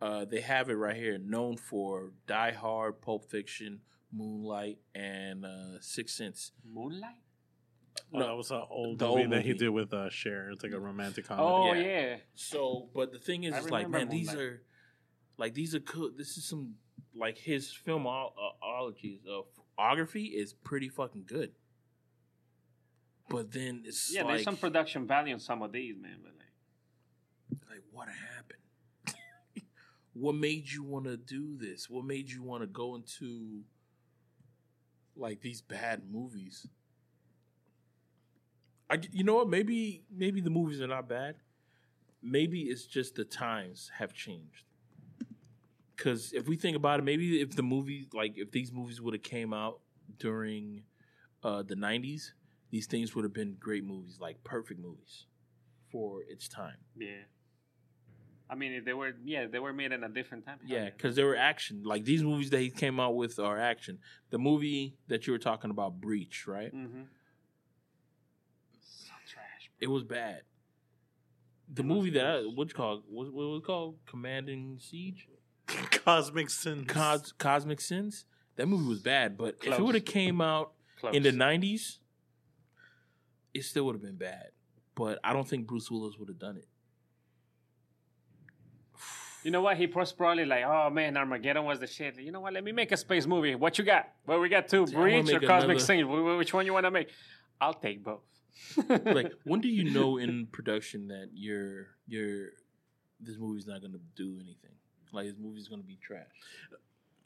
Speaker 1: uh, they have it right here. Known for Die Hard, Pulp Fiction, Moonlight, and uh, Sixth Sense.
Speaker 3: Moonlight.
Speaker 2: Oh,
Speaker 1: No,
Speaker 2: that was an old
Speaker 1: the
Speaker 2: movie
Speaker 1: old
Speaker 2: that he did with uh, Cher. It's like a romantic comedy.
Speaker 3: Oh
Speaker 1: Yeah.
Speaker 3: yeah.
Speaker 1: So, but the thing is,
Speaker 3: I
Speaker 1: it's like,
Speaker 3: remember
Speaker 1: man, these are like these are cool. This is some like his filmology, uh, photography is pretty fucking good. But then it's
Speaker 3: Yeah,
Speaker 1: like,
Speaker 3: there's some production value in some of these, man. But like,
Speaker 1: like what happened? [LAUGHS] what made you want to do this? What made you want to go into like these bad movies? I, you know what? Maybe maybe the movies are not bad. Maybe it's just the times have changed. Because if we think about it, maybe if the movie, like if these movies would have came out during uh, the '90s, these things would have been great movies, like perfect movies for its time.
Speaker 3: yeah. I mean, if they were, yeah, they were made in a different time.
Speaker 1: Yeah, because they were action. Like these movies that he came out with are action. The movie that you were talking about, Breach, right?
Speaker 3: Mm-hmm. So trash.
Speaker 1: It was bad. The
Speaker 3: It
Speaker 1: movie that I, what's called what, what was it called Commanding Siege, [LAUGHS]
Speaker 2: Cosmic Sin.
Speaker 1: Cos, Cosmic Sins. That movie was bad, but if it would have came out
Speaker 3: Close.
Speaker 1: in the '90s, it still would have been bad. But I don't think Bruce Willis would have done it.
Speaker 3: You know what? He was probably like, "Oh man, Armageddon was the shit." You know what? Let me make a space movie. What you got? Well, we got two: Breach or Cosmic
Speaker 1: another-
Speaker 3: Sin. Wh- wh- Which one you want to make? I'll take both. [LAUGHS]
Speaker 1: like when do you know in production that your your this movie's not gonna do anything? Like this movie's gonna be trash.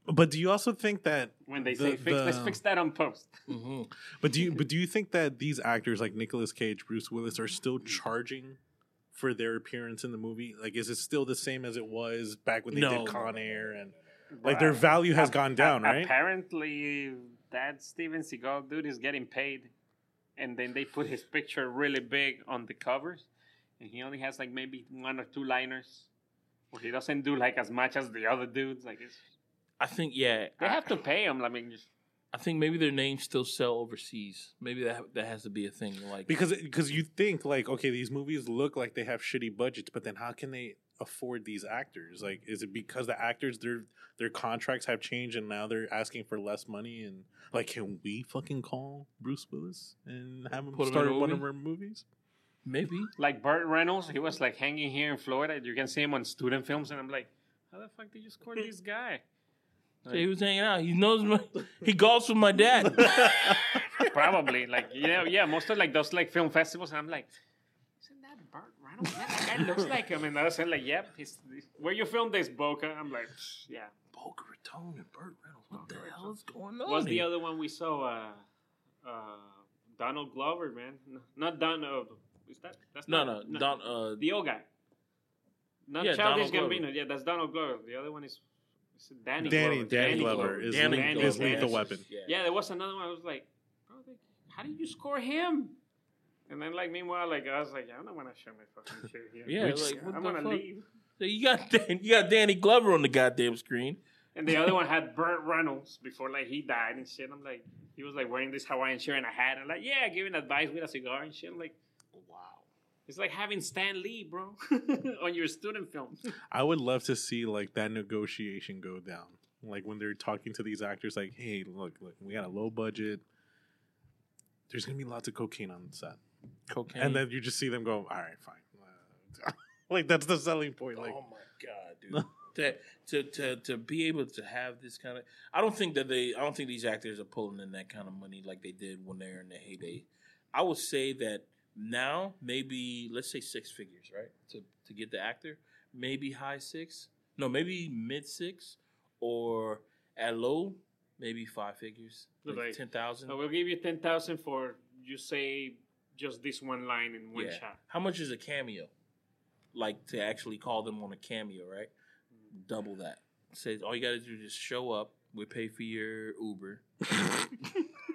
Speaker 2: But do you also think that
Speaker 3: when they
Speaker 2: the-
Speaker 3: say, fix, "Let's fix that on post."
Speaker 1: Mm-hmm.
Speaker 2: But do you but do you think that these actors like Nicolas Cage, Bruce Willis are still charging for their appearance in the movie? Like is it still the same as it was back when they
Speaker 1: No.
Speaker 2: did Con Air and like their value has
Speaker 3: Ap-
Speaker 2: gone down,
Speaker 3: ap-
Speaker 2: right?
Speaker 3: Apparently, that Steven Seagal dude is getting paid, and then they put his picture really big on the covers, and he only has like maybe one or two liners, or he doesn't do like as much as the other dudes. Like it's,
Speaker 1: I think yeah.
Speaker 3: they
Speaker 1: I,
Speaker 3: have to pay them. I mean, just
Speaker 1: I think maybe their names still sell overseas. Maybe that that has to be a thing. Like
Speaker 2: Because because you think like okay, these movies look like they have shitty budgets, but then how can they afford these actors? Like is it because the actors their their contracts have changed and now they're asking for less money and like can we fucking call Bruce Willis and have him
Speaker 1: Put in
Speaker 2: start
Speaker 1: a
Speaker 2: one
Speaker 1: movie?
Speaker 2: of our movies?
Speaker 1: maybe
Speaker 3: like Burt Reynolds, he was like hanging here in Florida. You can see him on student films, and I'm like, how the fuck did you score hmm. this guy?
Speaker 1: So he was hanging out. He knows my. He golfs with my dad. [LAUGHS]
Speaker 3: Probably like yeah, yeah. Most of like those like film festivals, and I'm like, isn't that Burt Reynolds? That guy looks like him. And I was saying like, yep. He's, where you filmed this, Boca? I'm like, yeah.
Speaker 1: Boca Raton and Burt Reynolds. What the hell is going on?
Speaker 3: What's the other one we saw? Uh, uh, Donald Glover, man. No, not Donald. Is that? That's
Speaker 1: No,
Speaker 3: not,
Speaker 1: no, Don. Uh,
Speaker 3: the old guy. Not
Speaker 1: Yeah,
Speaker 3: Childish
Speaker 1: Donald
Speaker 3: Gambino.
Speaker 1: Glover.
Speaker 3: Yeah, that's Donald Glover. The other one is, is it Danny.
Speaker 2: Danny
Speaker 3: Glover.
Speaker 2: Danny Glover is,
Speaker 1: Danny
Speaker 2: is
Speaker 1: Glover,
Speaker 2: lethal weapon.
Speaker 1: Yeah.
Speaker 3: Yeah, there was another one. I was like, how did you score him? And then, like, meanwhile, like, I was like, I don't want to show my fucking shit here.
Speaker 1: Yeah,
Speaker 3: Which-
Speaker 1: like,
Speaker 3: I'm gonna
Speaker 1: fuck?
Speaker 3: leave.
Speaker 1: So you got Dan, you got Danny Glover on the goddamn screen.
Speaker 3: And the other [LAUGHS] one had Burt Reynolds before like he died and shit. I'm like, he was like wearing this Hawaiian shirt and a hat. and like, yeah, giving advice with a cigar and shit. I'm like,
Speaker 1: Wow.
Speaker 3: It's like having Stan Lee, bro, [LAUGHS] on your student film.
Speaker 2: I would love to see like that negotiation go down. Like when they're talking to these actors, like, "Hey, look, look, we got a low budget. There's gonna be lots of cocaine on set,"
Speaker 1: Cocaine.
Speaker 2: and then you just see them go, "All right, fine." [LAUGHS] Like that's the selling point. Like,
Speaker 1: oh my god, dude. [LAUGHS] that to, to to be able to have this kind of I don't think that they I don't think these actors are pulling in that kind of money like they did when they're in their heyday. I would say that now maybe let's say six figures, right? To to get the actor, maybe high six. No, maybe mid six or at low, maybe five figures. Like,
Speaker 3: Like-
Speaker 1: ten thousand.
Speaker 3: I will give you ten thousand for you say just this one line in one
Speaker 1: yeah.
Speaker 3: shot.
Speaker 1: How much is a cameo? Like to actually call them on a cameo, right? Double that. Says all you gotta do is just show up. We pay for your Uber. [LAUGHS] [LAUGHS]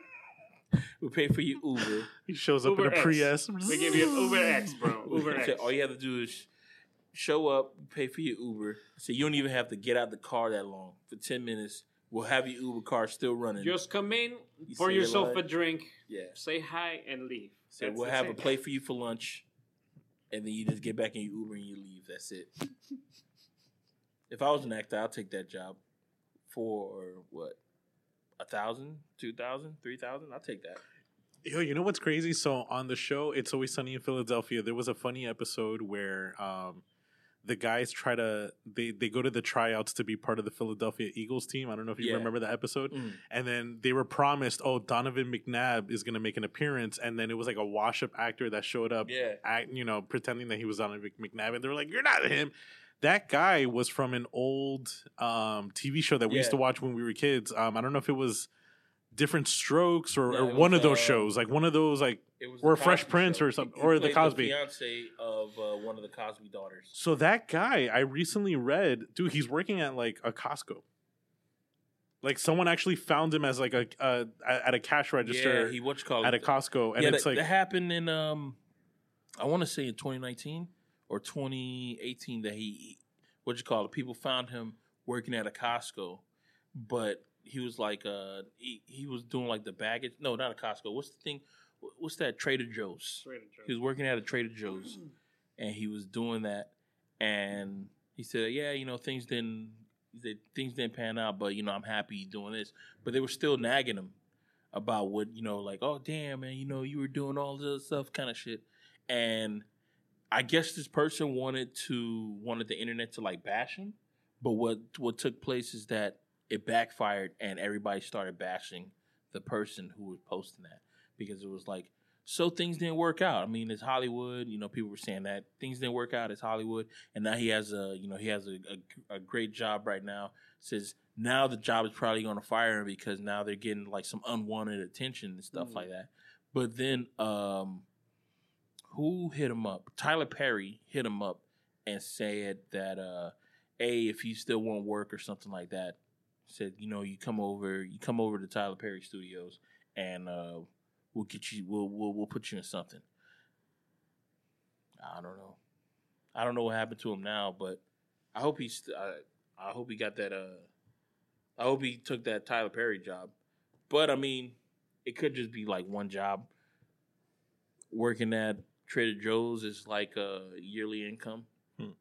Speaker 1: we pay for your Uber.
Speaker 2: he shows up
Speaker 3: Uber
Speaker 2: in a
Speaker 3: X.
Speaker 2: Prius.
Speaker 3: We give you an Uber X, bro. Uber
Speaker 1: Say,
Speaker 3: X.
Speaker 1: all you have to do is show up, pay for your Uber. So you don't even have to get out the car that long. For ten minutes, we'll have your Uber car still running.
Speaker 3: Just come in,
Speaker 1: You
Speaker 3: pour yourself a drink,
Speaker 1: yeah.
Speaker 3: say hi, and leave.
Speaker 1: So
Speaker 3: That's-
Speaker 1: we'll
Speaker 3: that's
Speaker 1: have a
Speaker 3: it.
Speaker 1: plate for you for lunch, and then you just get back in your Uber and you leave. That's it. [LAUGHS] if I was an actor, I'd take that job for what a thousand, two thousand, three thousand. I'll take that.
Speaker 2: Yo, you know what's crazy? So on the show, It's Always Sunny in Philadelphia, there was a funny episode where um, the guys try to they they go to the tryouts to be part of the Philadelphia Eagles team. I don't know if you
Speaker 1: Yeah.
Speaker 2: remember that episode.
Speaker 1: Mm.
Speaker 2: And then they were promised, oh, Donovan McNabb is going to make an appearance, and then it was like a wash-up actor that showed up,
Speaker 1: Yeah.
Speaker 2: act, you know, pretending that he was Donovan McNabb, and they were like, "You're not him." That guy was from an old um, TV show that we used to watch when we were kids. Um, I don't know if it was Diff'rent Strokes or,
Speaker 1: No,
Speaker 2: or one
Speaker 1: was,
Speaker 2: of those
Speaker 1: uh,
Speaker 2: shows, like one of those like
Speaker 1: It was
Speaker 2: Or Fresh Prince
Speaker 1: Show.
Speaker 2: or something-
Speaker 1: He-
Speaker 2: or the Cosby.
Speaker 1: fiance of uh, one of the Cosby daughters.
Speaker 2: So that guy, I recently read, dude, he's working at like a Costco. Like someone actually found him as like a uh, at a cash register
Speaker 1: Yeah, he what you call
Speaker 2: at a? Costco, and
Speaker 1: yeah,
Speaker 2: it's
Speaker 1: that,
Speaker 2: like
Speaker 1: that happened in um, I want to say in 2019 or 2018 that he what you call it? People found him working at a Costco, but he was like uh he, he was doing like the baggage. No, not a Costco. What's the thing? What's that? Trader Joe's.
Speaker 3: Trader Joe's.
Speaker 1: He was working at a Trader Joe's, [CLEARS THROAT] and he was doing that, and he said, "Yeah, you know, things didn't." Things didn't pan out, but you know, I'm happy doing this. But they were still nagging him about what you know, like, oh damn, man, you know, you were doing all this stuff, kind of shit. And I guess this person wanted to wanted the internet to like bash him, but what what took place is that it backfired, and everybody started bashing the person who was posting that because it was like, so things didn't work out. I mean, it's Hollywood. You know, people were saying that things didn't work out. It's Hollywood, and now he has a, you know, he has a, a, a great job right now. Says now the job is probably going to fire him because now they're getting like some unwanted attention and stuff
Speaker 3: Mm.
Speaker 1: like that. But then, um, who hit him up? Tyler Perry hit him up and said that, uh, a if he still want work or something like that. Said you know you come over, you come over to Tyler Perry Studios and. uh we'll get you we'll we'll we'll put you in something. I don't know. I don't know what happened to him now, but I hope he's I, I hope he got that uh I hope he took that Tyler Perry job. But I mean, it could just be like one job. Working at Trader Joe's is like a yearly income.
Speaker 2: Hmm.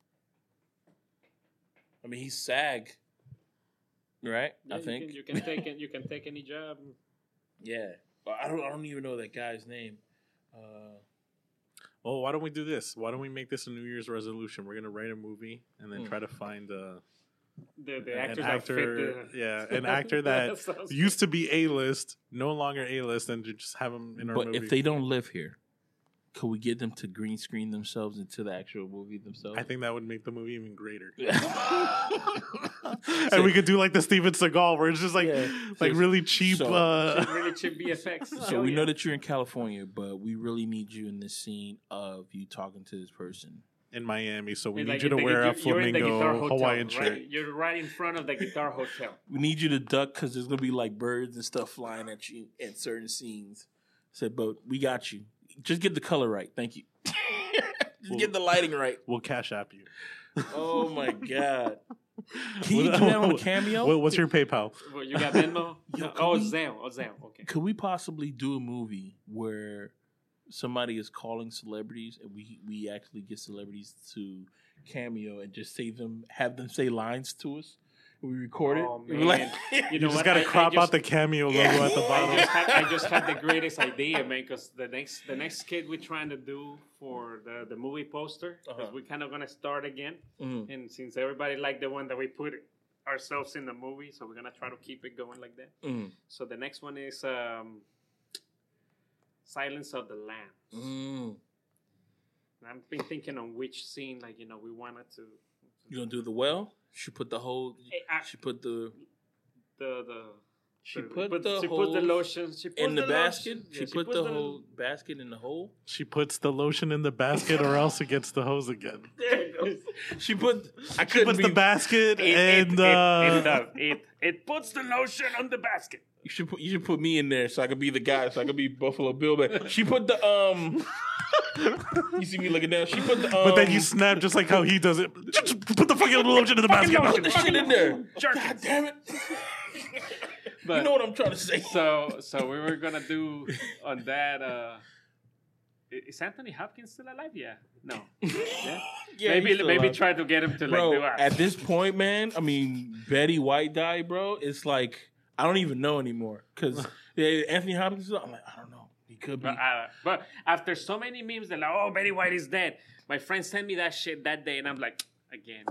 Speaker 1: I mean, he's SAG, right?
Speaker 3: Yeah,
Speaker 1: I think
Speaker 3: you can, you can take [LAUGHS] it. You can take any job.
Speaker 1: Yeah, but I don't. I don't even know that guy's name. Uh,
Speaker 2: oh, why don't we do this? Why don't we make this a New Year's resolution? We're gonna write a movie and then
Speaker 1: Hmm.
Speaker 2: try to find uh,
Speaker 3: The the
Speaker 2: an actor,
Speaker 3: the,
Speaker 2: yeah, [LAUGHS] an actor that
Speaker 3: sounds
Speaker 2: used to be A list, no longer A list, and to just have him in our
Speaker 1: but
Speaker 2: movie.
Speaker 1: if they don't live here, could we get them to green screen themselves into the actual movie themselves?
Speaker 2: I think that would make the movie even greater.
Speaker 1: So- [LAUGHS]
Speaker 2: and we could do like the Steven Seagal, where it's just like
Speaker 1: Yeah.
Speaker 2: like
Speaker 1: So-
Speaker 2: really cheap.
Speaker 1: so-
Speaker 2: uh, [LAUGHS]
Speaker 3: really cheap VFX.
Speaker 1: So
Speaker 3: Hell
Speaker 1: we
Speaker 3: yeah.
Speaker 1: know that you're in California, but we really need you in this scene of you talking to this person.
Speaker 2: in Miami, so we
Speaker 3: It's
Speaker 2: need
Speaker 3: like
Speaker 2: you to
Speaker 3: the-
Speaker 2: wear a
Speaker 3: you're in the Guitar
Speaker 2: flamingo
Speaker 3: Hotel,
Speaker 2: Hawaiian
Speaker 3: right?
Speaker 2: shirt.
Speaker 3: You're right in front of the guitar hotel.
Speaker 1: We need you to duck because there's gonna be like birds and stuff flying at you in certain scenes. Said, but we got you. Just get the color right. Thank you. [LAUGHS] Just get the lighting right.
Speaker 2: We'll cash app you.
Speaker 1: Oh my [LAUGHS] god. Can you do that on a cameo?
Speaker 2: What, what's your PayPal?
Speaker 3: Well, you got Venmo? [LAUGHS]
Speaker 1: Yo,
Speaker 3: No. Oh,
Speaker 1: we-
Speaker 3: Zelle. Oh, Zelle. Okay.
Speaker 1: Could we possibly do a movie where somebody is calling celebrities and we we actually get celebrities to cameo and just say them have them say lines to us? We record it.
Speaker 3: Oh,
Speaker 1: We're
Speaker 3: man.
Speaker 1: like- [LAUGHS]
Speaker 3: You
Speaker 2: You just gotta
Speaker 3: I- I
Speaker 2: crop
Speaker 3: just-
Speaker 2: out the cameo
Speaker 1: Yeah.
Speaker 2: logo at the
Speaker 3: I
Speaker 2: bottom.
Speaker 3: just, had, I just had the [LAUGHS] greatest idea, man. Because the next, the next kid we're trying to do for the, the movie poster, because
Speaker 1: Uh-huh.
Speaker 3: we're kind of gonna start again.
Speaker 1: Mm.
Speaker 3: And since everybody liked the one that we put ourselves in the movie, so we're gonna try to keep it going like that.
Speaker 1: Mm.
Speaker 3: So the next one is um, Silence of the Lambs.
Speaker 1: Mm.
Speaker 3: And I've been thinking on which scene, like you know, we wanted to.
Speaker 1: You gonna do the well? She put the whole.
Speaker 3: Hey, I-
Speaker 1: She put the
Speaker 3: the the.
Speaker 1: She
Speaker 3: the-
Speaker 1: put the
Speaker 3: she put the
Speaker 1: whole
Speaker 3: lotion. She put
Speaker 1: in the,
Speaker 3: lotion-
Speaker 1: basket.
Speaker 3: yeah,
Speaker 1: she put
Speaker 3: put
Speaker 1: the whole basket in the hole.
Speaker 2: She puts the lotion in the basket, or else it gets the hose again. [LAUGHS]
Speaker 3: There it goes. [LAUGHS]
Speaker 1: She put. I
Speaker 2: She
Speaker 1: couldn't
Speaker 2: puts
Speaker 1: be.
Speaker 2: the basket
Speaker 3: It, it,
Speaker 2: and
Speaker 3: it,
Speaker 2: uh,
Speaker 3: it does. It it puts the lotion on the basket.
Speaker 1: you should put. You should put me in there so I could be the guy. So I could be Buffalo Bill. But she put the um. You see me looking down. She put the. Um,
Speaker 2: but then you snap just like how he does it. Just put the fucking little lotion in the basket.
Speaker 1: put the shit in there.
Speaker 3: Jerk
Speaker 1: God
Speaker 3: it.
Speaker 1: damn it!
Speaker 3: But, [LAUGHS]
Speaker 1: you know what I'm trying to say.
Speaker 3: so so we were gonna do on that. Uh, i- is Anthony Hopkins still alive? Yeah. No. Yeah. [LAUGHS]
Speaker 1: Yeah,
Speaker 3: maybe
Speaker 1: still
Speaker 3: maybe
Speaker 1: alive.
Speaker 3: try to get him to like
Speaker 1: bro.
Speaker 3: do
Speaker 1: At this point, man, I mean, Betty White died, bro. It's like I don't even know anymore because [LAUGHS] Anthony Hopkins. I'm like, I don't know. He could be.
Speaker 3: But, uh, but after so many memes, they're like, "Oh, Betty White is dead." My friend sent me that shit that day, and I'm like, "Again,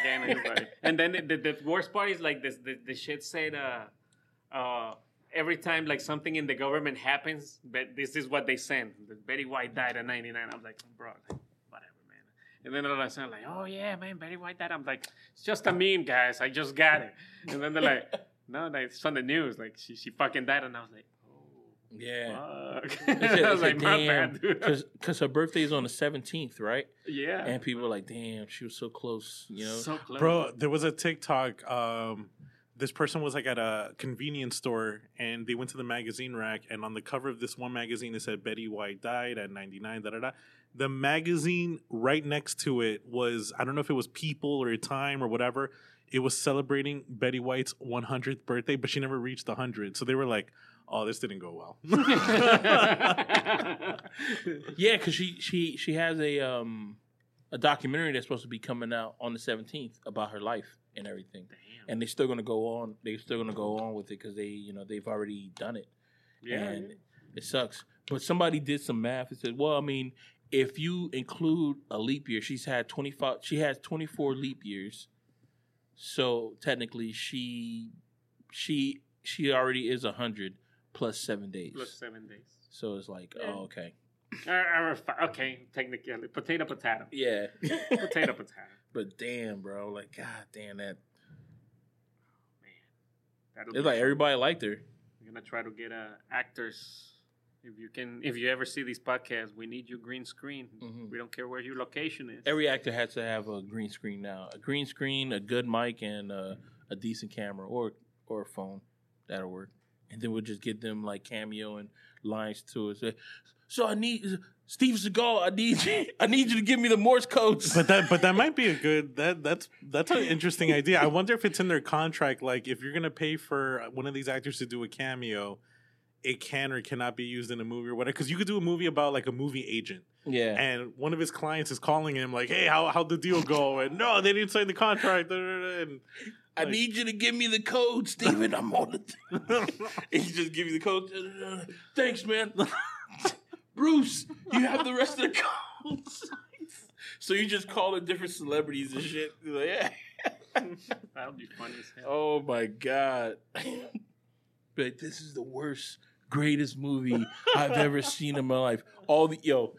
Speaker 3: again, [LAUGHS] everybody." and then the, the, worst part is like this: the, the shit said, uh, uh, every time like something in the government happens, but this is what they send. Betty White died at 99. I'm like, bro, like, whatever, man. And then all of a sudden, like, "Oh yeah, man, Betty White died." I'm like, "It's just a meme, guys. I just got it." And then they're like, [LAUGHS] "No, it's on the news. Like, she she fucking died." And I was like.
Speaker 1: Yeah.
Speaker 3: Fuck. [LAUGHS]
Speaker 1: It's a-
Speaker 3: I was like, my
Speaker 1: damn, because her birthday is on the 17th, right?
Speaker 3: Yeah.
Speaker 1: And people are like, damn, she was so close, you know?
Speaker 3: so close.
Speaker 2: Bro, there was a TikTok. Um, this person was like at a convenience store and they went to the magazine rack. And on the cover of this one magazine, it said Betty White died at 99. Da, da, da. The magazine right next to it was, I don't know if it was People or Time or whatever. It was celebrating Betty White's 100th birthday, but she never reached the 100. So they were like, oh, this didn't go well. [LAUGHS] [LAUGHS]
Speaker 1: Yeah, because she, she, she has a, um, a documentary that's supposed to be coming out on the 17th about her life and everything. And they're still going to go on. They're still going to go on with it because they, you know, they've already done it.
Speaker 3: yeah.
Speaker 1: and it sucks. But somebody did some math and said, well, I mean, if you include a leap year, she's had twenty five. She has twenty four leap years, so technically she she she already is hundred plus seven days.
Speaker 3: Plus seven days.
Speaker 1: So it's like,
Speaker 3: Yeah.
Speaker 1: oh, okay,
Speaker 3: Uh, uh, okay, technically, potato, potato,
Speaker 1: yeah. [LAUGHS]
Speaker 3: potato, [LAUGHS] potato.
Speaker 1: but damn, bro, like, god damn that.
Speaker 3: That'll
Speaker 1: It's
Speaker 3: be
Speaker 1: like
Speaker 3: fun.
Speaker 1: everybody liked her.
Speaker 3: We're gonna try to get uh, actors. If you can, if you ever see these podcasts, we need your green screen.
Speaker 1: Mhm.
Speaker 3: We don't care where your location is.
Speaker 1: Every actor has to have a green screen now. A green screen, a good mic, and uh, a decent camera or or a phone. That'll work. And then we'll just get them like cameo and lines to it. Say, so I need Steve Seagal. I need you. [LAUGHS] I need you to give me the Morse codes.
Speaker 2: but that but that might be a [LAUGHS] good that that's that's an interesting idea. I wonder if it's in their contract. Like if you're gonna pay for one of these actors to do a cameo, it can or cannot be used in a movie or whatever. Because you could do a movie about like a movie agent,
Speaker 1: yeah.
Speaker 2: and one of his clients is calling him like, "Hey, how how'd the deal go?" And no, they didn't sign the contract. da, da, da," And
Speaker 1: I
Speaker 2: like-
Speaker 1: need you to give me the code, Steven. I'm on it. [LAUGHS] and he just give you the code. Thanks, man. [LAUGHS] Bruce, you have the rest of the codes. so you just call the different celebrities and shit. You're like, yeah. [LAUGHS]
Speaker 3: That would be funny as hell.
Speaker 1: Oh my god. but this is the worst, greatest movie I've ever seen in my life. All the yo,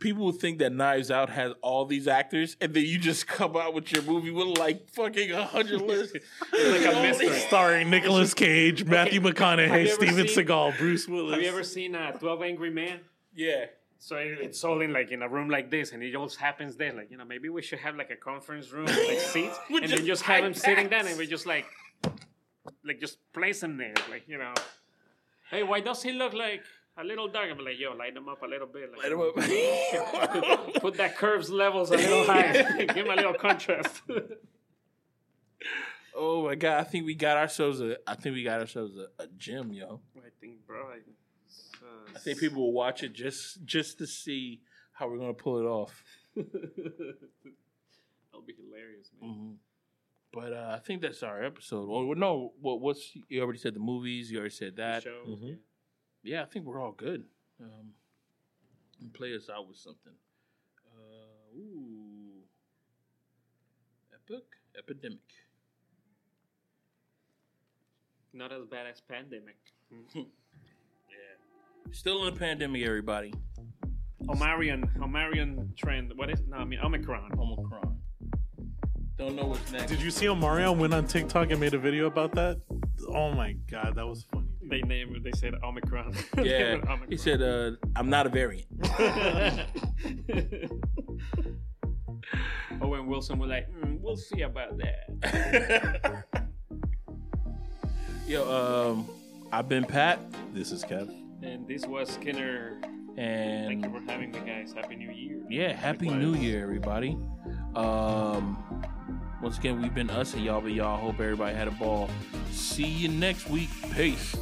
Speaker 1: people would think that Knives Out has all these actors, and then you just come out with your movie with like fucking a hundred lists.
Speaker 3: Like a mystery.
Speaker 1: these-
Speaker 2: starring Nicolas Cage, Matthew
Speaker 3: Have
Speaker 2: McConaughey, Steven
Speaker 3: seen-
Speaker 2: Seagal, Bruce Willis.
Speaker 3: Have you ever seen uh, Twelve Angry Men?
Speaker 1: Yeah.
Speaker 3: So it's all in like in a room like this, and it all happens there. Like you know, maybe we should have like a conference room, with, like [LAUGHS] seats,
Speaker 1: With
Speaker 3: and then
Speaker 1: just
Speaker 3: just have him sitting
Speaker 1: iPads.
Speaker 3: down, and we just like, like just place him there, like you know. Hey, why does he look like a little dark? I'm like, yo, light them up a little bit. Like,
Speaker 1: Light 'em up. [LAUGHS]
Speaker 3: Put that curves levels a little high. [LAUGHS] Give him a little contrast. [LAUGHS]
Speaker 1: Oh my god! I think we got ourselves a. I think we got ourselves a, a gym, yo.
Speaker 3: I think, bro. I, uh,
Speaker 1: I think people will watch it just just to see how we're gonna pull it off.
Speaker 3: That'll be hilarious, man.
Speaker 1: hmm But uh, I think that's our episode. Well, no, what what's you already said the movies. You already said that.
Speaker 3: Show,
Speaker 2: Mhm.
Speaker 1: Yeah, I think we're all good. Um, and play us out with something. Uh, ooh, epic, epidemic.
Speaker 3: Not as bad as pandemic.
Speaker 1: Yeah, still in the pandemic, everybody.
Speaker 3: Omarion, Omarion trend. What is? No, I mean Omicron.
Speaker 1: Omicron. Don't know what's next.
Speaker 2: Did you see Omarion went on TikTok and made a video about that? Oh my god, that was funny.
Speaker 3: They named. it- They said Omicron.
Speaker 1: Yeah, [LAUGHS]
Speaker 3: Omicron.
Speaker 1: he said, uh, "I'm not a variant." [LAUGHS]
Speaker 3: Owen Wilson was like, mm, "We'll see about that." [LAUGHS]
Speaker 1: Yo, um, I've been Pat,
Speaker 2: This is Kev.
Speaker 3: And this was Skinner.
Speaker 1: and
Speaker 3: Thank you for having me, guys. Happy New Year.
Speaker 1: Yeah, happy
Speaker 3: Likewise.
Speaker 1: new year, everybody. Um, once again, we've been us and y'all, but y'all hope everybody had a ball. See you next week. Peace.